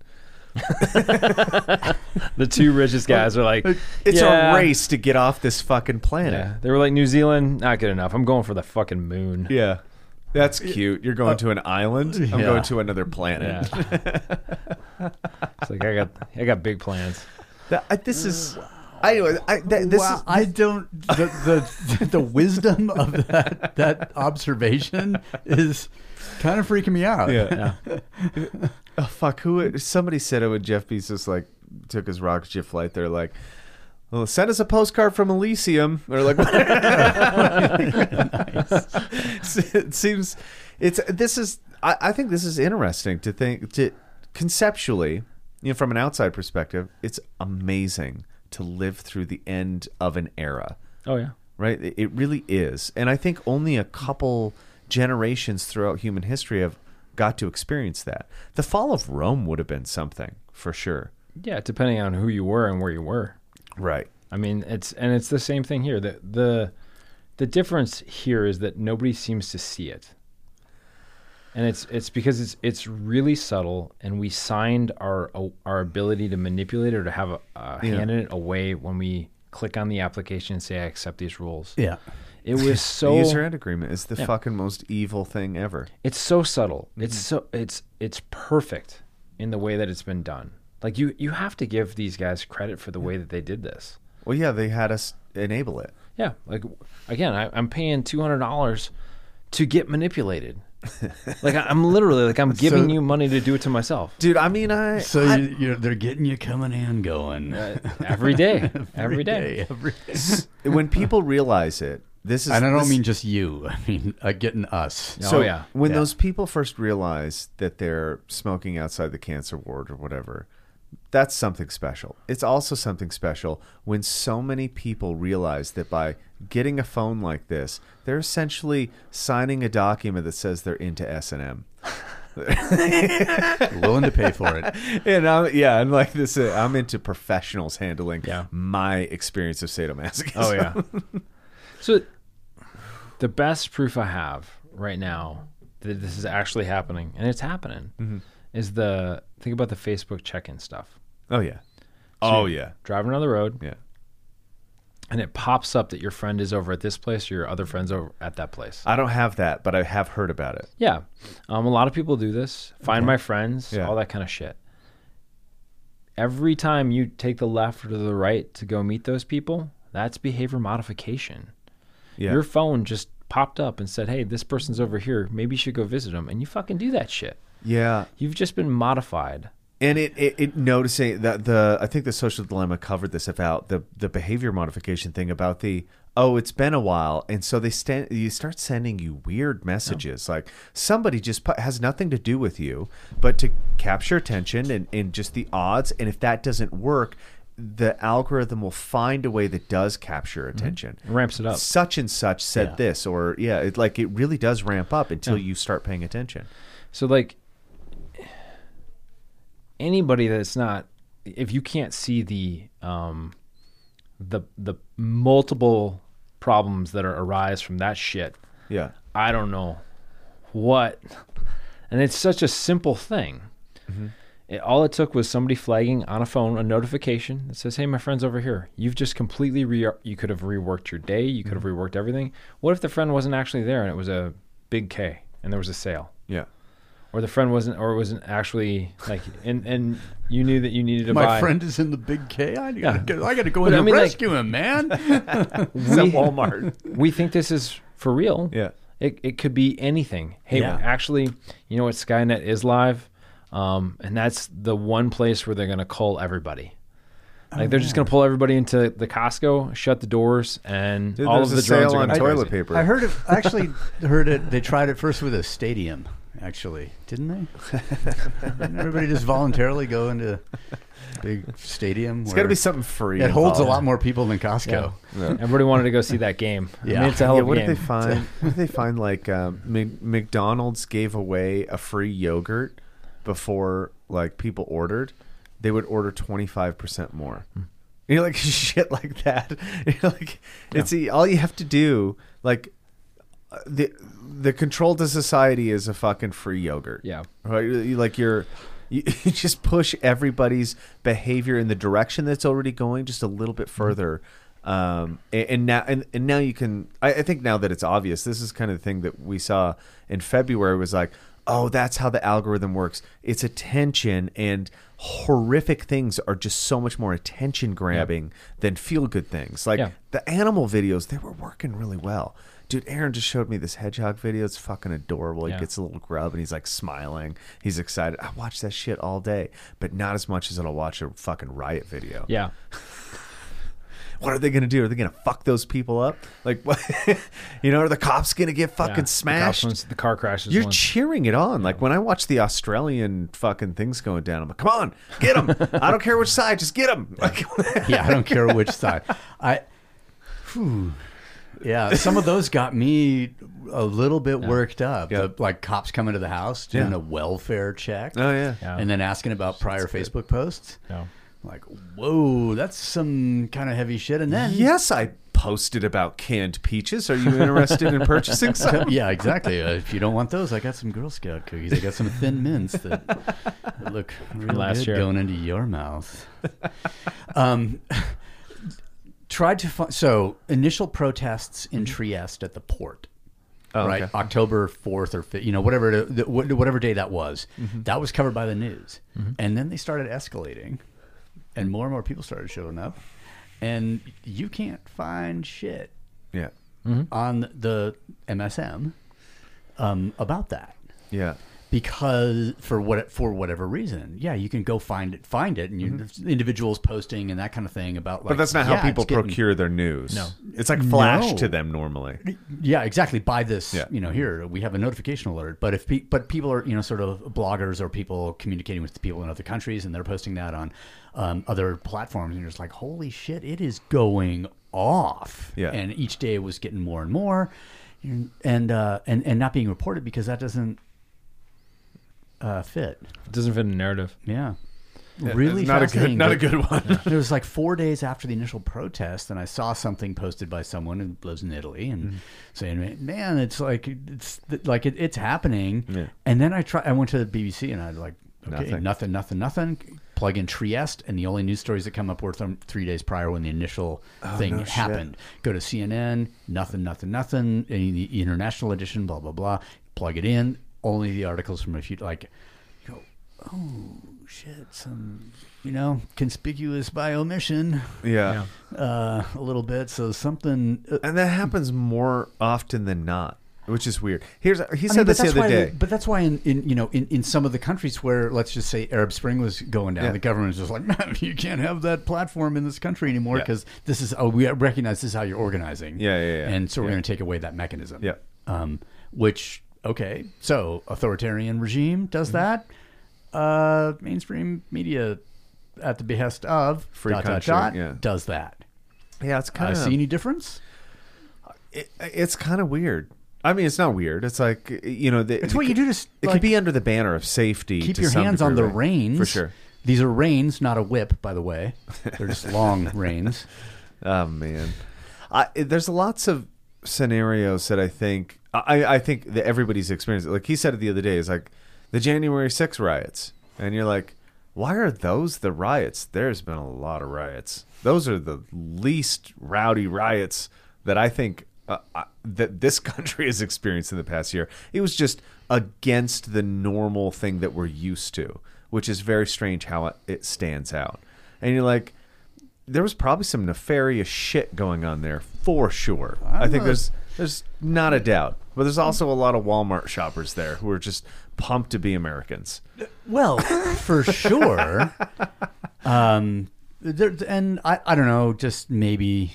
The two richest guys are like, It's yeah, a race to get off this fucking planet. Yeah, they were like New Zealand, not good enough. I'm going for the fucking moon. Yeah. That's cute. You're going uh, to an island. I'm yeah. going to another planet. Yeah. it's like I got I got big plans. That- I- this is. I, I that, this wow, is. I don't. The, the the wisdom of that that observation is kind of freaking me out. Yeah. oh fuck! Who? Somebody said it when Jeff Bezos like took his rocket ship flight. They're like, "Well, send us a postcard from Elysium." Or like, it seems it's this is. I, I think this is interesting to think to conceptually, you know, from an outside perspective, it's amazing to live through the end of an era Oh yeah. right? It- It really is. And I think only a couple generations throughout human history have got to experience that. The fall of Rome would have been something for sure. Yeah, depending on who you were and where you were. Right. I mean, it's and it's the same thing here. The the the difference here is that nobody seems to see it. And it's it's because it's it's really subtle, and we signed our our ability to manipulate or to have a, a Yeah. hand in it away when we click on the application and say I accept these rules. Yeah. It was so the user end agreement is the Yeah. fucking most evil thing ever. it's so subtle. It's Mm-hmm. so it's it's perfect in the way that it's been done. Like you you have to give these guys credit for the way that they did this. Well, yeah, they had us enable it. Yeah, like again, I, I'm paying two hundred dollars to get manipulated. like I, I'm literally like I'm giving So- you money to do it to myself Dude, I mean, I. So I- you, you're, they're getting you coming and going every day, every day. every day. when people realize it, this is. And I don't this- mean just you. I mean uh, getting us. Oh, yeah. when Yeah. those people first realize that they're smoking outside the cancer ward or whatever, that's something special. It's also something special when so many people realize that by getting a phone like this, they're essentially signing a document that says they're into S and M. willing to pay for it. And I'm, yeah, and like this, uh, I'm into professionals handling Yeah. my experience of sadomasochism. Oh yeah. So the best proof I have right now that this is actually happening, and it's happening, Mm-hmm. is the think about the Facebook check-in stuff. oh yeah, oh yeah, Driving on the road, yeah. and it pops up that your friend is over at this place, or your other friend's over at that place. I don't have that, but I have heard about it. Yeah. Um, a lot of people do this. Find my friends, Yeah. all that kind of shit. Every time you take the left or the right to go meet those people, that's behavior modification. Yeah, Your phone just popped up and said, hey, this person's over here. Maybe you should go visit them. And you fucking do that shit. yeah. You've just been modified. And it, it, it noticing that the I think the social dilemma covered this about the the behavior modification thing about the oh it's been a while and so they stand you start sending you weird messages like somebody just pu- has nothing to do with you but to capture attention and, and just the odds and if that doesn't work the algorithm will find a way that does capture attention It ramps it up. such and such said Yeah. this or yeah it, like it really does ramp up until you start paying attention So, like, anybody that's not, if you can't see the, um, the, the multiple problems that are arise from that shit, yeah I don't know what. And it's such a simple thing. It, all it took was somebody flagging on a phone a notification that says, "Hey, my friend's over here." You've just completely re. You could have reworked your day. You could have mm-hmm. reworked everything. What if the friend wasn't actually there and it was a big K and there was a sale, yeah or the friend wasn't, or it wasn't actually like, and and you knew that you needed to My buy. friend is in the big K. I gotta, Yeah. go, I gotta go But in I and mean, like- rescue him, man. It's at Walmart we think this is for real. yeah It, it could be anything. Hey, Yeah. actually, you know what? Skynet is live, um, and that's the one place where they're going to cull everybody. Like they're just going to pull everybody into the Costco, shut the doors, and Dude, all of the a drones sale are on going to toilet paper. I heard it. I actually heard it. They tried it first with a stadium. Actually, didn't they? Didn't everybody just voluntarily go into a big stadium? It's got to be something free. It holds a lot more people than Costco. Everybody wanted to go see that game. I Yeah. mean, it's a hell Yeah, of a what game. if they find? what did they find like um, Mc- McDonald's gave away a free yogurt before like people ordered? They would order twenty five percent more. Hmm. You know, like shit like that. You're like, it's e all you have to do. Like the the control to society is a fucking free yogurt. yeah. Right? Like you're You, you just push everybody's behavior in the direction that's already going just a little bit further. Um, and, and now, and, and now you can. I, I think now that it's obvious, this is kind of the thing that we saw in February was like, oh, that's how the algorithm works. It's attention, and horrific things are just so much more attention grabbing than feel good things. Like Yeah. the animal videos, they were working really well. Dude, Aaron just showed me this hedgehog video. It's fucking adorable. He Yeah. gets a little grub and he's like smiling. He's excited. I watch that shit all day, but not as much as I'll watch a fucking riot video. Yeah. What are they going to do? Are they going to fuck those people up? Like, what? you know, are the cops going to get yeah. fucking The smashed? ones- The, car crashes. You're one. cheering it on. Like when I watch the Australian fucking things going down, I'm like, come on, get them. I don't care which side, just get them. Like, yeah, I don't care which side. I, whew. yeah, some of those got me a little bit worked up. Yeah. The, like cops coming to the house doing Yeah. a welfare check, oh yeah. Yeah. and then asking about prior Facebook posts. No. Like, whoa, that's some kind of heavy shit. And then, Yes, I posted about canned peaches. Are you interested in purchasing some? yeah, exactly. Uh, if you don't want those, I got some Girl Scout cookies. I got some thin mints that, that look real last good year. going into your mouth. Um, tried to find so initial protests in Trieste at the port. Oh, right, okay. October fourth or fifth, you know, whatever it- whatever day that was, that was covered by the news, and then they started escalating, and more and more people started showing up, and you can't find shit Yeah. on the MSM um, about that Yeah. because for what for whatever reason, yeah, you can go find it, find it, and you individuals posting and that kind of thing about. Like, Mm-hmm. But that's not how people it's getting- procure their news. No. It's like flash No. to them normally. Yeah, exactly. By this, Yeah. you know, here we have a notification alert. But if pe- but people are you know sort of bloggers or people communicating with people in other countries, and they're posting that on um, other platforms, and you're just like, holy shit, it is going off. Yeah. And each day it was getting more and more, and and uh, and, and not being reported because that doesn't uh, fit. It doesn't fit in the narrative. Yeah. Really not a good, not a good one. it was like four days after the initial protest, and I saw something posted by someone who lives in Italy and Mm-hmm. saying, "Man, it's like it's like it, it's happening." Yeah. And then I try. I went to the BBC and I was like, okay, Nothing. nothing, nothing, nothing. Plug in Trieste, and the only news stories that come up were from three days prior when the initial thing Oh, no shit. happened. Go to CNN, nothing, nothing, nothing. The international edition, blah blah blah. Plug it in. Only the articles from a few like. Go, oh shit! Some you know conspicuous by omission yeah. uh, a little bit. So something. Uh, And that happens more often than not, which is weird. Here's he I mean, said this the that's other why day. but that's why in, in you know in, in some of the countries where let's just say Arab Spring was going down, Yeah. the government is just like, man, you can't have that platform in this country anymore Yeah. because this is oh we recognize this is how you're organizing. Yeah, yeah, yeah. And so we're Yeah. going to take away that mechanism. Yeah. Um, which okay, so authoritarian regime does Mm-hmm. that. Uh, mainstream media, at the behest of Free dot, country, dot, dot, yeah. does that. yeah, it's I kind of see any difference? it, it's kind of weird. I mean, it's not weird. It's like you know, the, It's what you do to It like, could be under the banner of safety. keep your hands on the right? reins for sure. These are reins, not a whip, by the way. They're just long reins. Oh man, I, there's lots of scenarios that I think I, I think that everybody's experienced. Like he said it the other day, is like the January 6 riots, and you're like, why are those the riots? There's been a lot of riots. Those are the least rowdy riots that I think uh, uh, that this country has experienced in the past year. It was just against the normal thing that we're used to, which is very strange how it, it stands out. And you're like, there was probably some nefarious shit going on there for sure. i think a- there's there's not a doubt, but there's also a lot of Walmart shoppers there who are just pumped to be Americans. Well, for sure. Um, there, and I, I don't know, just maybe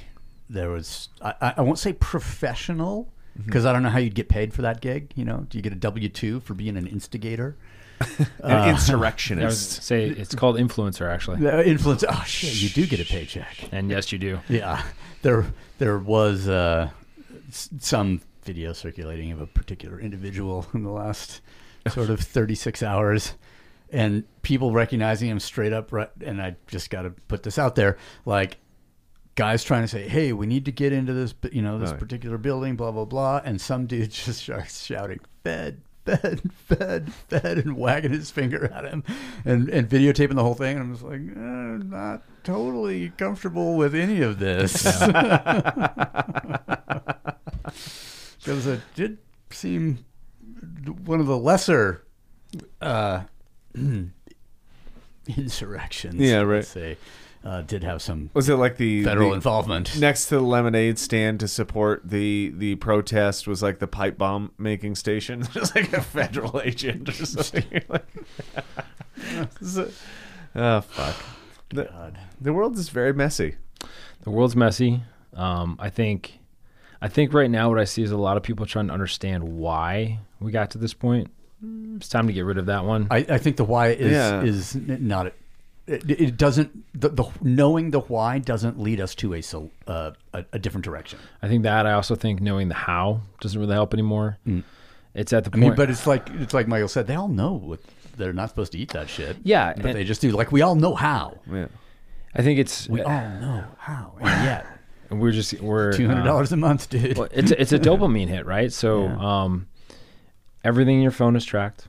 there was, I, I I won't say professional, because I don't know how you'd get paid for that gig. You know, do you get a W 2 for being an instigator? An I was insurrectionist. say it's called influencer actually. Uh, influence. Oh, shit, you do get a paycheck. And yes, you do. Yeah, there there was uh, s- some video circulating of a particular individual in the last sort of 36 hours, and people recognizing him straight up. Right, and I just got to put this out there, like guys trying to say, "Hey, we need to get into this, you know, this Right. particular building, blah blah blah," and some dude just starts shouting, "Fed, fed, fed, fed, and wagging his finger at him, and and videotaping the whole thing. And I'm just like, eh, not totally comfortable with any of this, because it did seem one of the lesser uh, insurrections. Yeah, right. let's Say uh, did have some Was it like the federal the- involvement. next to the lemonade stand to support the the protest was like the pipe bomb making station, just like a federal agent or something. Like, So- oh fuck! The, God. the world is very messy. The world's messy. Um, I think, I think right now what I see is a lot of people trying to understand why we got to this point. Mm, It's time to get rid of that one. I, I think the why is Yeah. is not. It, it doesn't. The, the knowing the why doesn't lead us to a so uh, a, a different direction. I think that. I also think knowing the how doesn't really help anymore. It's at the I point. mean, but it's like it's like Michael said. They all know what they're not supposed to eat that shit. Yeah, but and- they just do. Like we all know how. Yeah. I think it's We all know how. And yet, we're just we're two hundred uh, dollars a month, dude. Well, it's a, it's a dopamine hit, right? So, Yeah. um, everything in your phone is tracked,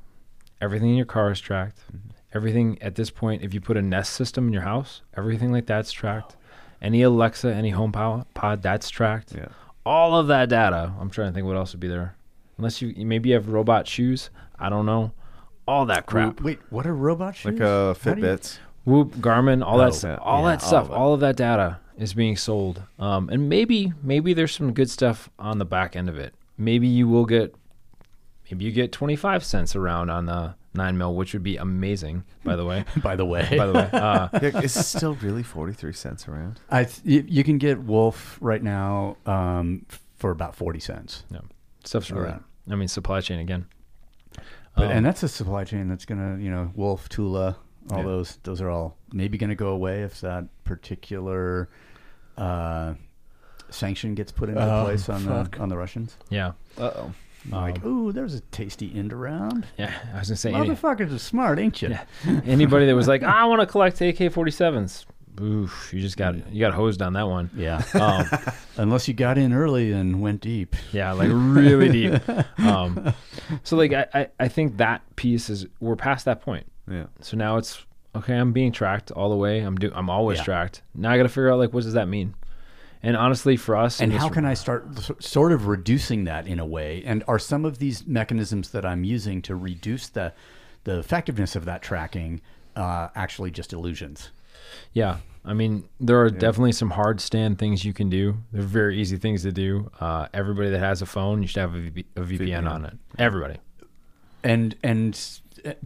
everything in your car is tracked, Mm-hmm. everything at this point. If you put a Nest system in your house, everything like that's tracked. Any Alexa, any Home Pod, pod that's tracked. Yeah. All of that data. I'm trying to think what else would be there. Unless you maybe you have robot shoes. I don't know. All that crap. Wait, what are robot shoes? Like uh, How you- Fitbits. Whoop, Garmin, all Oh, that, st- all yeah, that all stuff, of all of that data is being sold. Um, and maybe, maybe there's some good stuff on the back end of it. Maybe you will get, maybe you get 25 cents around on the nine mil, which would be amazing. By the way, By the way, by the way, uh, Yeah, is it still really forty three cents around? I th- you, you can get Wolf right now um, for about forty cents. no, stuff's really. Alright. I mean, supply chain again. But, Um, and that's a supply chain that's gonna, you know, Wolf, Tula, all Yeah. those. Those are all maybe gonna go away if that particular uh, sanction gets put into Oh, place on fuck. the on the Russians. yeah, Uh oh. like, ooh, there's a tasty end around. yeah. I was gonna say any, Motherfuckers are smart, ain't you? Yeah. anybody that was like, I want to collect AK-47s. Oof, you just got you got hosed on that one. Yeah. Um, Unless you got in early and went deep. Yeah, like really deep. Um, so like I, I, I think that piece is we're past that point. Yeah. So now it's okay. I'm being tracked all the way. I'm do I'm always Yeah. tracked. Now I got to figure out like what does that mean? And honestly, for us, And how can I start sort of reducing that in a way? And are some of these mechanisms that I'm using to reduce the the effectiveness of that tracking uh, actually just illusions? Yeah, I mean there are definitely some hard stand things you can do. They're very easy things to do. Uh, everybody that has a phone, you should have a, VP, a VPN, on it. Everybody. And and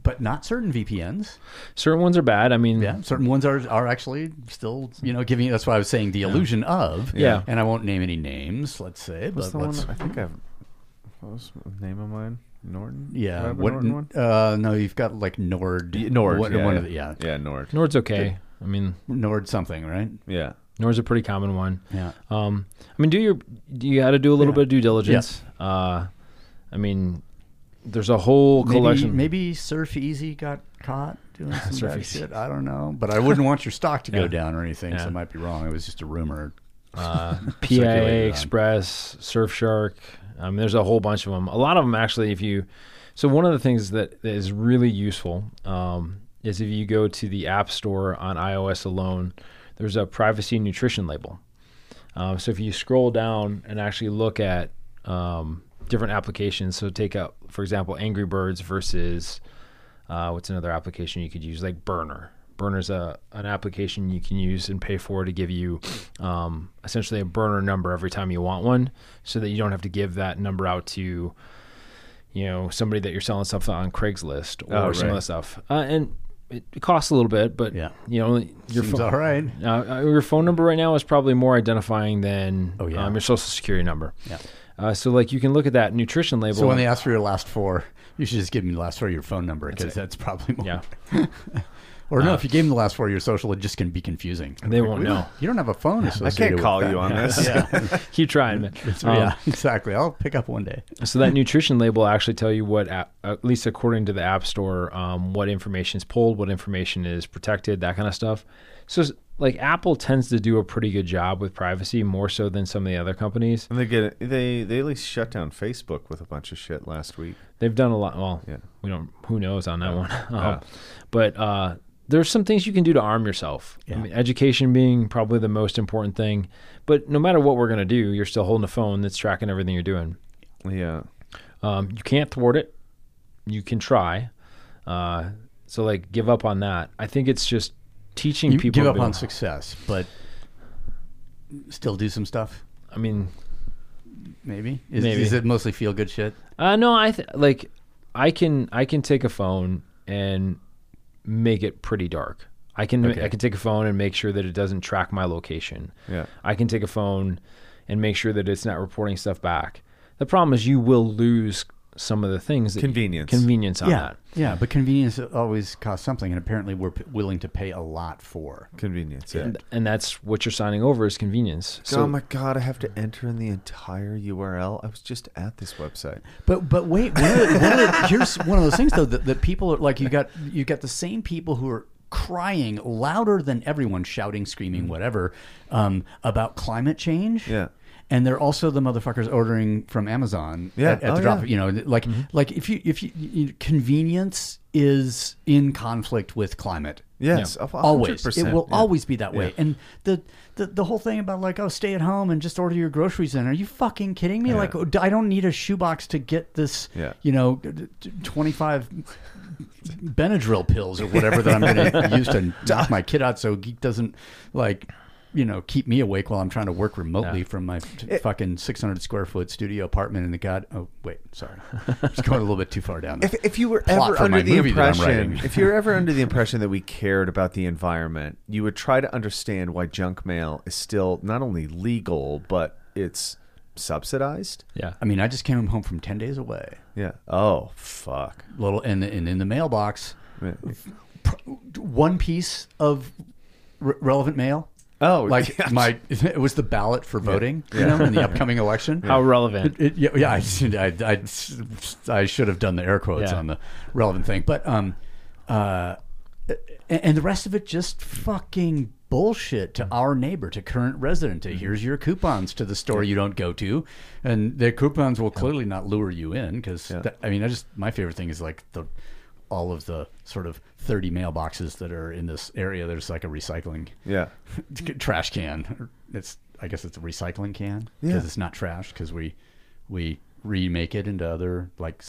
but not certain VPNs. Certain ones are bad. I mean, Yeah, certain ones are are actually still you know giving. That's why I was saying the illusion of. Yeah. and I won't name any names. Let's say, What's but the one? let's. I think I've. What was the name of mine? Norton. Yeah, what? Norton one? Uh, no, you've got like Nord. Nord. One, yeah, one yeah. of the yeah, Yeah, Nord. Nord's okay. I mean, Nord something, right? Yeah. Nord's a pretty common one. Yeah. Um, I mean, do your you got to do a little Yeah. bit of due diligence. Uh, I mean, there's a whole Maybe, collection. maybe Surf Easy got caught doing some Surf bad shit. I don't know, but I wouldn't want your stock to go Yeah. down or anything. So Yeah. I might be wrong. It was just a rumor. uh, circulated PIA on. Express, Surfshark. I mean, there's a whole bunch of them. A lot of them actually, if you. So one of the things that, that is really useful um, is if you go to the App Store on iOS alone, there's a privacy nutrition label. Um, so if you scroll down and actually look at um, different applications, so take out, for example, Angry Birds versus uh, what's another application you could use, like Burner. Burner's a an application you can use and pay for to give you um, essentially a burner number every time you want one, so that you don't have to give that number out to you know somebody that you're selling stuff on Craigslist or Oh, some other stuff. Uh, and it, it costs a little bit, but Yeah. you know your Seems phone. all right. Uh, uh, your phone number right now is probably more identifying than Oh, yeah. um, your social security number. Yeah. Uh, so like you can look at that nutrition label. So when they ask for your last four, you should just give them the last four of your phone number because that's, probably more. yeah, Or no, if you gave them the last four of your social, it just can be confusing. they won't know. You don't have a phone I associated can't call with you that. on this. Yeah. Keep trying, man. Um, yeah, exactly. I'll pick up one day. So that nutrition label actually tell you what, app, at least according to the App Store, um, what information is pulled, what information is protected, that kind of stuff. So s- like Apple tends to do a pretty good job with privacy, more so than some of the other companies. And they get they they at least shut down Facebook with a bunch of shit last week. They've done a lot. Well, Yeah. we don't. Who knows on that one? Um, Yeah. But uh, there's some things you can do to arm yourself. I mean, education being probably the most important thing. But no matter what we're gonna do, you're still holding a phone that's tracking everything you're doing. Yeah. Um, you can't thwart it. You can try. Uh, so like, give up on that. I think it's just teaching You people. give up on success, but still do some stuff. I mean, Maybe is, Maybe. is it mostly feel good shit? Uh, no, I th- like I can I can take a phone and make it pretty dark. I can Okay. I can take a phone and make sure that it doesn't track my location. Yeah. I can take a phone and make sure that it's not reporting stuff back. The problem is you will lose some of the things that Convenience. convenience on yeah, that. yeah. But convenience always costs something, and apparently we're p- willing to pay a lot for. Convenience. Yeah. And, and that's what you're signing over is convenience. So oh my god, I have to enter in the entire URL. I was just at this website. But but wait, one of the, one of the, here's one of those things though that, that people are like you got you got the same people who are crying louder than everyone, shouting, screaming, whatever, um, about climate change. Yeah. And they're also the motherfuckers ordering from Amazon Yeah. at, at Oh, the drop. yeah. You know, like mm-hmm. like if you if you, you convenience is in conflict with climate. Yes, a hundred always. It will yeah. always be that way. Yeah. And the, the the whole thing about like oh stay at home and just order your groceries in. Are you fucking kidding me? Yeah. Like oh, I don't need a shoebox to get this. Yeah. You know, twenty five Benadryl pills or whatever that I'm going to use to knock my kid out so he doesn't like. You know, keep me awake while I'm trying to work remotely Yeah. from my t- fucking 600 square foot studio apartment in the god. Oh wait, sorry, just going a little bit too far down. If, if you were Plot ever under the movie that I'm impression, if you're ever under the impression that we cared about the environment, you would try to understand why junk mail is still not only legal but it's subsidized. yeah. I mean, I just came home from 10 days away. Yeah. Oh fuck. Little and, and in the mailbox, Yeah. one piece of re- relevant mail. Oh, like yeah. my it was the ballot for voting, you know, in the upcoming election. How relevant. It, it, yeah, yeah, I, I, I, I should have done the air quotes Yeah. on the relevant thing, but um, uh, and, and the rest of it just fucking bullshit to our neighbor, to current resident. To here's your coupons to the store you don't go to, and the coupons will clearly not lure you in because I mean, I just my favorite thing is like the all of the sort of 30 mailboxes that are in this area there's like a recycling Yeah. trash can. It's I guess it's a recycling can because Yeah. it's not trash because we we remake it into other like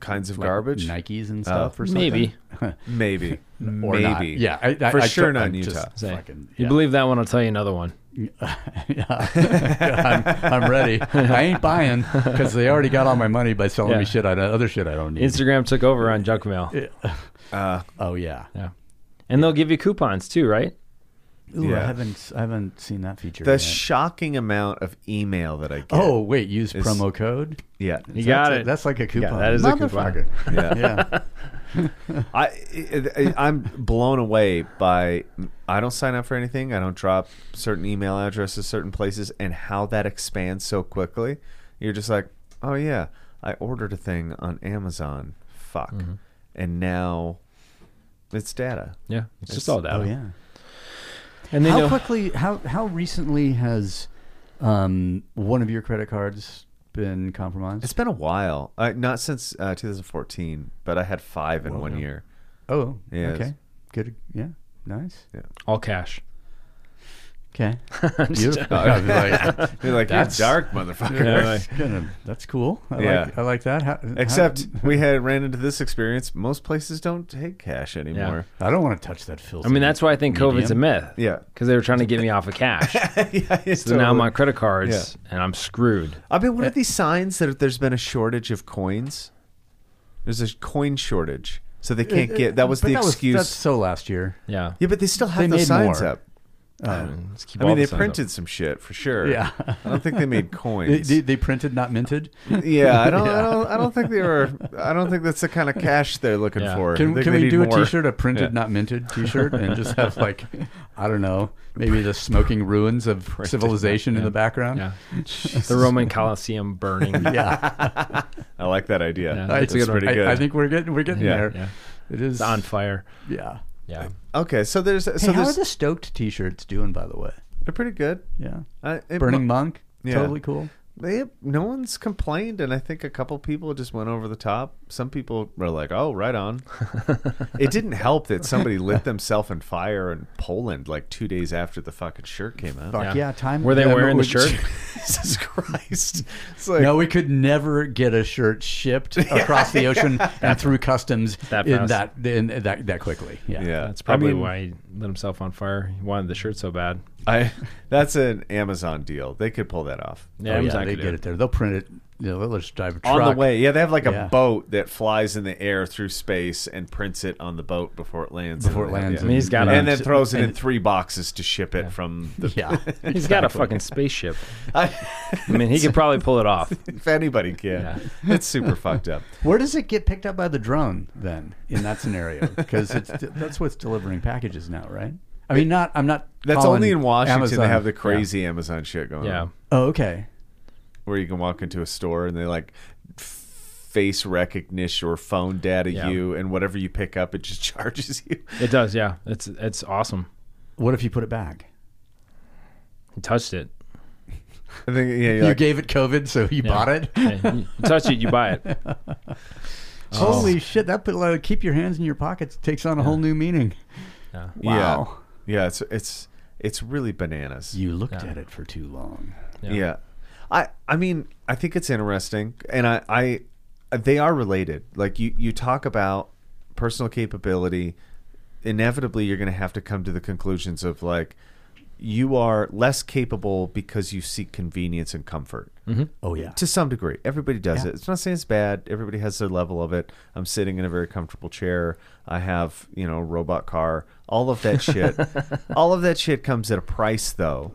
Kinds of like garbage. Nikes and oh. stuff Oh. or something. Maybe. Maybe. or Maybe. not. Yeah, I, I, For I, sure I, not in just Utah. Say, fucking- You believe that one? I'll tell you another one. I'm, I'm ready. I ain't buying because they already got all my money by selling Yeah. me shit. I other shit I don't need. Instagram took over on junk mail. Uh, oh yeah. Yeah. And they'll give you coupons too, right? Ooh, I haven't I haven't seen that feature. the yet. shocking amount of email that I get. oh wait, use is- promo code. yeah. You got That's a- it. that's like a coupon. that is a coupon. Motherfucker. Yeah. yeah. I, I I'm blown away by I don't sign up for anything. I don't drop certain email addresses certain places and how that expands so quickly. You're just like, "Oh yeah, I ordered a thing on Amazon. Fuck." Mm-hmm. And now it's data. Yeah. It's, just all data. Oh yeah. And they how know. quickly? How how recently has um, one of your credit cards been compromised? It's been a while. Uh, not since uh, 2014, but I had 5 in Whoa. one year. oh, Yeah, okay, it's- good. Yeah, nice. all cash. Okay, Just- beautiful. I was like, You're like, That's- "You're dark, motherfucker." Yeah, that's, gonna- that's cool. I Yeah. like I like that. How, Except how- we had ran into this experience. Most places don't take cash anymore. I don't want to touch that filthy. I mean, that's why I think COVID's a myth. Yeah. Because they were trying to get me off of cash. yeah, it's So now totally- my credit cards, and I'm screwed. I mean, what are these signs that there's been a shortage of coins? There's a coin shortage, so they can't get. That was But the that excuse. that's so last year. Yeah. yeah, but they still have They those signs more. up. Let's keep I mean, they signs up. printed some shit for sure. Yeah. I don't think they made They, coins. they, they printed, not minted. yeah, I don't, I don't. I don't think they were. I don't think that's the kind of cash they're looking Yeah. for. Can, can we do a more. T-shirt, a printed, Yeah. not minted T-shirt, and just have like, I don't know, maybe the smoking ruins of civilization in the background? Yeah. the Roman Colosseum burning. yeah. I like that idea. Yeah, That's that's a good one. pretty good. I, I think we're getting we're getting Yeah. there. Yeah. It is It's on fire. Yeah. Yeah. Okay, so there's so Hey, how are there's the Stoked T-shirts doing, by the way? they're pretty good. Yeah, Uh, it Burning mo- Monk, Yeah. totally cool. They no one's complained, and I think a couple people just went over the top. Some people were like, "Oh, right on." it didn't help that somebody lit themselves on fire in Poland like two days after the fucking shirt came out. Fuck Yeah. yeah, time. Were they yeah, wearing the we- shirt? Jesus Christ! It's like, No, we could never get a shirt shipped across the ocean and through customs That in fast. that in that that quickly. Yeah. yeah, That's probably I mean, why he lit himself on fire. He wanted the shirt so bad. I that's an Amazon deal. They could pull that off. Yeah, Oh, yeah, they could get it there. They'll print it. You know, they'll just drive a truck On the way, yeah, they have like a Yeah. boat that flies in the air through space and prints it on the boat before it lands. before it lands. yeah. I mean, he's got and a- then throws it in three boxes to ship it from the. Yeah, He's got a fucking spaceship. I, I mean, he could probably pull it off. if anybody can, Yeah. it's super fucked up. Where does it get picked up by the drone then in that scenario? Because that's what's delivering packages now, right? I mean, not. I'm not. That's calling only in Washington. Amazon- They have the crazy Amazon shit going Yeah. on, Oh, okay. where you can walk into a store and they like face recognition or phone data Yeah. you, and whatever you pick up, it just charges you. It does, yeah. It's it's awesome. What if you put it back? He touched it. I think yeah, you're You like, gave it COVID, so you Yeah. bought it. Hey, you you touch it, you buy it. Oh. Holy shit! That put like, keep your hands in your pockets takes on a whole new meaning. Yeah. Wow. Yeah, yeah. It's it's it's really bananas. You looked Yeah. at it for too long. Yeah. Yeah. I I mean, I think it's interesting and I I they are related. Like you you talk about personal capability, inevitably you're going to have to come to the conclusions of like you are less capable because you seek convenience and comfort. Oh yeah. To some degree, everybody does Yeah. it. It's not saying it's bad. Everybody has their level of it. I'm sitting in a very comfortable chair. I have, you know, robot car. All of that shit. all of that shit comes at a price, though.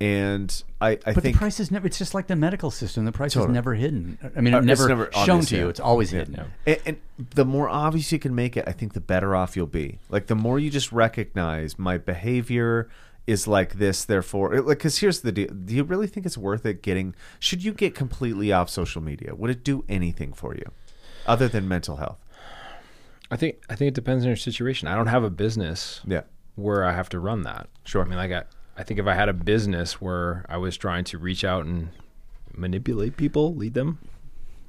And I, I But think the price is never. It's just like the medical system. The price Totally. is never hidden. I mean, Uh, it's it's never, never shown obvious, to you. yeah. It's always Yeah. hidden. Yeah. And, and the more obvious you can make it, I think the better off you'll be. Like the more you just recognize my behavior is like this, therefore, like because here's the deal: Do you really think it's worth it getting? Should you get completely off social media? Would it do anything for you, other than mental health? I think I think it depends on your situation. I don't have a business Yeah, where I have to run that. Sure. I mean, like I, I think if I had a business where I was trying to reach out and manipulate people, lead them,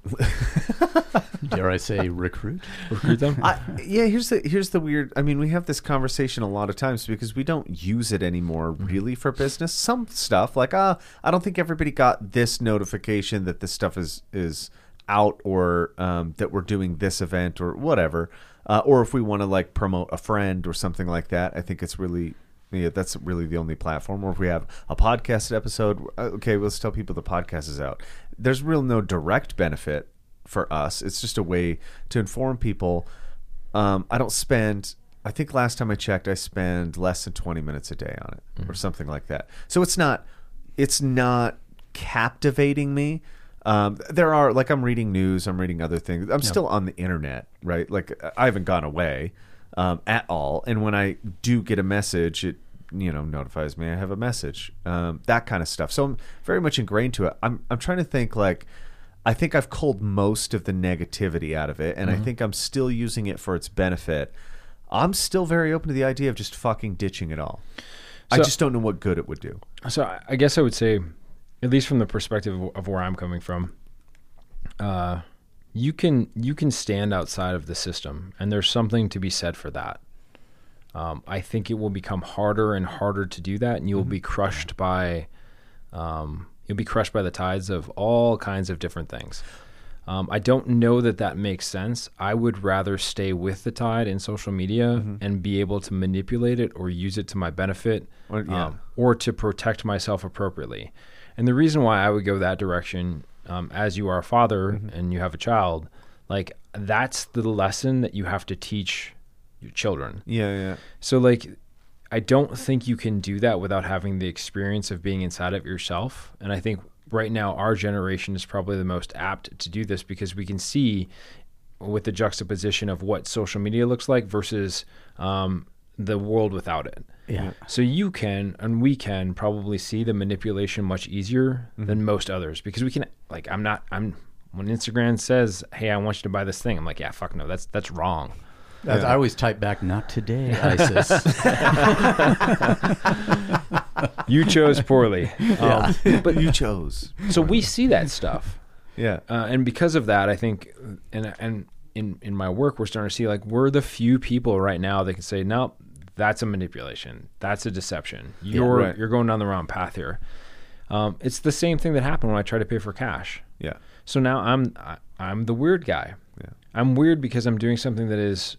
Dare I say, recruit? recruit them. I, yeah. Here's the here's the weird. I mean, we have this conversation a lot of times because we don't use it anymore, really, for business. Some stuff like, ah, I don't think everybody got this notification that this stuff is is out or um, that we're doing this event or whatever. Uh, or if we want to like promote a friend or something like that, I think it's really. Yeah, that's really the only platform. Or if we have a podcast episode, uh, okay, let's tell people the podcast is out. There's real no direct benefit for us. It's just a way to inform people. Um, I don't spend. I think last time I checked, I spend less than 20 minutes a day on it, or something like that. So it's not. It's not captivating me. Um, there are like I'm reading news, I'm reading other things. I'm still on the internet, right? Like I haven't gone away um, at all. And when I do get a message, it you know notifies me I have a message, um, that kind of stuff. So I'm very much ingrained to it. I'm I'm trying to think like I think I've culled most of the negativity out of it, and I think I'm still using it for its benefit. I'm still very open to the idea of just fucking ditching it all. I just don't know what good it would do. So I- I guess I would say, at least from the perspective of- of where I'm coming from, uh, you can you can stand outside of the system, and there's something to be said for that. Um, I think it will become harder and harder to do that, and you'll be crushed by, um, you'll be crushed by the tides of all kinds of different things. Um, I don't know that that makes sense. I would rather stay with the tide in social media and be able to manipulate it or use it to my benefit Or- yeah. um, or to protect myself appropriately. And the reason why I would go that direction, um, as you are a father and you have a child, like that's the lesson that you have to teach your children. Yeah, yeah. So like I don't think you can do that without having the experience of being inside of yourself. And I think right now our generation is probably the most apt to do this because we can see with the juxtaposition of what social media looks like versus um, the world without it. Yeah. So you can and we can probably see the manipulation much easier than most others because we can like I'm not I'm when Instagram says, "Hey, I want you to buy this thing." I'm like, "Yeah, fuck no. That's that's wrong." As I always type back, not today, ISIS. You chose poorly. Um, but you chose. so we see that stuff. Yeah. uh, and because of that, I think, and and in in my work, we're starting to see like we're the few people right now that can say, no, that's a manipulation, that's a deception. You're right. you're going down the wrong path here. Um, it's the same thing that happened when I tried to pay for cash. Yeah. So now I'm I, I'm the weird guy. Yeah. I'm weird because I'm doing something that is,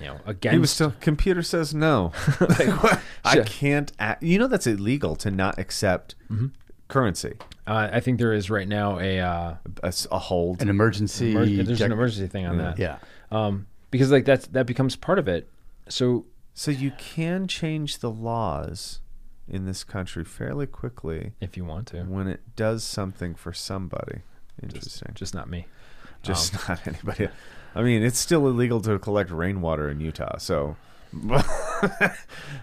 you know, against. He was still. Computer says no. like, what? I can't. Act, you know that's illegal to not accept currency. uh, I think there is right now a, uh, A, s- a hold. An emergency. emer- there's check- an emergency thing on that. Yeah. Um, because like that's that becomes part of it. So so you can change the laws in this country fairly quickly if you want to, when it does something for somebody. Interesting. just not me. Just not anybody. I mean, it's still illegal to collect rainwater in Utah. So,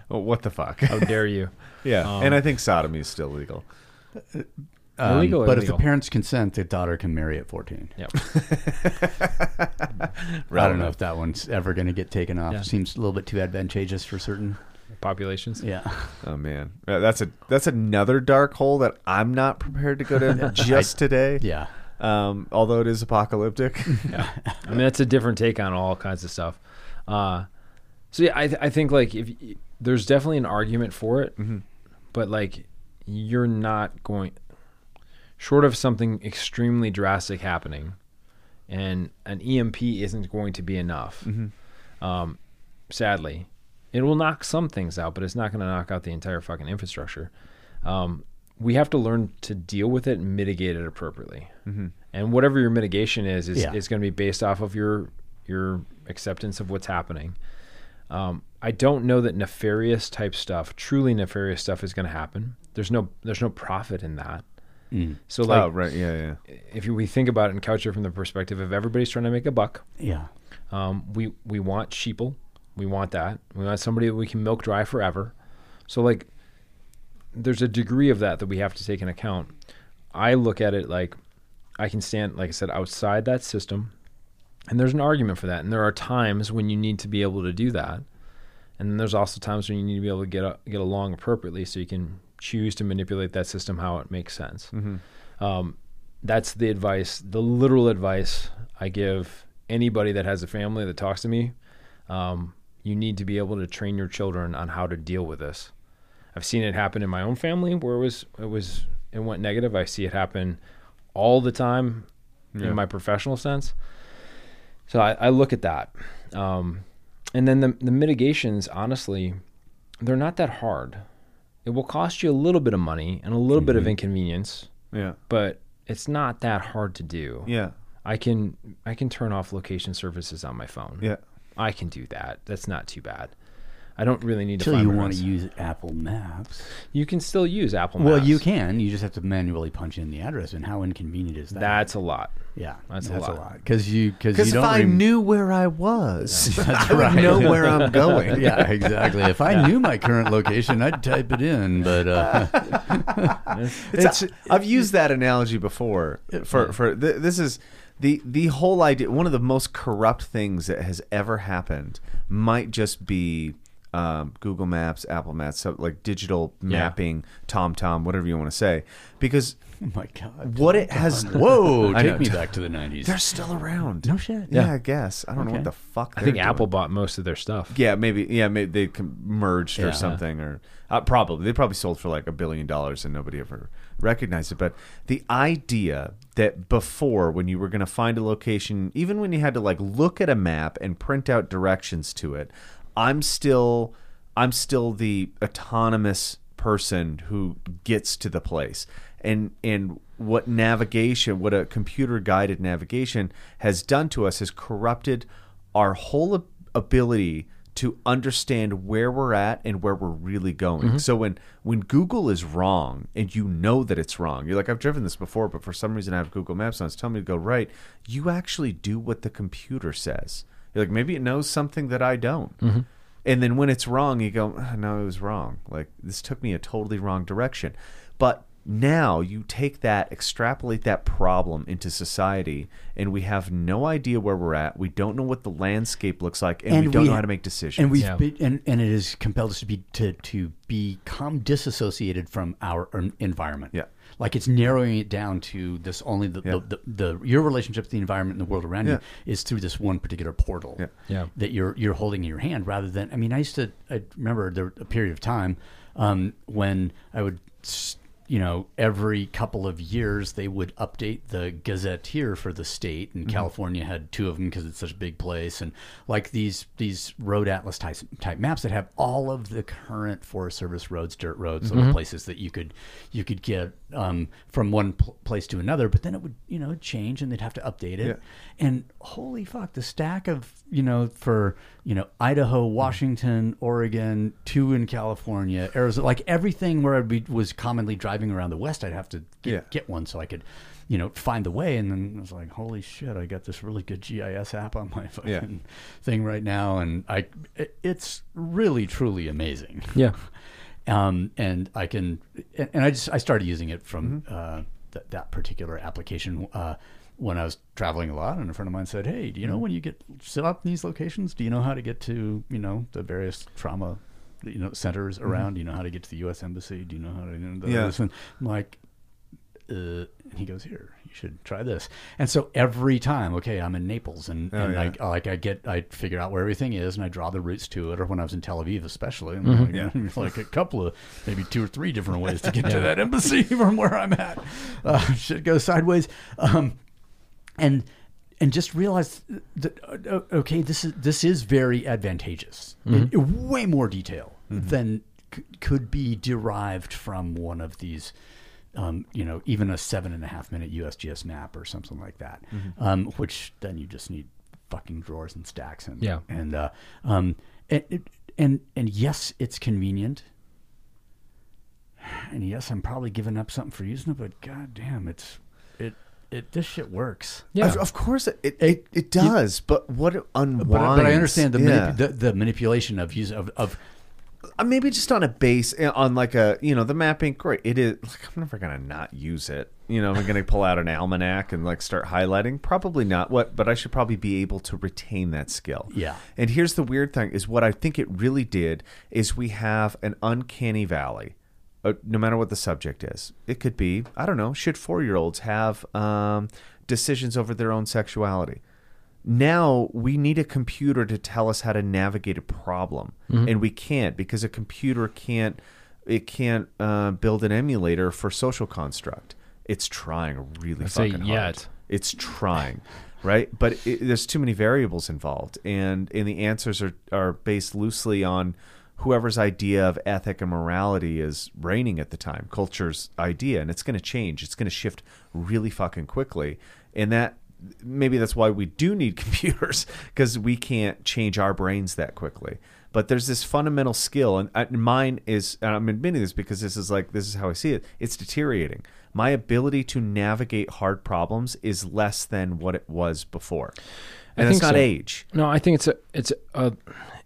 what the fuck? How dare you? yeah, and I think sodomy is still legal. Um, Illegal or but if the parents consent, the daughter can marry at 14. Yep. I don't know if that one's ever going to get taken off. Yeah. Seems a little bit too advantageous for certain. Populations. Yeah. Oh man, Uh, that's a that's another dark hole that I'm not prepared to go to just today. Yeah. Um, although it is apocalyptic. I mean, that's a different take on all kinds of stuff. Uh, so yeah, I, th- I think like if there's definitely an argument for it, but like you're not going short of something extremely drastic happening, and an EMP isn't going to be enough. Um, sadly, it will knock some things out, but it's not going to knock out the entire fucking infrastructure. Um, we have to learn to deal with it and mitigate it appropriately. And whatever your mitigation is, is, Yeah. is going to be based off of your your acceptance of what's happening. Um, I don't know that nefarious type stuff, truly nefarious stuff, is going to happen. There's no there's no profit in that. So like, oh right, yeah, yeah. if we think about it and couch it from the perspective of everybody's trying to make a buck, Yeah. um, we we want sheeple. We want that. We want somebody that we can milk dry forever. So like, there's a degree of that that we have to take in account. I look at it like I can stand, like I said, outside that system, and there's an argument for that. And there are times when you need to be able to do that, and then there's also times when you need to be able to get a, get along appropriately, so you can choose to manipulate that system how it makes sense. Um, that's the advice, the literal advice I give anybody that has a family that talks to me. Um, you need to be able to train your children on how to deal with this. I've seen it happen in my own family where it was it was it went negative. I see it happen all the time in my professional sense. So I, I look at that, um, and then the the mitigations. Honestly, they're not that hard. It will cost you a little bit of money and a little bit of inconvenience, Yeah. but it's not that hard to do. Yeah. I can I can turn off location services on my phone. Yeah. I can do that. That's not too bad. I don't really need to Until you want to use Apple Maps. You can still use Apple Maps. Well, you can. You just have to manually punch in the address, and how inconvenient is that? That's a lot. yeah, that's a that's a lot. lot because you because Because you if don't I rem- knew where I was, That's I would right. know where I'm going. yeah, exactly. If I knew my current location, I'd type it in. But uh, It's, I've used that analogy before. For for th- this is the the whole idea. One of the most corrupt things that has ever happened might just be um, Google Maps, Apple Maps, so like digital mapping, TomTom, whatever you want to say, because oh my god, what it has. Whoa, take know. me back to the nineties. They're still around. No shit. Yeah, Yeah. I guess. I don't know what the fuck. I think they're Apple bought most of their stuff. Yeah, maybe. Yeah, maybe they merged Yeah. or something, or uh, probably they probably sold for like a billion dollars and nobody ever recognized it. But the idea that before, when you were going to find a location, even when you had to like look at a map and print out directions to it, I'm still, I'm still the autonomous person who gets to the place, and and what navigation, what a computer guided navigation has done to us has corrupted our whole ability to understand where we're at and where we're really going. Mm-hmm. So when when Google is wrong and you know that it's wrong, you're like I've driven this before, but for some reason I have Google Maps on. It's telling me to go right. You actually do what the computer says. You're like maybe it knows something that I don't. And then when it's wrong, you go, "Ah, no, it was wrong. Like this took me a totally wrong direction. But Now you take that, extrapolate that problem into society, and we have no idea where we're at. We don't know what the landscape looks like, and, we don't know how to make decisions. And we've Yeah. been, and, and it has compelled us to be to to become disassociated from our environment. Yeah. Like it's narrowing it down to this only the, Yeah. the, the, the your relationship to the environment and the world around Yeah. you is through this one particular portal. Yeah. Yeah. that you're you're holding in your hand rather than. I mean, I used to. I remember there a period of time um, when I would. You know, every couple of years they would update the gazetteer for the state, Mm-hmm. and California had two of them because it's such a big place, and like these these road atlas type type maps that have all of the current Forest Service roads, dirt roads, Mm-hmm. little places that you could you could get um, from one pl- place to another, but then it would you know change, and they'd have to update it, Yeah. and holy fuck, the stack of you know for you know Idaho, Washington, Oregon, two in California, Arizona, like everything where I was commonly driving around the West, I'd have to get, Yeah. get one so I could you know find the way. And then I was like, holy shit, I got this really good GIS app on my fucking Yeah. thing right now, and I it, it's really truly amazing. Yeah. Um, and I can, and, I just I started using it from Mm-hmm. uh, th- that particular application uh, when I was traveling a lot. And a friend of mine said, "Hey, do you know when you get set up in these locations? Do you know how to get to you know the various trauma you know centers around? Do you know how to get to the U.S. embassy? Do you know how to?" You know, Yeah. this?" And I'm like. Uh, and he goes here. You should try this. And so every time, okay, I'm in Naples, and, Oh, and yeah. I like I get I figure out where everything is, and I draw the routes to it. Or when I was in Tel Aviv, especially, and like, like a couple of maybe two or three different ways to get to that embassy from where I'm at. Uh, shit goes sideways, um, and and just realize that uh, okay, this is this is very advantageous. In, in way more detail than c- could be derived from one of these um, you know, even a seven and a half minute USGS map or something like that, um, which then you just need fucking drawers and stacks and Yeah. and uh, um, and, and and yes, it's convenient, and yes, I'm probably giving up something for using it, but god damn, it's it it this shit works. Yeah. Of, of course, it it, it, it does. but what it unwinds? But, I- but I understand the, yeah. manip- the the manipulation of use of, of maybe just on a base uh, on like a you know the mapping great. It is like i'm never gonna not use it. You know i'm gonna pull out an almanac and like start highlighting? Probably not what but i should probably be able to retain that skill. Yeah. and here's the weird thing is what i think it really did is we have an uncanny valley uh, no matter what the subject is. It could be i don't know should four year olds have um, decisions over their own sexuality now we need a computer to tell us how to navigate a problem and we can't because a computer can't it can't uh, build an emulator for social construct. It's trying really say fucking hard. yet. it's trying right? But it, there's too many variables involved and and the answers are are based loosely on whoever's idea of ethic and morality is reigning at the time culture's idea and it's going to change. It's going to shift really fucking quickly and that maybe that's why we do need computers because we can't change our brains that quickly. But there's this fundamental skill and uh, mine is and i'm admitting this because this is like this is how i see it it's deteriorating. My ability to navigate hard problems is less than what it was before. And it's think not so. age. No, I think it's a it's a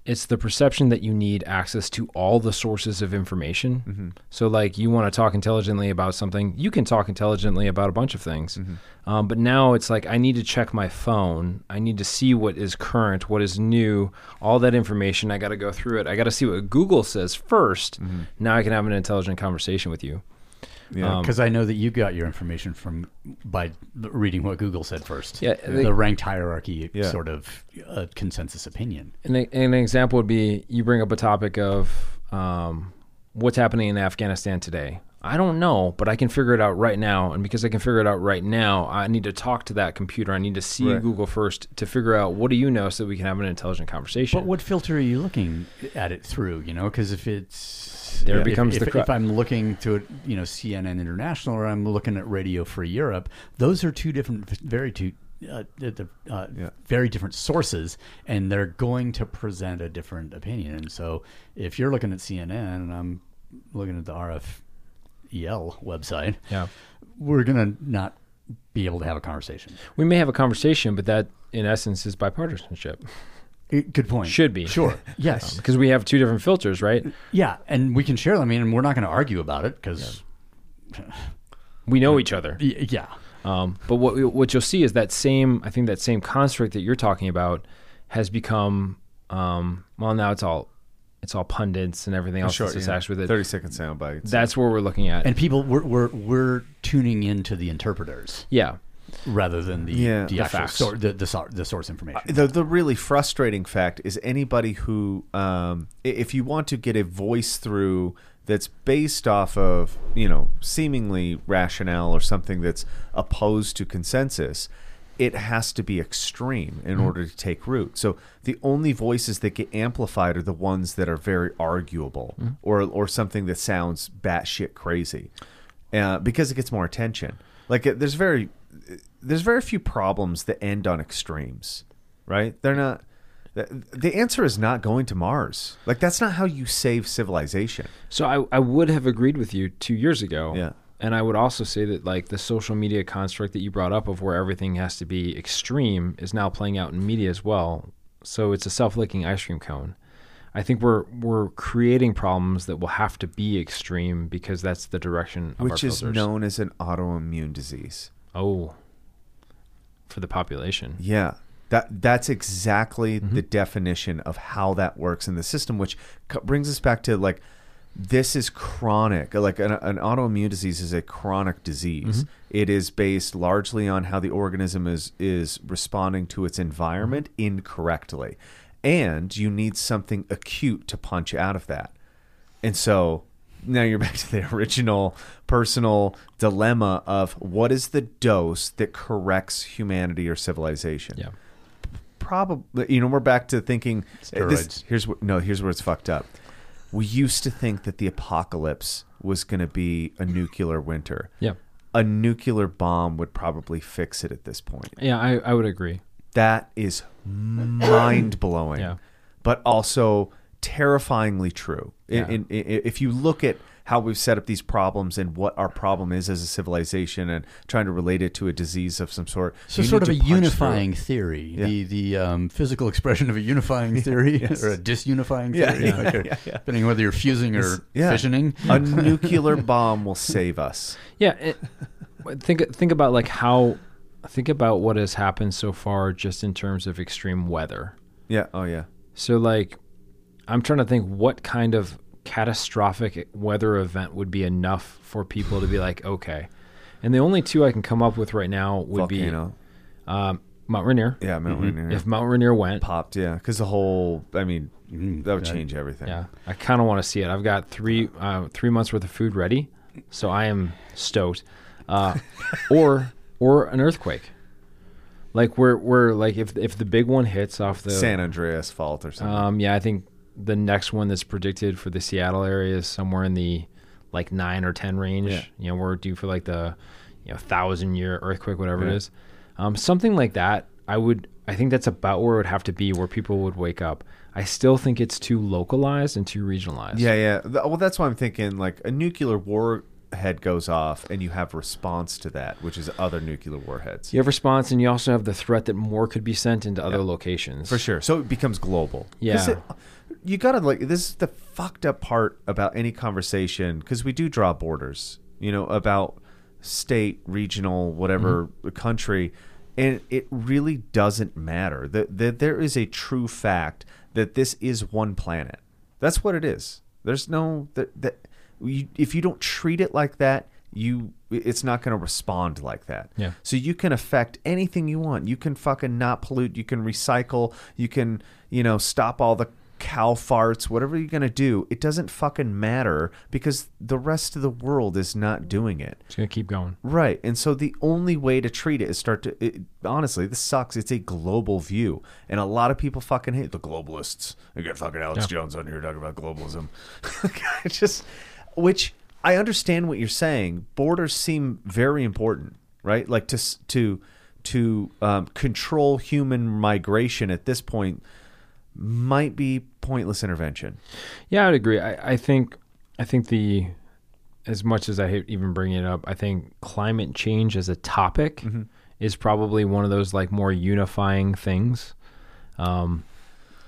it's the perception that you need access to all the sources of information. Mm-hmm. So, like, you want to talk intelligently about something, you can talk intelligently about a bunch of things. Mm-hmm. Um, but now it's like I need to check my phone. I need to see what is current, what is new, all that information. I got to go through it. I got to see what Google says 1st Mm-hmm. Now I can have an intelligent conversation with you. Yeah because I know that you got your information from by reading what Google said first. Yeah, the they- ranked hierarchy Yeah. sort of uh, consensus opinion. And an example would be you bring up a topic of um, what's happening in Afghanistan today. I don't know, but I can figure it out right now. And because I can figure it out right now, I need to talk to that computer. I need to see Right. Google first to figure out what do you know so that we can have an intelligent conversation. But what filter are you looking at it through? You know, because if it's There if, becomes if, the cru- if I'm looking to you know CNN International or I'm looking at Radio Free Europe, those are two different, very two. Uh, the, uh, Yeah. very different sources, and they're going to present a different opinion. And so, if you're looking at CNN and I'm looking at the RFEL website, yeah. we're gonna not be able to have a conversation. We may have a conversation, but that in essence is bipartisanship. It- good point. Should be. sure. Yes. Because we have two different filters, right? Yeah, and we can share them. I mean, and we're not going to argue about it because we know each other. Y- yeah. Um, but what what you'll see is that same I think that same construct that you're talking about has become um, well now it's all it's all pundits and everything else Short, that's yeah. attached with it. Thirty second sound bites. That's where we're looking at. And people, we're, we're, we're tuning into the interpreters yeah, rather than the, Yeah. the The actual facts. sor- the, the, the source information. the the really frustrating fact is anybody who um, if you want to get a voice through that's based off of you know seemingly rationale or something that's opposed to consensus it has to be extreme in order to take root so the only voices that get amplified are the ones that are very arguable or or something that sounds batshit crazy uh, because it gets more attention like it, there's very there's very few problems that end on extremes, right? They're not. The, answer is not going to Mars. Like that's not how you save civilization. So I, I would have agreed with you two years ago. Yeah. And I would also say that like the social media construct that you brought up of where everything has to be extreme is now playing out in media as well. So it's a self-licking ice cream cone. I think we're we're creating problems that will have to be extreme because that's the direction of which is known as an autoimmune disease. Oh, for the population. Yeah. That that's exactly Mm-hmm. the definition of how that works in the system, which co- brings us back to like this is chronic. Like an, an autoimmune disease is a chronic disease. Mm-hmm. It is based largely on how the organism is is responding to its environment Mm-hmm. incorrectly, and you need something acute to punch out of that. And so now you're back to the original personal dilemma of what is the dose that corrects humanity or civilization Yeah. probably you know we're back to thinking uh, this, here's no here's where it's fucked up we used to think that the apocalypse was going to be a nuclear winter Yeah. a nuclear bomb would probably fix it at this point Yeah, I, I would agree. that is mind blowing Yeah. but also terrifyingly true In- Yeah. in- i- if you look at how we've set up these problems and what our problem is as a civilization and trying to relate it to a disease of some sort So you sort of a to punch through it. unifying theory, the the um, physical expression of a unifying theory yes. or a disunifying theory, yeah, okay, yeah, yeah. depending on whether you're fusing or Yeah. fissioning. a nuclear bomb will save us Yeah, it, think think about like how think about what has happened so far just in terms of extreme weather. Yeah. Oh, yeah. So like I'm trying to think what kind of catastrophic weather event would be enough for people to be like, okay. And the only two I can come up with right now would Volcano. be um, Mount Rainier. Yeah, Mount Rainier. If Mount Rainier went, popped, yeah, because the whole, I mean, that would change everything. yeah, I kind of want to see it. I've got three uh, three months worth of food ready, so I am stoked. Uh, or or an earthquake. Like we're we're like if if the big one hits off the San Andreas fault or something. Um, yeah, I think the next one that's predicted for the Seattle area is somewhere in the like nine or ten range. Yeah. You know, we're due for like the you know thousand year earthquake, whatever it Yeah. is. Um, something like that. I would. I think that's about where it would have to be, where people would wake up. I still think it's too localized and too regionalized. yeah, yeah. Well, that's why I'm thinking like a nuclear warhead goes off and you have response to that, which is other nuclear warheads. You have response, and you also have the threat that more could be sent into other locations. For sure. So it becomes global. Yeah. it- you got to like this is the fucked up part about any conversation because we do draw borders, you know, about state, regional, whatever mm-hmm. country, and it really doesn't matter. That that there is a true fact that this is one planet. That's what it is. There's no that that you, if you don't treat it like that, you it's not going to respond like that. Yeah. So you can affect anything you want. You can fucking not pollute. You can recycle. You can, you know, stop all the cow farts, whatever you're going to do. It doesn't fucking matter because the rest of the world is not doing it. It's gonna keep going. Right. And so the only way to treat it is start to, it, honestly, this sucks. It's a global view. And a lot of people fucking hate the globalists. I got fucking Alex Yeah. Jones on here talking about globalism. It's just, which I understand what you're saying. Borders seem very important, right? Like to, to, to um, control human migration at this point might be pointless intervention. Yeah, I would agree. I, I think I think the as much as I hate even bringing it up, I think climate change as a topic Mm-hmm. is probably one of those like more unifying things. Um,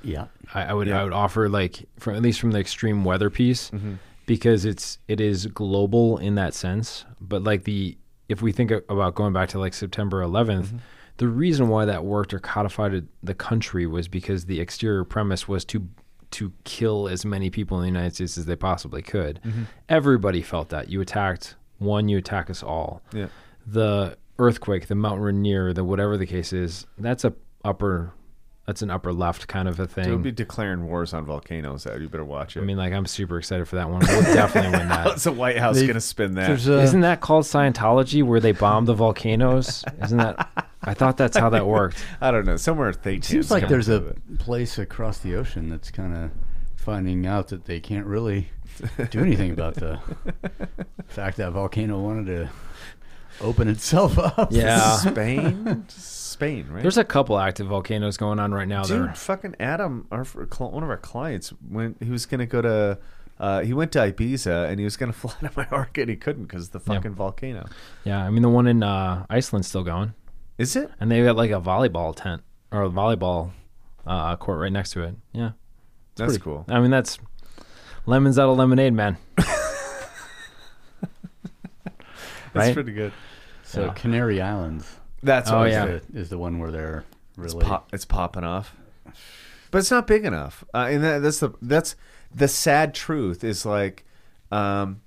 Yeah. I, I would Yeah. I would offer like from at least from the extreme weather piece Mm-hmm. because it's it is global in that sense, but like the if we think about going back to like September 11th, the reason why that worked or codified the country was because the exterior premise was to to kill as many people in the United States as they possibly could. Mm-hmm. Everybody felt that. You attacked one, you attack us all. Yeah. The earthquake, the Mount Rainier, the whatever the case is, that's a upper that's an upper left kind of a thing. It would be declaring wars on volcanoes. Out, you better watch it. I mean, like I'm super excited for that one. We'll definitely win that. how's the White House They- going to spin that? There's a, Isn't that called Scientology, where they bomb the volcanoes? Isn't that? I thought that's how that worked. I don't know. Somewhere they seems like there's a place across the ocean that's kind of finding out that they can't really do anything about the fact that volcano wanted to open itself up. Yeah. Spain, Spain, right? There's a couple active volcanoes going on right now. Dude, There. fucking Adam, our one of our clients, went. He was going to go to. Uh, he went to Ibiza and he was going to fly to Mallorca and he couldn't because of the Yeah. fucking volcano. Yeah, I mean the one in uh, Iceland's still going, Is it? and they've got like a volleyball tent or a volleyball uh, court right next to it. Yeah, That's pretty- cool. I mean that's lemons out of lemonade, man. That's right? pretty good. So Yeah. Canary Islands That's Oh, yeah. the, is the one where they're It's, really. pop, it's popping off, but it's not big enough. Uh, and that, that's the that's the sad truth is like, um,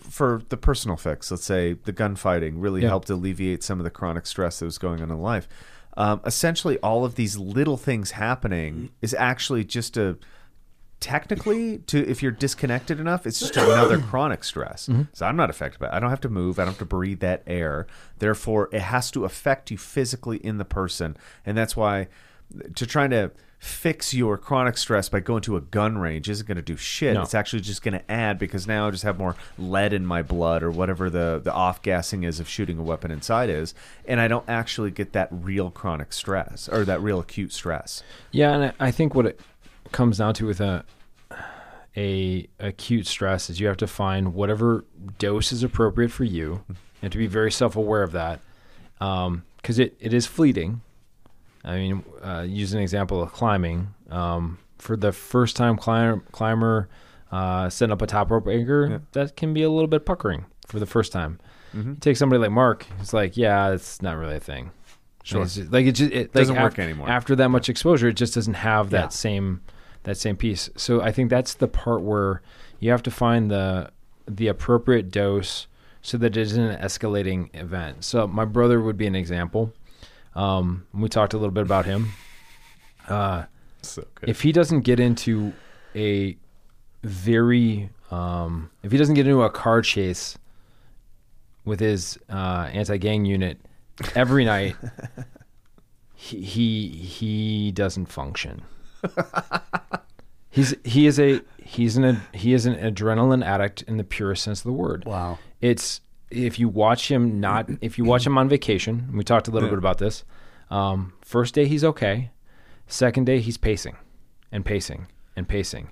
for the personal fix, let's say the gunfighting really Yeah. helped alleviate some of the chronic stress that was going on in life. Um, essentially, all of these little things happening is actually just a technically to if you're disconnected enough it's just another chronic stress. Mm-hmm. So i'm not affected by it. I don't have to move. I don't have to breathe that air. Therefore it has to affect you physically in the person. And that's why to trying to fix your chronic stress by going to a gun range isn't going to do shit. No. it's actually just going to add because now i just have more lead in my blood or whatever the the off gassing is of shooting a weapon inside is and i don't actually get that real chronic stress or that real acute stress. Yeah, and I I think what it comes down to with a a acute stress is you have to find whatever dose is appropriate for you. You have to be very self aware of that because it, it is fleeting. I mean, uh, use an example of climbing. Um, for the first time climber, climber uh, setting up a top rope anchor, Yeah. that can be a little bit puckering for the first time. Mhm. Take somebody like Mark, who's like, yeah, it's not really a thing. Sure. It's just- like it just it Doesn't like work anymore. After that much exposure, it just doesn't have that Yeah. same that same piece. So I think that's the part where you have to find the the appropriate dose so that it isn't an escalating event. So my brother would be an example. Um, we talked a little bit about him. Uh, so good if he doesn't get into a very um, if he doesn't get into a car chase with his uh, anti-gang unit every night he he, he doesn't function he's he is a he's an he is an adrenaline addict in the purest sense of the word. Wow. it's if you watch him not if you watch him on vacation and we talked a little bit about this um, first day he's okay second day he's pacing and pacing and pacing.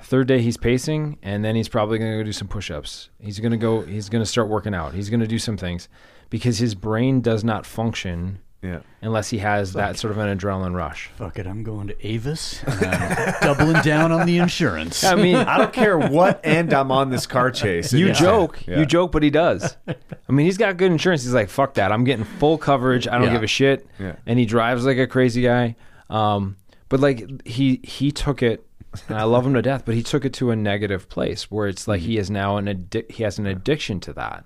Third day he's pacing and then he's probably going to go do some push-ups. He's going to go he's going to start working out. He's going to do some things because his brain does not function yeah unless he has that sort of an adrenaline rush Fuck it, I'm going to Avis. And I'm doubling down on the insurance. i mean I don't care what end I'm on this car chase. You It's- joke, Yeah. you joke, but he does. I mean, he's got good insurance. He's like, fuck that. I'm getting full coverage. I don't Yeah. give a shit. Yeah. And he drives like a crazy guy. Um, but like he he took it, and I love him to death. But he took it to a negative place where it's like he is now an addi- he has an addiction to that.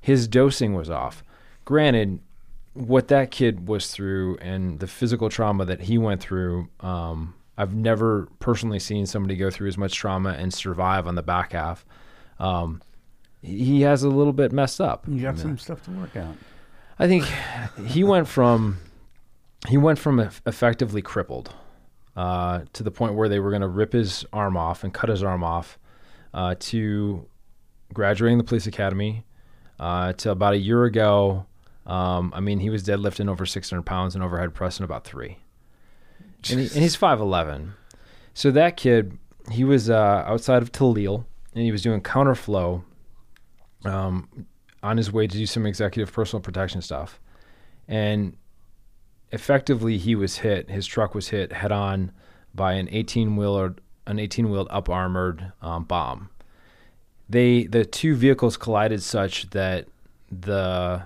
His dosing was off. Granted, what that kid was through and the physical trauma that he went through. Um, I've never personally seen somebody go through as much trauma and survive on the back half. Um, he has a little bit messed up. You got some stuff to work out. I think he went from he went from effectively crippled uh, to the point where they were going to rip his arm off and cut his arm off uh, to graduating the police academy uh, to about a year ago. Um, I mean, he was deadlifting over 600 pounds and overhead pressing about three, and, he, and he's 5'11. So that kid, he was uh, outside of Tallil and he was doing counterflow um, on his way to do some executive personal protection stuff. And effectively, he was hit. His truck was hit head on by an 18 wheeler, an 18 wheeled up armored um, bomb. They the two vehicles collided such that the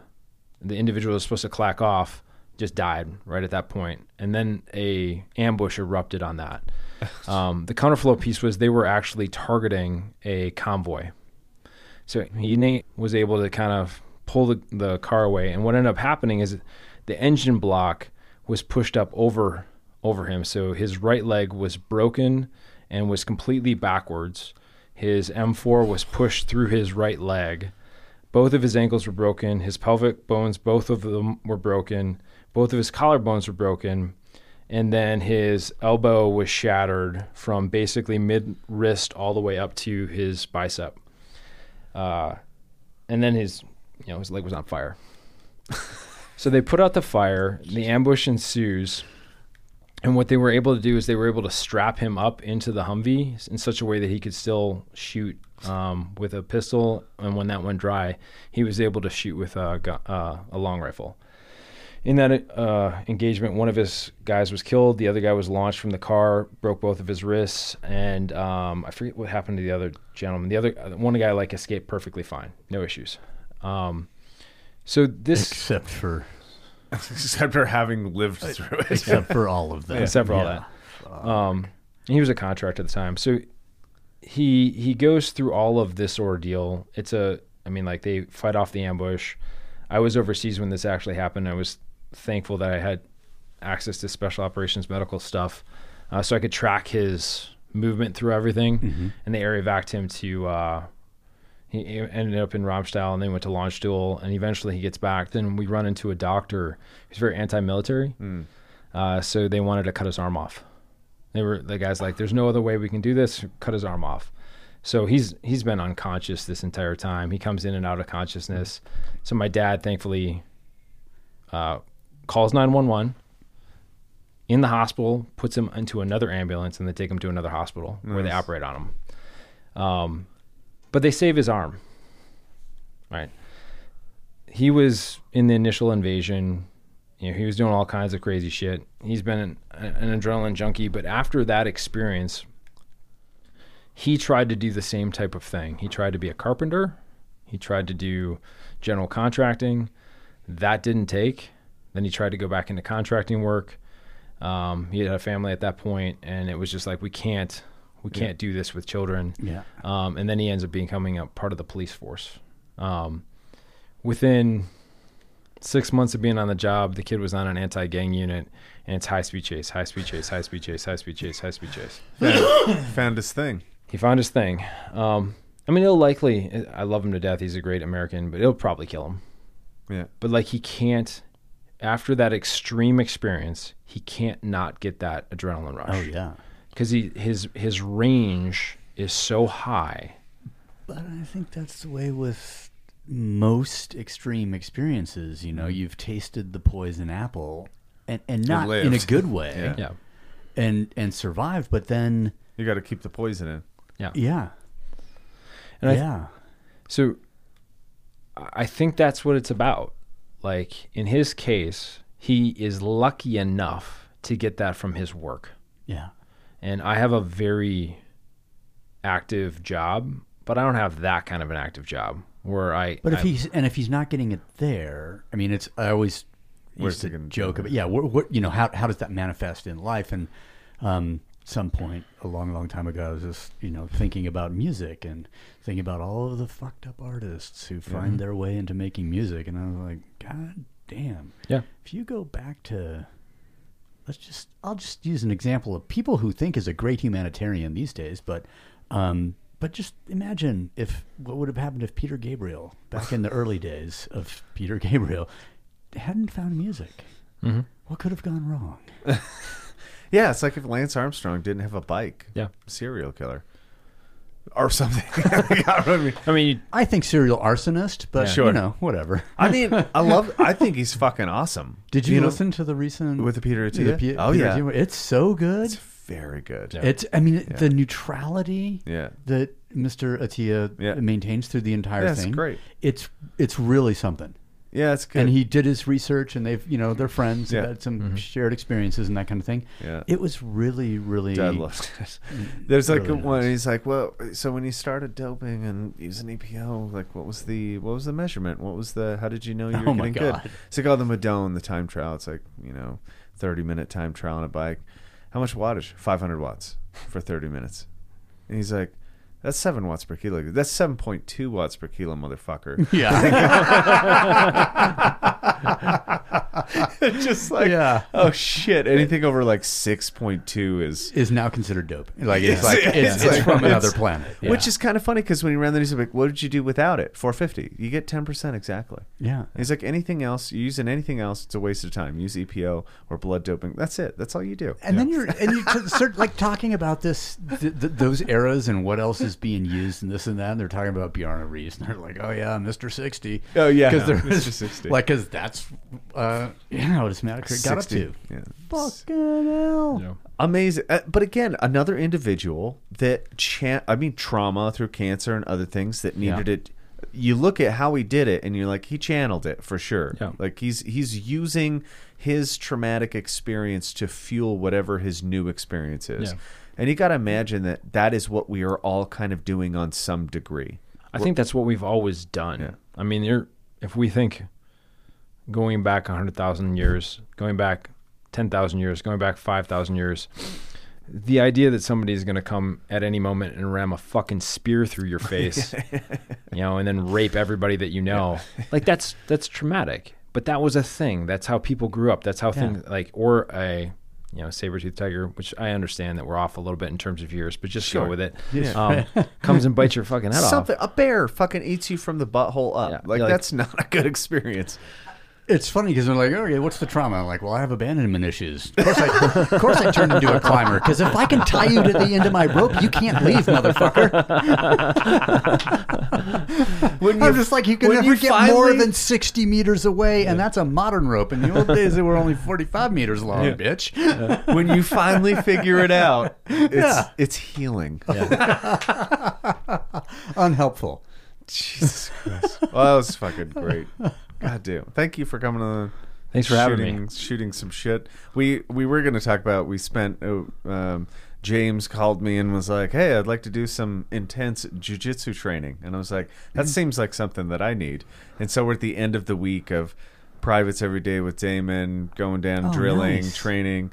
the individual that was supposed to clack off just died right at that point, and then a ambush erupted on that. Um, the counterflow piece was they were actually targeting a convoy, so he was able to kind of pull the, the car away, and what ended up happening is the engine block was pushed up over over him, so his right leg was broken and was completely backwards. His M4 was pushed through his right leg. Both of his ankles were broken. His pelvic bones, both of them were broken. Both of his collarbones were broken. And then his elbow was shattered from basically mid wrist all the way up to his bicep. Uh, and then his, you know, his leg was on fire. so they put out the fire. The ambush ensues. And what they were able to do is they were able to strap him up into the Humvee in such a way that he could still shoot um, with a pistol. And when that went dry, he was able to shoot with a, uh, a long rifle. In that uh, engagement, one of his guys was killed. The other guy was launched from the car, broke both of his wrists, and um, I forget what happened to the other gentleman. The other one guy like escaped perfectly fine, no issues. Um, so this except for Except for having lived through it. except for all of that. except for all Yeah. that. Um, he was a contractor at the time, so he he goes through all of this ordeal. It's a, I mean, like they fight off the ambush. I was overseas when this actually happened. I was thankful that I had access to special operations medical stuff, uh, so I could track his movement through everything. And they area vac him to. Uh, he ended up in Ramstein and then went to Landstuhl and eventually he gets back. Then we run into a doctor who's very anti-military. Uh, so they wanted to cut his arm off. They were the guy's like, "There's no other way we can do this. Cut his arm off." So he's he's been unconscious this entire time. He comes in and out of consciousness. So my dad, thankfully, uh, calls nine one one in the hospital, puts him into another ambulance, and they take him to another hospital where they operate on him. Um, but they save his arm. Right. He was in the initial invasion. You know, he was doing all kinds of crazy shit. He's been an, an adrenaline junkie, but after that experience, he tried to do the same type of thing. He tried to be a carpenter. He tried to do general contracting. That didn't take. Then he tried to go back into contracting work. Um, he had a family at that point, and it was just like we can't, we can't do this with children. Yeah. Um, and then he ends up becoming a part of the police force. Um, within six months of being on the job, the kid was on an anti-gang unit, and it's high speed chase, high speed chase, high speed chase, high speed chase, high speed chase. Found, found his thing. He found his thing. Um, I mean, it'll likely. I love him to death. He's a great American, but it'll probably kill him. Yeah. But like, he can't. After that extreme experience, he can't not get that adrenaline rush. Oh yeah. Because he his his range is so high. But I think that's the way with most extreme experiences. You know, mm-hmm. you've tasted the poison apple, and and not in a good way, Yeah. Yeah, and and survived. But then, You got to keep the poison in. yeah. yeah, And I, yeah, So I I think that's what it's about. Like in his case, he is lucky enough to get that from his work. yeah. And I have a very active job, but I don't have that kind of an active job where I But if I- he's and if he's not getting it there, I mean, it's I always Where's used he to joke about yeah. What, what you know how how does that manifest in life? And um, some point a long long time ago, I was just you know thinking about music and thinking about all of the fucked up artists who find their way into making music, and I was like, God damn. Yeah. If you go back to let's just I'll just use an example of people who think is a great humanitarian these days, but um, but just imagine if what would have happened if Peter Gabriel back in the early days of Peter Gabriel hadn't found music. Mm-hmm. What could have gone wrong? Yeah, it's like if Lance Armstrong didn't have a bike. Yeah. Serial killer. Or something. I mean, I mean, I think serial arsonist, but Yeah. Sure. you know, whatever. I mean, I love. I think he's fucking awesome. Did you, know, listen to the recent with the Peter the Attia? Oh Peter yeah, Attia? It's so good. it's very good. Yeah. It's I mean the neutrality Yeah. that Mr. Attia Yeah. maintains through the entire Yeah, it's thing. great. It's it's really something. Yeah, it's good. and he did his research, and they've you know they're friends, Yeah. they've had some mm-hmm. shared experiences and that kind of thing. Yeah. it was really, really. Dad loved it. There's like Really a one. nice. He's like, well, so when you started doping and using EPO, like, what was the what was the measurement? What was the? How did you know you oh were Oh my getting God. good? It's like, oh, the Madone, the time trial. It's like you know, thirty minute time trial on a bike. How much wattage? Five hundred watts for thirty minutes. And he's like, that's seven watts per kilo. That's seven point two watts per kilo, motherfucker. Yeah, Just like, Yeah. oh shit. Anything over like six point two is is now considered dope. Like it's Yeah. like it's, It's it's like- from another planet. Yeah. Which is kind of funny because when he ran the news, like, "What did you do without it?" Four fifty. You get ten percent exactly. yeah, He's like, anything else, you using anything else, it's a waste of time. Use EPO or blood doping. That's it. That's all you do. And then you're and you t- start like talking about this, th- th- those eras and what else is being used and this and that. And they're talking about Bjarne Riis, and they're like, "Oh yeah, Mister 60. Oh, yeah, because no, there was Mr. 60. like because that's uh, you know what his Hematocrit got up 60. to. Yeah. Fucking hell. You know, Amazing. Uh, but again, another individual that, cha- I mean, trauma through cancer and other things that needed Yeah. it. You look at how he did it, and you're like, he channeled it for sure. Yeah. Like he's he's using his traumatic experience to fuel whatever his new experience is. Yeah. And you got to imagine that that is what we are all kind of doing on some degree. I think that's what we've always done. Yeah. I mean, you're, if we think going back 100,000 years, going back 10,000 years, going back 5,000 years, the idea that somebody is going to come at any moment and ram a fucking spear through your face, you know, and then rape everybody that you know, like that's that's traumatic. But that was a thing. That's how people grew up. That's how things like or a you know saber tooth tiger, which I understand that we're off a little bit in terms of years, but just Sure. go with it. Yeah. Um, comes and bites your fucking head Something off. a bear fucking eats you from the butthole up. Yeah, like, like- that's not a good experience. It's funny because they're like, okay, what's the trauma? I'm like, well, I have abandonment issues. Of course, I, of course, I turned into a climber because if I can tie you to the end of my rope, you can't leave, motherfucker. When I'm just like, you can never you get more than 60 meters away, and that's a modern rope. In the old days, they were only 45 meters long, Yeah. bitch. when you finally figure it out, it's Yeah. it's healing. Unhelpful. Jesus Christ. Well, that was fucking great. God damn. Thank you for coming on. Thanks for having shooting, me. Shooting some shit. We we were going to talk about. We spent. Uh, um, James called me and was like, "Hey, I'd like to do some intense jujitsu training," and I was like, Mm-hmm. "That seems like something that I need." And so we're at the end of the week of privates every day with Damon, going down, Oh, drilling, nice. training,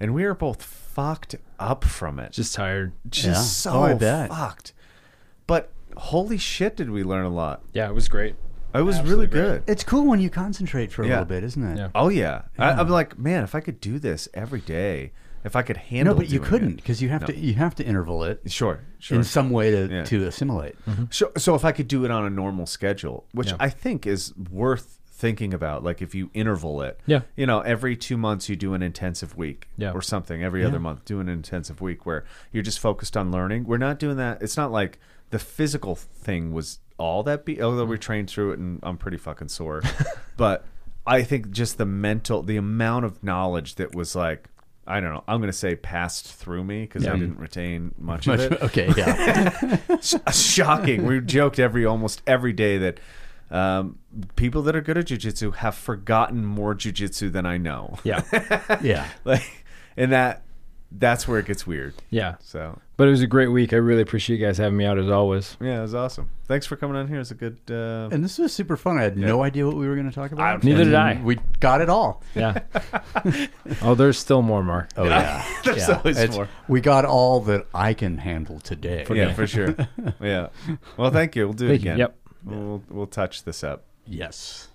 and we are both fucked up from it Just tired. just Yeah. so Oh, I bet. fucked. But holy shit, did we learn a lot? Yeah, it was great. Oh, it was really great. good. It's cool when you concentrate for a Yeah. little bit, isn't it? Yeah. Oh yeah, I, I'm like, man, if I could do this every day, if I could handle. It, No, but you doing couldn't because you have No. to you have to interval it Sure, sure. in some way to, Yeah. to assimilate. Mm-hmm. So, so if I could do it on a normal schedule, which Yeah. I think is worth thinking about, like if you interval it, Yeah. you know, every two months you do an intensive week, Yeah. or something. Every other month, do an intensive week where you're just focused on learning. We're not doing that. It's not like the physical thing was all that. Be although we trained through it, and I'm pretty fucking sore, but I think just the mental, the amount of knowledge that was like. I don't know. I'm going to say passed through me because I didn't retain much of it okay, yeah. shocking. We joked every almost every day that um, people that are good at jujitsu have forgotten more jujitsu than I know. Yeah. yeah. like, and that that's where it gets weird. Yeah. So But it was a great week. I really appreciate you guys having me out as always. yeah, it was awesome. Thanks for coming on here. It's a good. Uh, And this was super fun. I had no idea what we were going to talk about. Neither And did I. We got it all. Yeah. oh, there's still more, Mark. Oh yeah, There's Yeah. always It's- more. We got all that I can handle today. yeah, for sure. yeah. Well, thank you. We'll do it Thank you. again. Yep. We'll we'll touch this up. Yes.